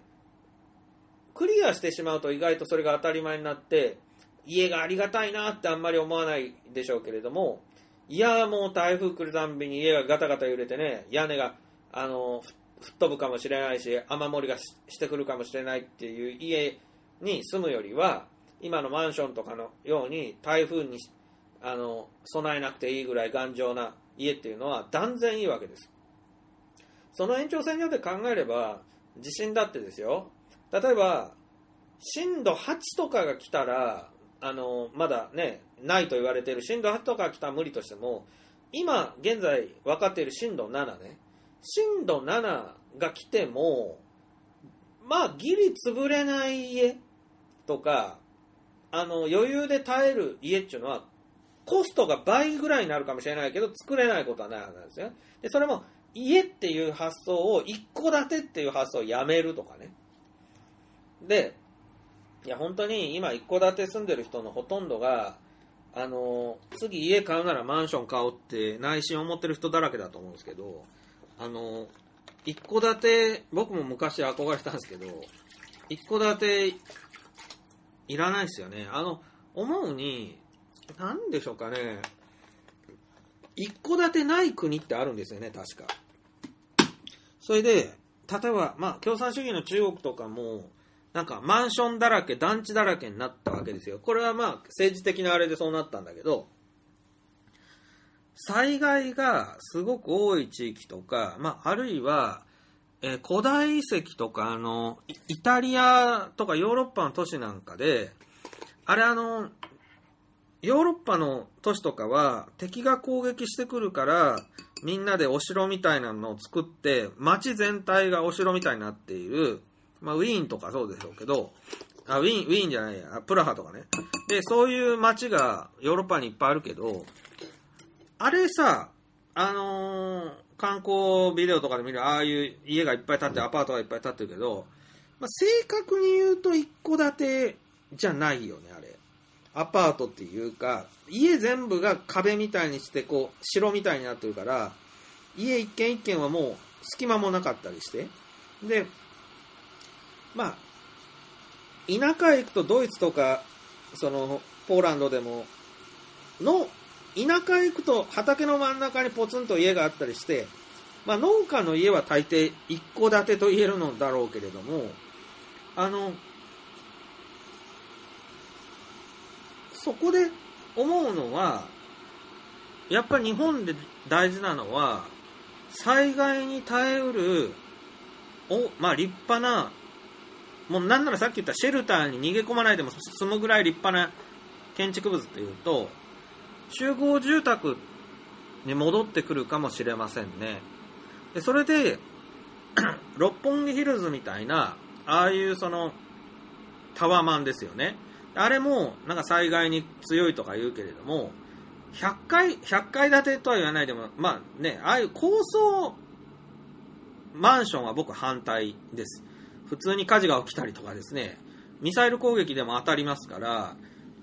クリアしてしまうと意外とそれが当たり前になって、家がありがたいなってあんまり思わないでしょうけれども、いや、もう台風来るたんびに家がガタガタ揺れてね、屋根が、あの、吹っ飛ぶかもしれないし、雨漏りがししてくるかもしれないっていう家に住むよりは、今のマンションとかのように台風にあの備えなくていいぐらい頑丈な家っていうのは断然いいわけです。その延長線上で考えれば、地震だってですよ、例えば、震度8とかが来たら、あのまだね、ないと言われている震度8とかが来たら無理としても、今現在分かっている震度7ね、震度7が来ても、まあ、ギリ潰れない家とか、あの余裕で耐える家っていうのは、コストが倍ぐらいになるかもしれないけど、作れないことはないわけなんですよ。で、それも、家っていう発想を、一戸建てっていう発想をやめるとかね。で、いや、本当に今、一戸建て住んでる人のほとんどが、あの、次家買うならマンション買おうって内心思ってる人だらけだと思うんですけど、あの、一戸建て、僕も昔憧れたんですけど、一戸建て、いらないですよね。あの、思うに、なんでしょうかね、一戸建てない国ってあるんですよね、確か。それで、例えば、まあ、共産主義の中国とかも、なんかマンションだらけ、団地だらけになったわけですよ。これはまあ、政治的なあれでそうなったんだけど、災害がすごく多い地域とか、まあ、あるいは、え古代遺跡とか、あの、イタリアとかヨーロッパの都市なんかで、あれあの、ヨーロッパの都市とかは敵が攻撃してくるからみんなでお城みたいなのを作って街全体がお城みたいになっている、まあ、ウィーンとかそうでしょうけどあウィーンウィーンじゃないやプラハとかね。でそういう街がヨーロッパにいっぱいあるけどあれさあのー観光ビデオとかで見るああいう家がいっぱい建ってアパートがいっぱい建ってるけど、まあ、正確に言うと一戸建てじゃないよねあれアパートっていうか家全部が壁みたいにしてこう城みたいになってるから家一軒一軒はもう隙間もなかったりして。でまあ田舎へ行くとドイツとかそのポーランドでもの田舎へ行くと畑の真ん中にポツンと家があったりして、まあ、農家の家は大抵一戸建てと言えるのだろうけれどもあのそこで思うのはやっぱり日本で大事なのは災害に耐えうるお、まあ、立派なもうなんならさっき言ったシェルターに逃げ込まないでも住むぐらい立派な建築物というと集合住宅に戻ってくるかもしれませんね。でそれで六本木ヒルズみたいなああいうそのタワマンですよね。あれもなんか災害に強いとか言うけれども100階 ,100 階建てとは言わないでもまあねああいう高層マンションは僕反対です。普通に火事が起きたりとかですね。ミサイル攻撃でも当たりますから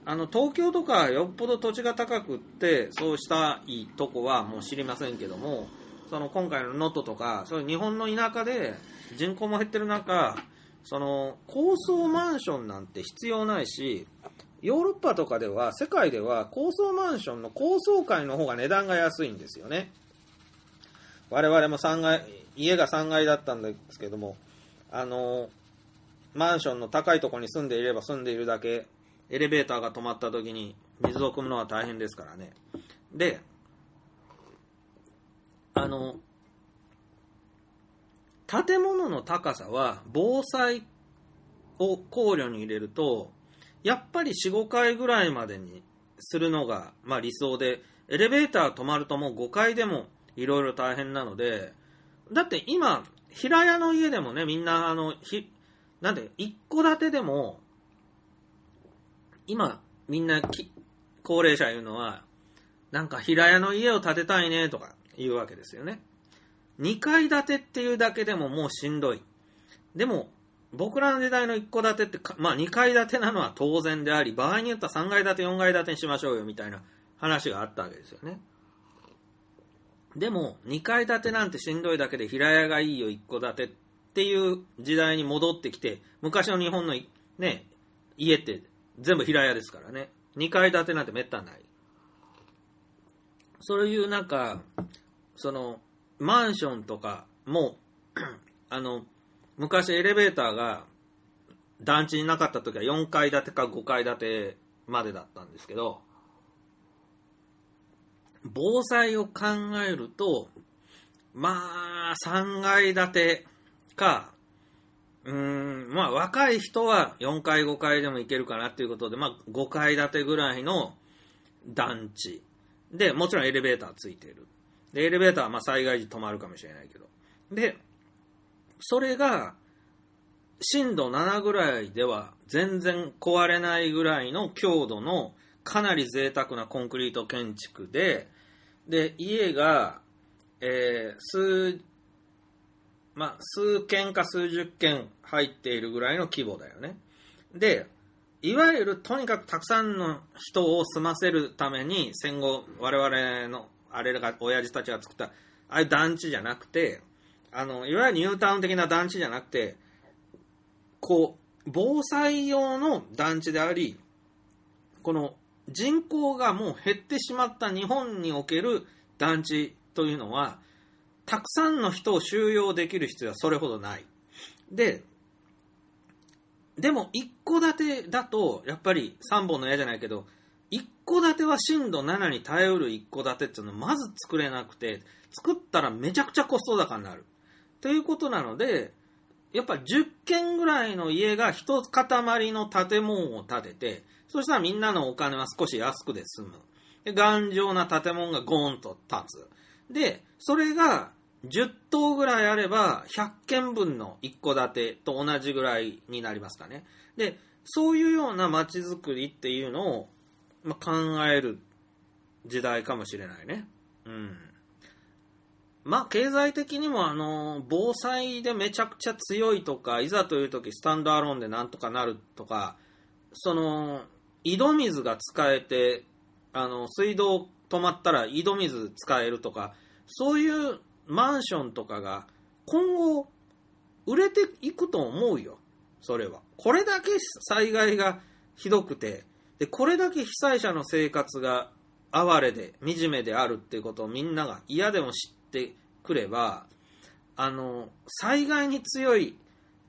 あの東京とかよっぽど土地が高くってそうしたいとこはもう知りませんけどもその今回の能登とかそういう日本の田舎で人口も減ってる中その高層マンションなんて必要ないしヨーロッパとかでは世界では高層マンションの高層階の方が値段が安いんですよね。我々も3階家が3階だったんですけどもあのマンションの高いところに住んでいれば住んでいるだけエレベーターが止まった時に水を汲むのは大変ですからね。であの建物の高さは防災を考慮に入れるとやっぱり45階ぐらいまでにするのが、まあ、理想でエレベーター止まるともう5階でもいろいろ大変なのでだって今平屋の家でもねみんなあのひなんで一戸建てでも今みんなき高齢者言うのはなんか平屋の家を建てたいねとか言うわけですよね。2階建てっていうだけでももうしんどいでも僕らの時代の一戸建てってか、まあ、2階建てなのは当然であり場合によっては3階建て4階建てにしましょうよみたいな話があったわけですよねでも、2階建てなんてしんどいだけで平屋がいいよ、1戸建てっていう時代に戻ってきて、昔の日本のね、家って全部平屋ですからね。2階建てなんてめったにない。そういうなんか、その、マンションとかも、<clears throat> あの、昔エレベーターが団地になかった時は4階建てか5階建てまでだったんですけど、防災を考えると、まあ、3階建てか、うーん、まあ、若い人は4階、5階でも行けるかなっていうことで、まあ、5階建てぐらいの団地。で、もちろんエレベーターついてる。で、エレベーターはまあ災害時止まるかもしれないけど。で、それが、震度7ぐらいでは全然壊れないぐらいの強度のかなり贅沢なコンクリート建築で、で、家が、えー、数、まあ、数軒か数十軒入っているぐらいの規模だよね。で、いわゆるとにかくたくさんの人を住ませるために戦後我々のあれが親父たちが作ったああいう団地じゃなくてあのいわゆるニュータウン的な団地じゃなくてこう防災用の団地でありこの人口がもう減ってしまった日本における団地というのはたくさんの人を収容できる必要はそれほどない。で、でも一戸建てだとやっぱり3本の矢じゃないけど一戸建ては震度7に耐えうる一戸建てっていうのはまず作れなくて作ったらめちゃくちゃコスト高になる。ということなのでやっぱ10軒ぐらいの家が一塊の建物を建ててそしたらみんなのお金は少し安くで済む。で頑丈な建物がゴーンと建つ。で、それが10棟ぐらいあれば100軒分の一戸建てと同じぐらいになりますかね。で、そういうような街づくりっていうのを、まあ、考える時代かもしれないね。うん。まあ、経済的にも、あの、防災でめちゃくちゃ強いとか、いざという時スタンドアローンでなんとかなるとか、その、井戸水が使えて、あの、水道止まったら井戸水使えるとか、そういうマンションとかが今後売れていくと思うよ。それは。これだけ災害がひどくて、で、これだけ被災者の生活が哀れで惨めであるっていうことをみんなが嫌でも知ってくれば、あの、災害に強い、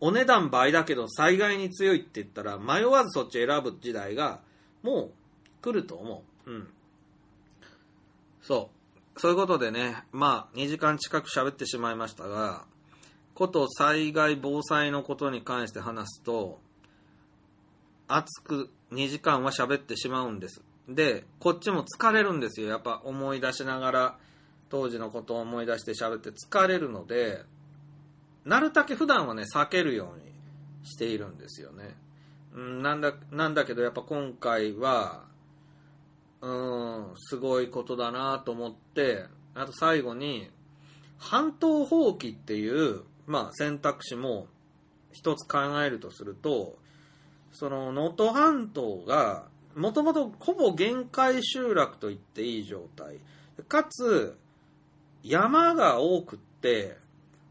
お値段倍だけど災害に強いって言ったら迷わずそっち選ぶ時代がもう来ると思う。うん。そう。そういうことでね、まあ、2時間近く喋ってしまいましたが、こと災害防災のことに関して話すと、熱く2時間は喋ってしまうんです。で、こっちも疲れるんですよ。やっぱ思い出しながら、当時のことを思い出して喋って疲れるので、なるだけ普段はね、避けるようにしているんですよね。うん、なんだ、なんだけど、やっぱ今回は、うん、すごいことだなと思って、あと最後に、半島放棄っていう、まあ、選択肢も一つ考えるとすると、その能登半島がもともとほぼ限界集落と言っていい状態。かつ山が多くって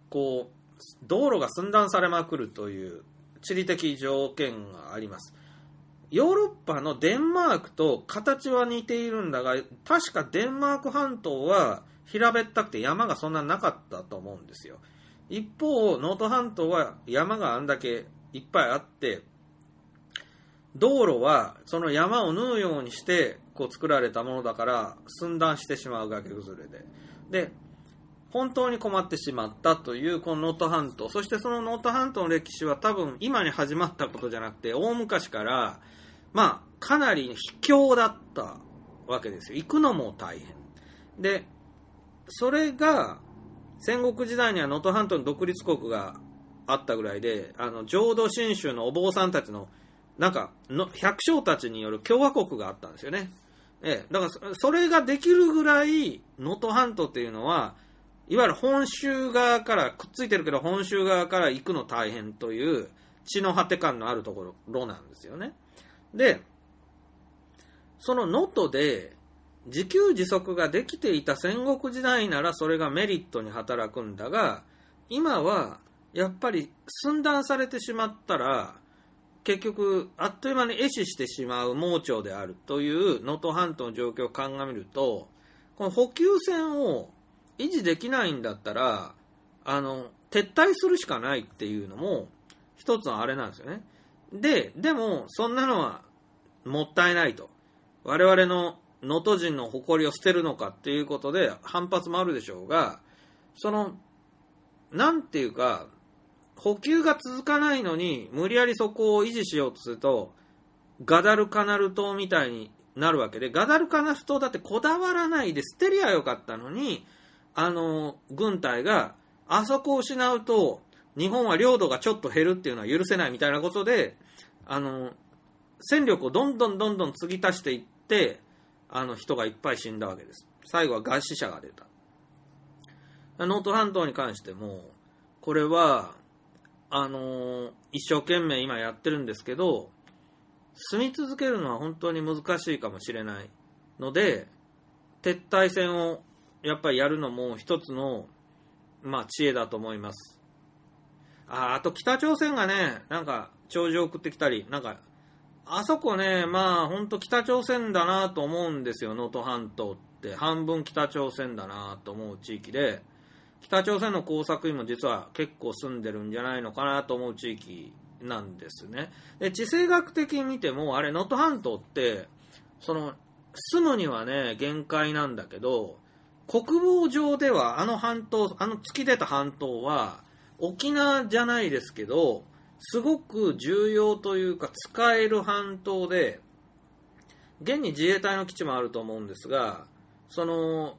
こう道路が寸断されまくるという地理的条件があります。ヨーロッパのデンマークと形は似ているんだが確かデンマーク半島は平べったくて山がそんななかったと思うんですよ。一方能登半島は山があんだけいっぱいあって道路はその山を縫うようにしてこう作られたものだから寸断してしまう崖崩れで。で本当に困ってしまったというこの能登半島。そしてその能登半島の歴史は多分今に始まったことじゃなくて大昔からまあかなり秘境だったわけですよ。行くのも大変。でそれが戦国時代には能登半島の独立国があったぐらいであの浄土真宗のお坊さんたちのなんかの百姓たちによる共和国があったんですよね。ええ、だからそれができるぐらい能登半島っていうのはいわゆる本州側からくっついてるけど本州側から行くの大変という血の果て感のあるところなんですよね。でその能登で自給自足ができていた戦国時代ならそれがメリットに働くんだが、今はやっぱり寸断されてしまったら、結局、あっという間に壊死してしまう盲腸であるという能登半島の状況を鑑みると、この補給線を維持できないんだったら、あの、撤退するしかないっていうのも、一つのあれなんですよね。で、でも、そんなのはもったいないと。我々の能登人の誇りを捨てるのかっていうことで反発もあるでしょうが、その、なんていうか、補給が続かないのに、無理やりそこを維持しようとすると、ガダルカナル島みたいになるわけで、ガダルカナル島だってこだわらないで捨てりゃよかったのに、あの、軍隊が、あそこを失うと、日本は領土がちょっと減るっていうのは許せないみたいなことで、あの、戦力をどんどんどんどん継ぎ足していって、あの人がいっぱい死んだわけです。最後は餓死者が出た。能登半島に関しても、これは、あの一生懸命今やってるんですけど、住み続けるのは本当に難しいかもしれないので、撤退戦をやっぱりやるのも一つの、まあ、知恵だと思います。ああと北朝鮮がね、なんか、長寿送ってきたり、なんか、あそこね、まあ、ほんと北朝鮮だなと思うんですよ、能登半島って。半分北朝鮮だなと思う地域で、北朝鮮の工作員も実は結構住んでるんじゃないのかなと思う地域なんですね。で、地政学的に見ても、あれ、能登半島って、その、住むにはね、限界なんだけど、国防上ではあの半島、あの突き出た半島は、沖縄じゃないですけど、すごく重要というか使える半島で、現に自衛隊の基地もあると思うんですが、その、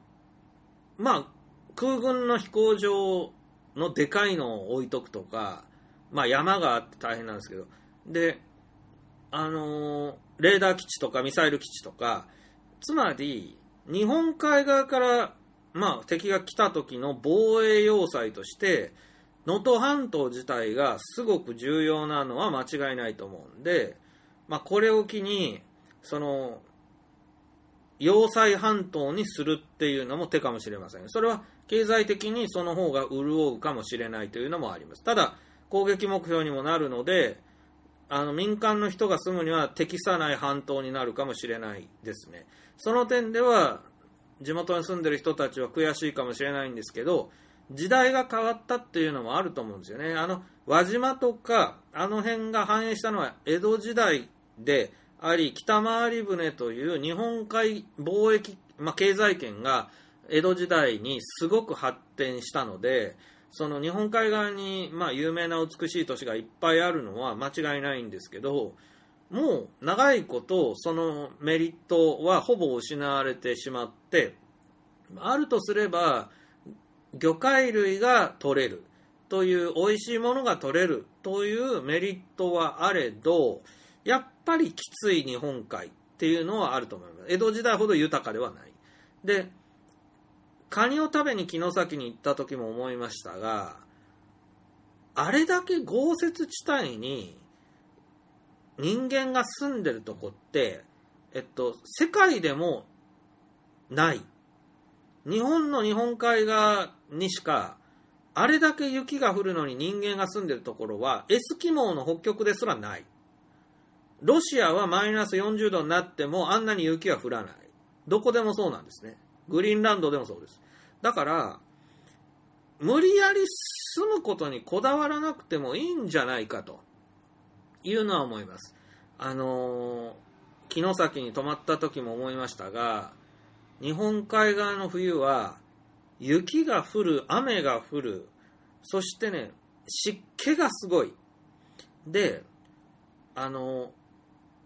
まあ、空軍の飛行場のでかいのを置いとくとか、まあ山があって大変なんですけど、で、あのー、レーダー基地とかミサイル基地とか、つまり、日本海側から、まあ、敵が来た時の防衛要塞として、能登半島自体がすごく重要なのは間違いないと思うんで、まあ、これを機に、その、要塞半島にするっていうのも手かもしれません。それは経済的にその方が潤うかもしれないというのもあります。ただ、攻撃目標にもなるので、あの民間の人が住むには適さない半島になるかもしれないですね。その点では、地元に住んでる人たちは悔しいかもしれないんですけど、時代が変わったっていうのもあると思うんですよね。あの、輪島とか、あの辺が繁栄したのは江戸時代であり、北回り船という日本海貿易、まあ、経済圏が江戸時代にすごく発展したので、その日本海側に、まあ、有名な美しい都市がいっぱいあるのは間違いないんですけど、もう長いことそのメリットはほぼ失われてしまって、あるとすれば、魚介類が取れるという美味しいものが取れるというメリットはあれど、やっぱりきつい日本海っていうのはあると思います。江戸時代ほど豊かではない。で、カニを食べに城崎に行った時も思いましたが、あれだけ豪雪地帯に人間が住んでるとこって、えっと、世界でもない。日本の日本海側にしか、あれだけ雪が降るのに人間が住んでるところは、エスキモーの北極ですらない。ロシアはマイナス40度になってもあんなに雪は降らない。どこでもそうなんですね。グリーンランドでもそうです。だから、無理やり住むことにこだわらなくてもいいんじゃないかというのは思います。あのー、城崎に泊まった時も思いましたが、日本海側の冬は雪が降る、雨が降る、そしてね、湿気がすごい。で、あの、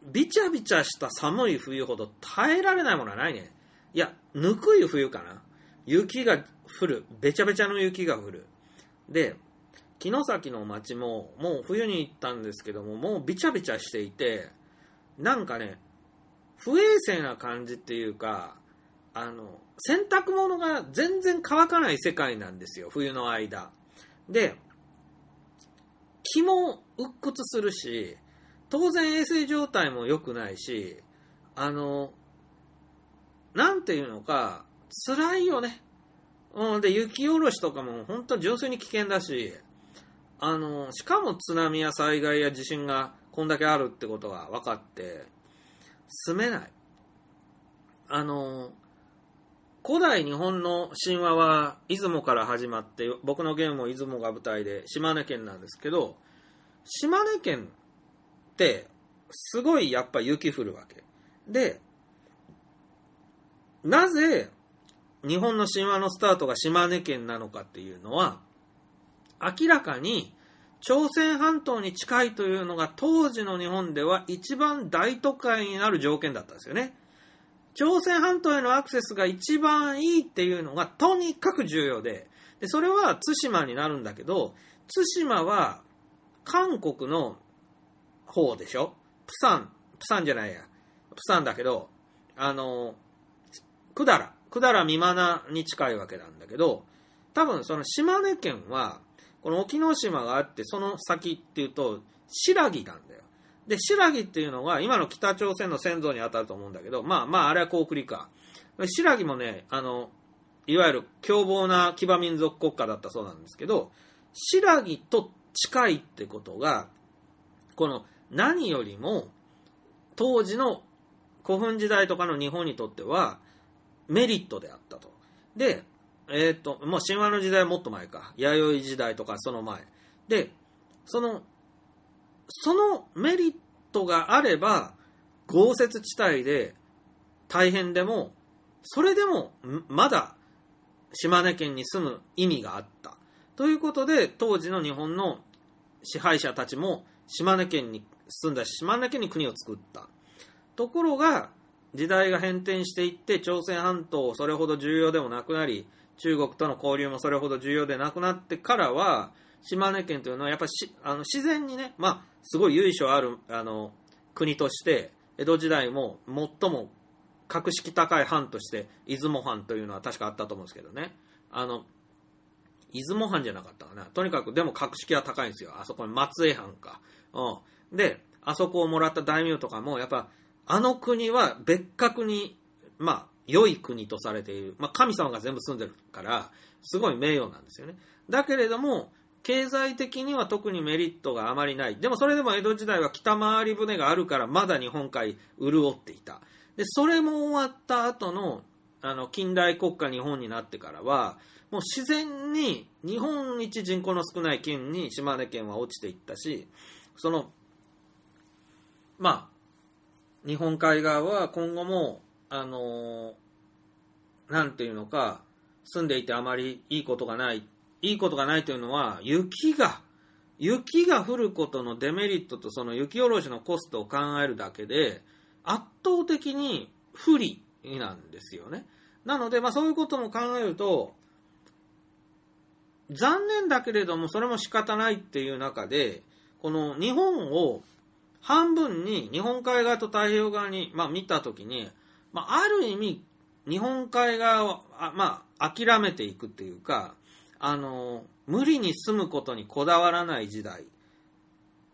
びちゃびちゃした寒い冬ほど耐えられないものはないね。いや、ぬくい冬かな。雪が降る。べちゃべちゃの雪が降る。で、城崎の町も、もう冬に行ったんですけども、もうびちゃびちゃしていて、なんかね、不衛生な感じっていうか、あの、洗濯物が全然乾かない世界なんですよ、冬の間。で、気も鬱屈するし、当然衛生状態も良くないし、あの、なんていうのか、辛いよね。うん、で、雪下ろしとかも本当純粋に危険だし、あの、しかも津波や災害や地震がこんだけあるってことが分かって、住めない。あの、古代日本の神話は出雲から始まって、僕のゲームも出雲が舞台で島根県なんですけど、島根県すごいやっぱ雪降るわけ。で、なぜ日本の神話のスタートが島根県なのかっていうのは、明らかに朝鮮半島に近いというのが当時の日本では一番大都会になる条件だったんですよね。朝鮮半島へのアクセスが一番いいっていうのがとにかく重要で、でそれは対馬になるんだけど、対馬は韓国の方でしょ？プサン、プサンじゃないや。プサンだけど、あの、百済、百済三マナに近いわけなんだけど、多分その島根県は、この沖ノ島があって、その先っていうと、白木なんだよ。で、白木っていうのが、今の北朝鮮の先祖に当たると思うんだけど、まあまあ、あれは高句麗か。白木もね、あの、いわゆる凶暴な騎馬民族国家だったそうなんですけど、白木と近いってことが、この何よりも、当時の古墳時代とかの日本にとっては、メリットであったと。で、えっ、と、もう神話の時代はもっと前か。弥生時代とかその前。で、その、そのメリットがあれば、豪雪地帯で大変でも、それでもまだ島根県に住む意味があった。ということで、当時の日本の支配者たちも島根県に住んだ、島根県に国を作った。ところが、時代が変転していって、朝鮮半島それほど重要でもなくなり、中国との交流もそれほど重要でなくなってからは、島根県というのはやっぱしあの自然にね、まあ、すごい由緒あるあの国として、江戸時代も最も格式高い藩として、出雲藩というのは確かあったと思うんですけどね。あの、出雲藩じゃなかったかな。とにかく、でも格式は高いんですよ。あそこに松江藩か。うん。で、あそこをもらった大名とかも、やっぱ、あの国は別格に、まあ、良い国とされている。まあ、神様が全部住んでるから、すごい名誉なんですよね。だけれども、経済的には特にメリットがあまりない。でもそれでも江戸時代は北回り船があるから、まだ日本海潤っていた。で、それも終わった後の、あの、近代国家日本になってからは、もう自然に日本一人口の少ない県に島根県は落ちていったし、その、まあ、日本海側は今後も、あのなんていうのか、住んでいてあまりいいことがない。いいことがないというのは、雪が、雪が降ることのデメリットとその雪下ろしのコストを考えるだけで、圧倒的に不利なんですよね。なので、まあそういうことも考えると、残念だけれども、それも仕方ないっていう中で、この日本を半分に日本海側と太平洋側に、まあ、見たときに、まあ、ある意味、日本海側を、あまあ、諦めていくっていうか、あの、無理に住むことにこだわらない時代っ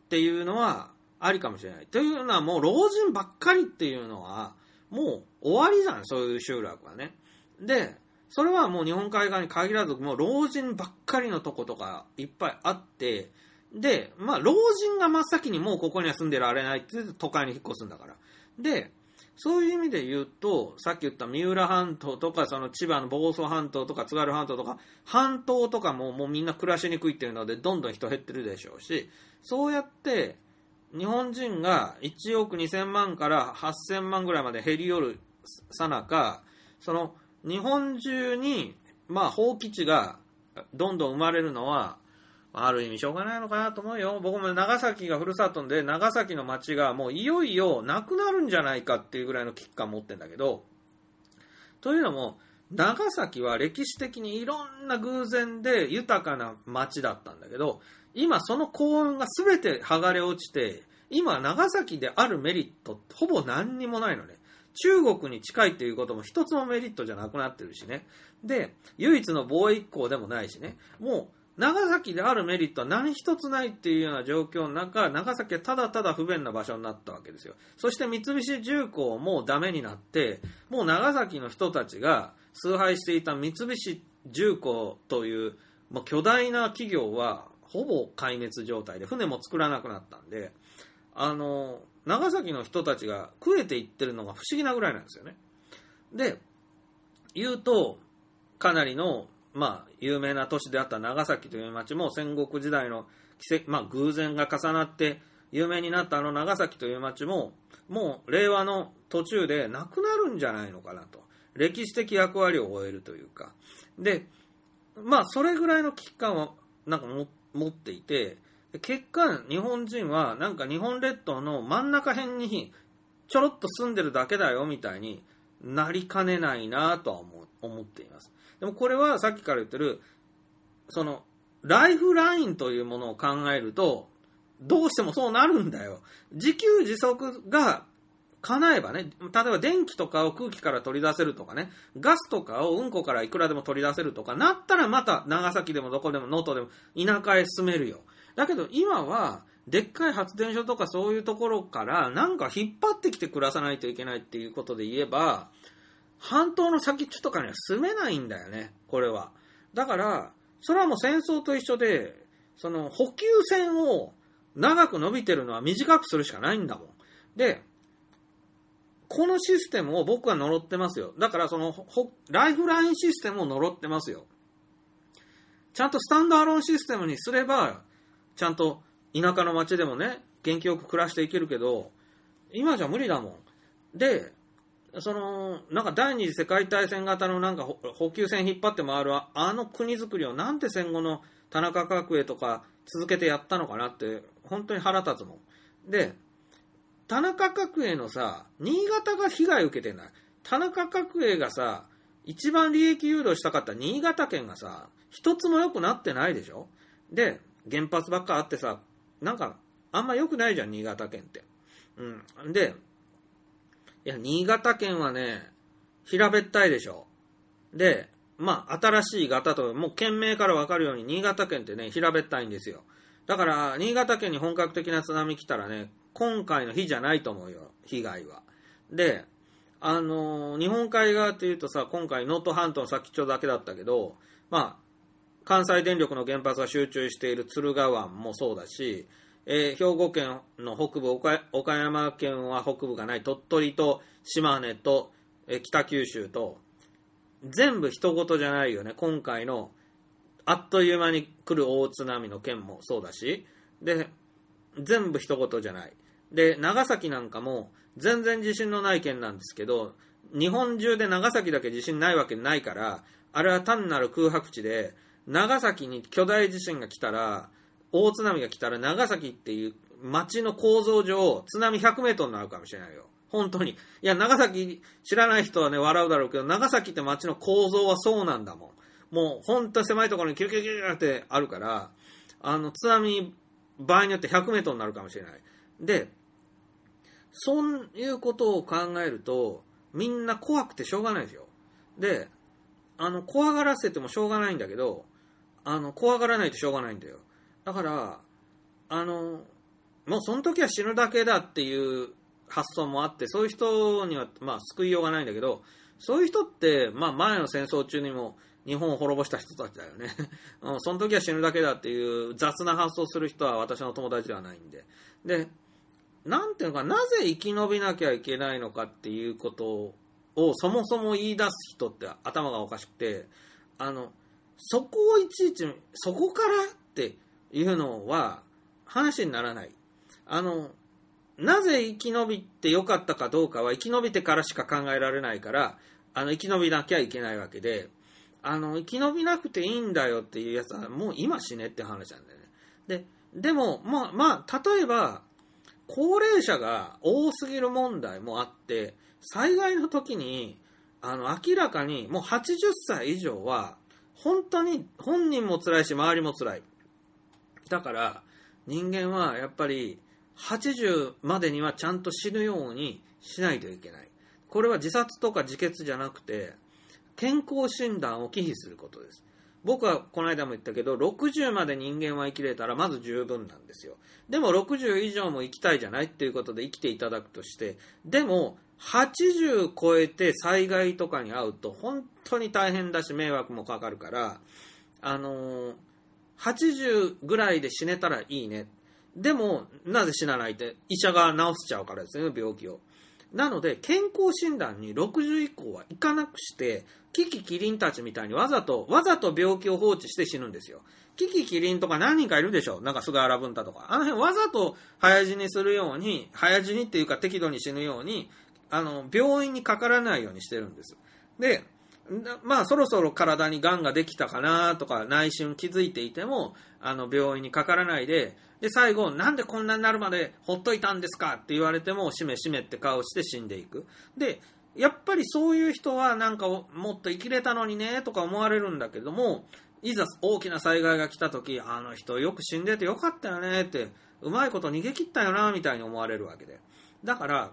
ていうのはありかもしれない。というのはもう老人ばっかりっていうのは、もう終わりじゃん、そういう集落はね。で、それはもう日本海側に限らず、もう老人ばっかりのとことかいっぱいあって、で、まあ老人が真っ先にもうここには住んでられないって都会に引っ越すんだから。で、そういう意味で言うと、さっき言った三浦半島とか、その千葉の房総半島とか津軽半島とか、半島とかももうみんな暮らしにくいっていうので、どんどん人減ってるでしょうし、そうやって、日本人が1億2000万から8000万ぐらいまで減り寄るさなか、その日本中に、まあ、放棄地がどんどん生まれるのは、ある意味しょうがないのかなと思うよ。僕も長崎がふるさとで、長崎の街がもういよいよなくなるんじゃないかっていうぐらいの危機感持ってんだけど、というのも、長崎は歴史的にいろんな偶然で豊かな街だったんだけど、今その幸運が全て剥がれ落ちて、今長崎であるメリットほぼ何にもないのね。中国に近いっていうことも一つもメリットじゃなくなってるしね。で、唯一の貿易港でもないしね。もう長崎であるメリットは何一つないっていうような状況の中、長崎はただただ不便な場所になったわけですよ。そして三菱重工もダメになって、もう長崎の人たちが崇拝していた三菱重工という、まあ、巨大な企業はほぼ壊滅状態で、船も作らなくなったんで、あの、長崎の人たちが食えていってるのが不思議なぐらいなんですよね。で、言うと、かなりの、まあ、有名な都市であった長崎という町も戦国時代の奇跡、まあ、偶然が重なって有名になったあの長崎という町も、もう令和の途中でなくなるんじゃないのかなと。歴史的役割を終えるというか。で、まあ、それぐらいの危機感は、なんか持っていて、結果、日本人は、なんか日本列島の真ん中辺に、ちょろっと住んでるだけだよ、みたいになりかねないなとは思っています。でもこれはさっきから言ってる、その、ライフラインというものを考えると、どうしてもそうなるんだよ。自給自足が叶えばね、例えば電気とかを空気から取り出せるとかね、ガスとかをうんこからいくらでも取り出せるとかなったらまた長崎でもどこでも能登でも田舎へ住めるよ。だけど今は、でっかい発電所とかそういうところからなんか引っ張ってきて暮らさないといけないっていうことで言えば、半島の先っちょとかには住めないんだよね、これは。だから、それはもう戦争と一緒で、その補給線を長く伸びてるのは短くするしかないんだもん。で、このシステムを僕は呪ってますよ。だからその、ほライフラインシステムを呪ってますよ。ちゃんとスタンドアローンシステムにすれば、ちゃんと田舎の町でもね、元気よく暮らしていけるけど、今じゃ無理だもん。で、その、なんか第二次世界大戦型のなんか補給線引っ張って回るあの国づくりをなんて戦後の田中角栄とか続けてやったのかなって、本当に腹立つもん。で、田中角栄のさ、新潟が被害受けてない。田中角栄がさ、一番利益誘導したかった新潟県がさ、一つも良くなってないでしょで、原発ばっかあってさ、なんか、あんま良くないじゃん、新潟県って。うん。で、いや、新潟県はね、平べったいでしょ。で、まあ、新しい型と、もう県名からわかるように、新潟県ってね、平べったいんですよ。だから、新潟県に本格的な津波来たらね、今回の日じゃないと思うよ、被害は。で、あのー日本海側っていうとさ、今回能登半島の先っちょだけだったけど、まあ、関西電力の原発が集中している敦賀湾もそうだし、えー兵庫県の北部岡、岡山県は北部がない、鳥取と島根と、えー北九州と、全部人事じゃないよね、今回の、あっという間に来る大津波の件もそうだし、で、全部一言じゃない。で、長崎なんかも全然自信のない県なんですけど、日本中で長崎だけ自信ないわけないから、あれは単なる空白地で、長崎に巨大地震が来たら、大津波が来たら長崎っていう町の構造上、津波100メートルになるかもしれないよ。本当に。いや、長崎知らない人はね、笑うだろうけど、長崎って町の構造はそうなんだもん。もう、本当に狭いところにキュキュキュキュってあるから、あの、津波、場合によって100メートルになるかもしれない。で、そういうことを考えると、みんな怖くてしょうがないですよ。で、あの、怖がらせてもしょうがないんだけど、あの、怖がらないとしょうがないんだよ。だから、あの、もうその時は死ぬだけだっていう発想もあって、そういう人には、まあ、救いようがないんだけど、そういう人って、まあ、前の戦争中にも日本を滅ぼした人たちだよね。<laughs> うんその時は死ぬだけだっていう雑な発想する人は私の友達ではないんで。で、なんていうのか、なぜ生き延びなきゃいけないのかっていうことをそもそも言い出す人って頭がおかしくて、あの、そこをいちいち、そこからっていうのは話にならない。あの、なぜ生き延びてよかったかどうかは生き延びてからしか考えられないから、あの、生き延びなきゃいけないわけで、あの、生き延びなくていいんだよっていうやつはもう今死ねって話なんだよね。で、でも、まあ、まあ、例えば、高齢者が多すぎる問題もあって、災害の時に、あの、明らかにもう80歳以上は、本当に本人も辛いし、周りも辛い。だから、人間はやっぱり、80までにはちゃんと死ぬようにしないといけない。これは自殺とか自決じゃなくて、健康診断を忌避することです。僕はこの間も言ったけど、60まで人間は生きれたらまず十分なんですよ。でも60以上も生きたいじゃないっていうことで生きていただくとして、でも80超えて災害とかに遭うと本当に大変だし迷惑もかかるから、あのー80ぐらいで死ねたらいいね。でも、なぜ死なないって医者が治しちゃうからですね、病気を。なので、健康診断に60以降は行かなくして、キキキリンたちみたいにわざと、わざと病気を放置して死ぬんですよ。キキキリンとか何人かいるでしょなんか菅原文太とか。あの辺わざと早死にするように、早死にっていうか適度に死ぬように、あの、病院にかからないようにしてるんです。で、まあそろそろ体に癌ができたかなとか内心気づいていてもあの病院にかからないでで最後なんでこんなになるまでほっといたんですかって言われてもしめしめって顔して死んでいく。でやっぱりそういう人はなんかもっと生きれたのにねとか思われるんだけどもいざ大きな災害が来た時あの人よく死んでてよかったよねってうまいこと逃げ切ったよなみたいに思われるわけで。だから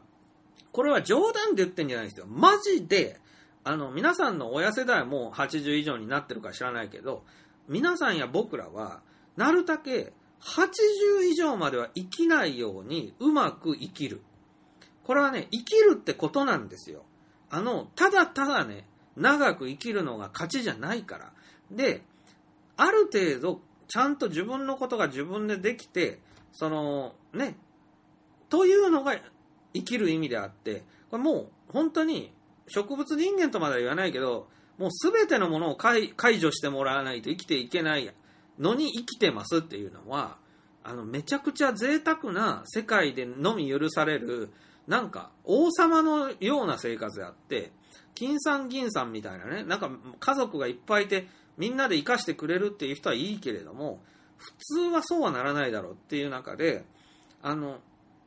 これは冗談で言ってんじゃないんですよ。マジであの、皆さんの親世代も80以上になってるか知らないけど、皆さんや僕らは、なるだけ80以上までは生きないようにうまく生きる。これはね、生きるってことなんですよ。あの、ただただね、長く生きるのが勝ちじゃないから。で、ある程度、ちゃんと自分のことが自分でできて、その、ね、というのが生きる意味であって、これもう本当に植物人間とまでは言わないけど、もう全てのものを解除してもらわないと生きていけないのに生きてますっていうのは、あの、めちゃくちゃ贅沢な世界でのみ許される、なんか王様のような生活であって、金さん銀さんみたいなね、なんか家族がいっぱいいて、みんなで生かしてくれるっていう人はいいけれども、普通はそうはならないだろうっていう中で、あの、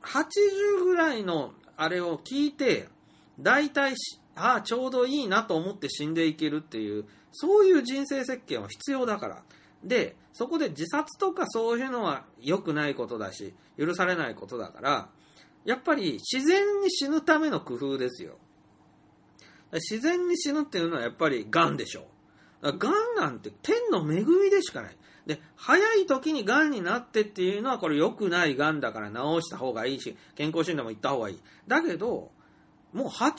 80ぐらいのあれを聞いて、大体し、ああ、ちょうどいいなと思って死んでいけるっていう、そういう人生設計は必要だから。で、そこで自殺とかそういうのは良くないことだし、許されないことだから、やっぱり自然に死ぬための工夫ですよ。自然に死ぬっていうのはやっぱり癌でしょう。癌なんて天の恵みでしかない。で、早い時に癌になってっていうのはこれ良くない癌だから治した方がいいし、健康診断も行った方がいい。だけど、もう80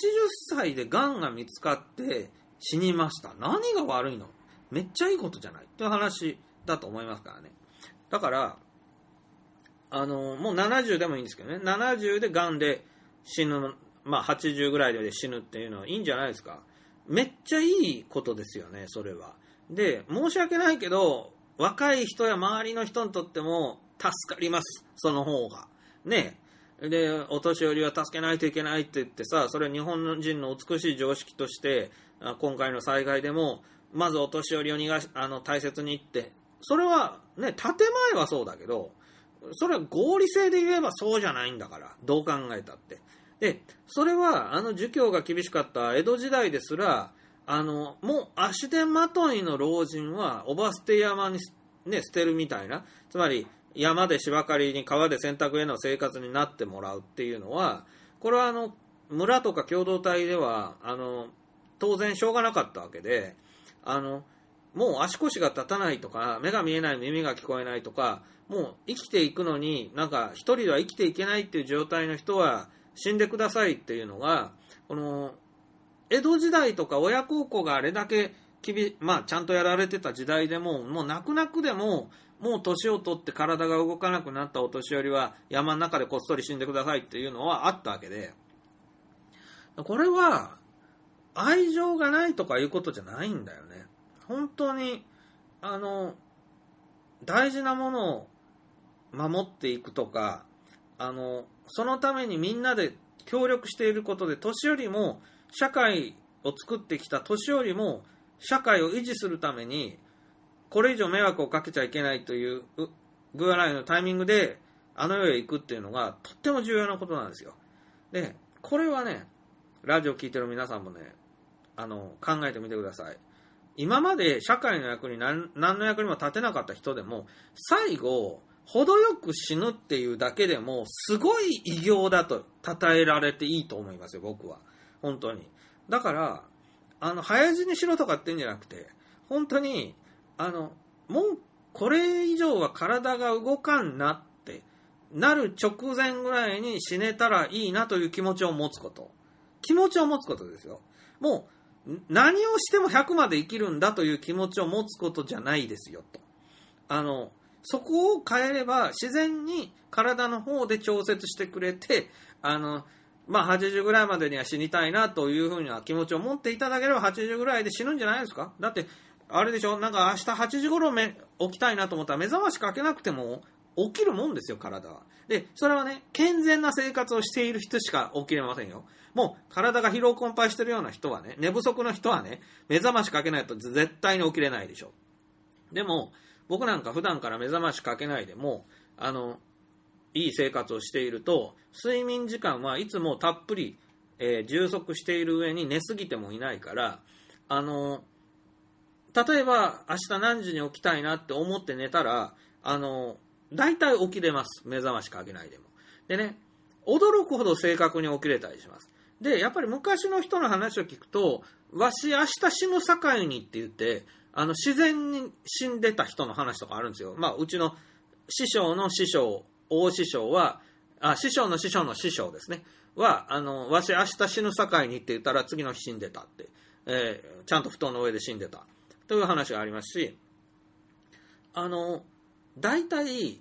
歳で癌が見つかって死にました。何が悪いの？めっちゃいいことじゃないっていう話だと思いますからね。だから、あの、もう70でもいいんですけどね、70で癌で死ぬ、まあ80ぐらいで死ぬっていうのはいいんじゃないですか。めっちゃいいことですよね、それは。で、申し訳ないけど、若い人や周りの人にとっても助かります、その方が。ねで、お年寄りは助けないといけないって言ってさ、それは日本人の美しい常識として、今回の災害でも、まずお年寄りを逃がし、あの、大切にって、それはね、建前はそうだけど、それは合理性で言えばそうじゃないんだから、どう考えたって。で、それは、あの、儒教が厳しかった江戸時代ですら、あの、もう足手まといの老人は、おば捨て山に、ね、捨てるみたいな、つまり、山で芝刈りに川で洗濯への生活になってもらうっていうのは、これはあの、村とか共同体では、あの、当然しょうがなかったわけで、あの、もう足腰が立たないとか、目が見えない、耳が聞こえないとか、もう生きていくのに、なんか一人では生きていけないっていう状態の人は死んでくださいっていうのが、この、江戸時代とか親孝行があれだけ厳、まあちゃんとやられてた時代でも、もう泣く泣くでも、もう年を取って体が動かなくなったお年寄りは山の中でこっそり死んでくださいっていうのはあったわけで、これは愛情がないとかいうことじゃないんだよね。本当に、あの、大事なものを守っていくとか、あの、そのためにみんなで協力していることで、年寄りも社会を作ってきた年寄りも社会を維持するために、これ以上迷惑をかけちゃいけないというぐらいのタイミングで、あの世へ行くっていうのがとっても重要なことなんですよ。で、これはね、ラジオ聞いてる皆さんもね、あの、考えてみてください。今まで社会の役に何何の役にも立てなかった人でも、最後、程よく死ぬっていうだけでも、すごい偉業だと称えられていいと思いますよ、僕は。本当に。だから、あの、早死にしろとかってんじゃなくて、本当に、あの、もうこれ以上は体が動かんなってなる直前ぐらいに死ねたらいいなという気持ちを持つこと。気持ちを持つことですよ。もう、何をしても100まで生きるんだという気持ちを持つことじゃないですよ、と。あの、そこを変えれば自然に体の方で調節してくれて、あの、まあ、80ぐらいまでには死にたいなというふうな気持ちを持っていただければ80ぐらいで死ぬんじゃないですか？だって、あれでしょ？なんか明日8時頃め起きたいなと思ったら目覚ましかけなくても起きるもんですよ、体は。で、それはね、健全な生活をしている人しか起きれませんよ。もう体が疲労困憊してるような人はね、寝不足の人はね、目覚ましかけないと絶対に起きれないでしょ。でも、僕なんか普段から目覚ましかけないでも、あの、いい生活をしていると、睡眠時間はいつもたっぷり、えー充足している上に寝すぎてもいないから、あの、例えば明日何時に起きたいなって思って寝たら、あの、大体起きれます。目覚ましかけないでも。でね、驚くほど正確に起きれたりします。で、やっぱり昔の人の話を聞くと、わし明日死ぬ境にって言って、あの、自然に死んでた人の話とかあるんですよ。まあ、うちの師匠の師匠、大師匠は、あ、師匠の師匠の師匠ですね。は、あの、わし明日死ぬ境にって言ったら次の日死んでたって。えーちゃんと布団の上で死んでた。という話がありますし、あの、大体、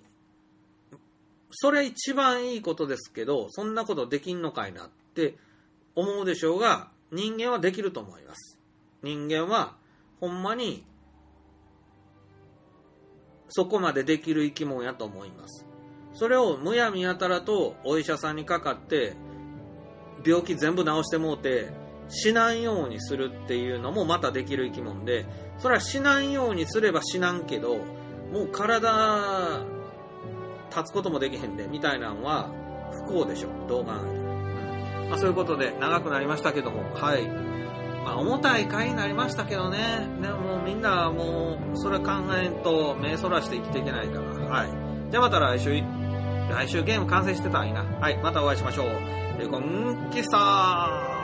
それ一番いいことですけど、そんなことできんのかいなって思うでしょうが、人間はできると思います。人間は、ほんまに、そこまでできる生き物やと思います。それをむやみやたらとお医者さんにかかって、病気全部治してもうて、死なんようにするっていうのもまたできる生き物で、それは死なんようにすれば死なんけど、もう体、立つこともできへんで、みたいなのは不幸でしょ、どう考えても。まあそういうことで長くなりましたけども、はい。まあ重たい回になりましたけどね、でもうみんなもう、それ考えんと目そらして生きていけないから、はい。じゃあまた来週、来週ゲーム完成してたらいいな。はい、またお会いしましょう。レコンキスター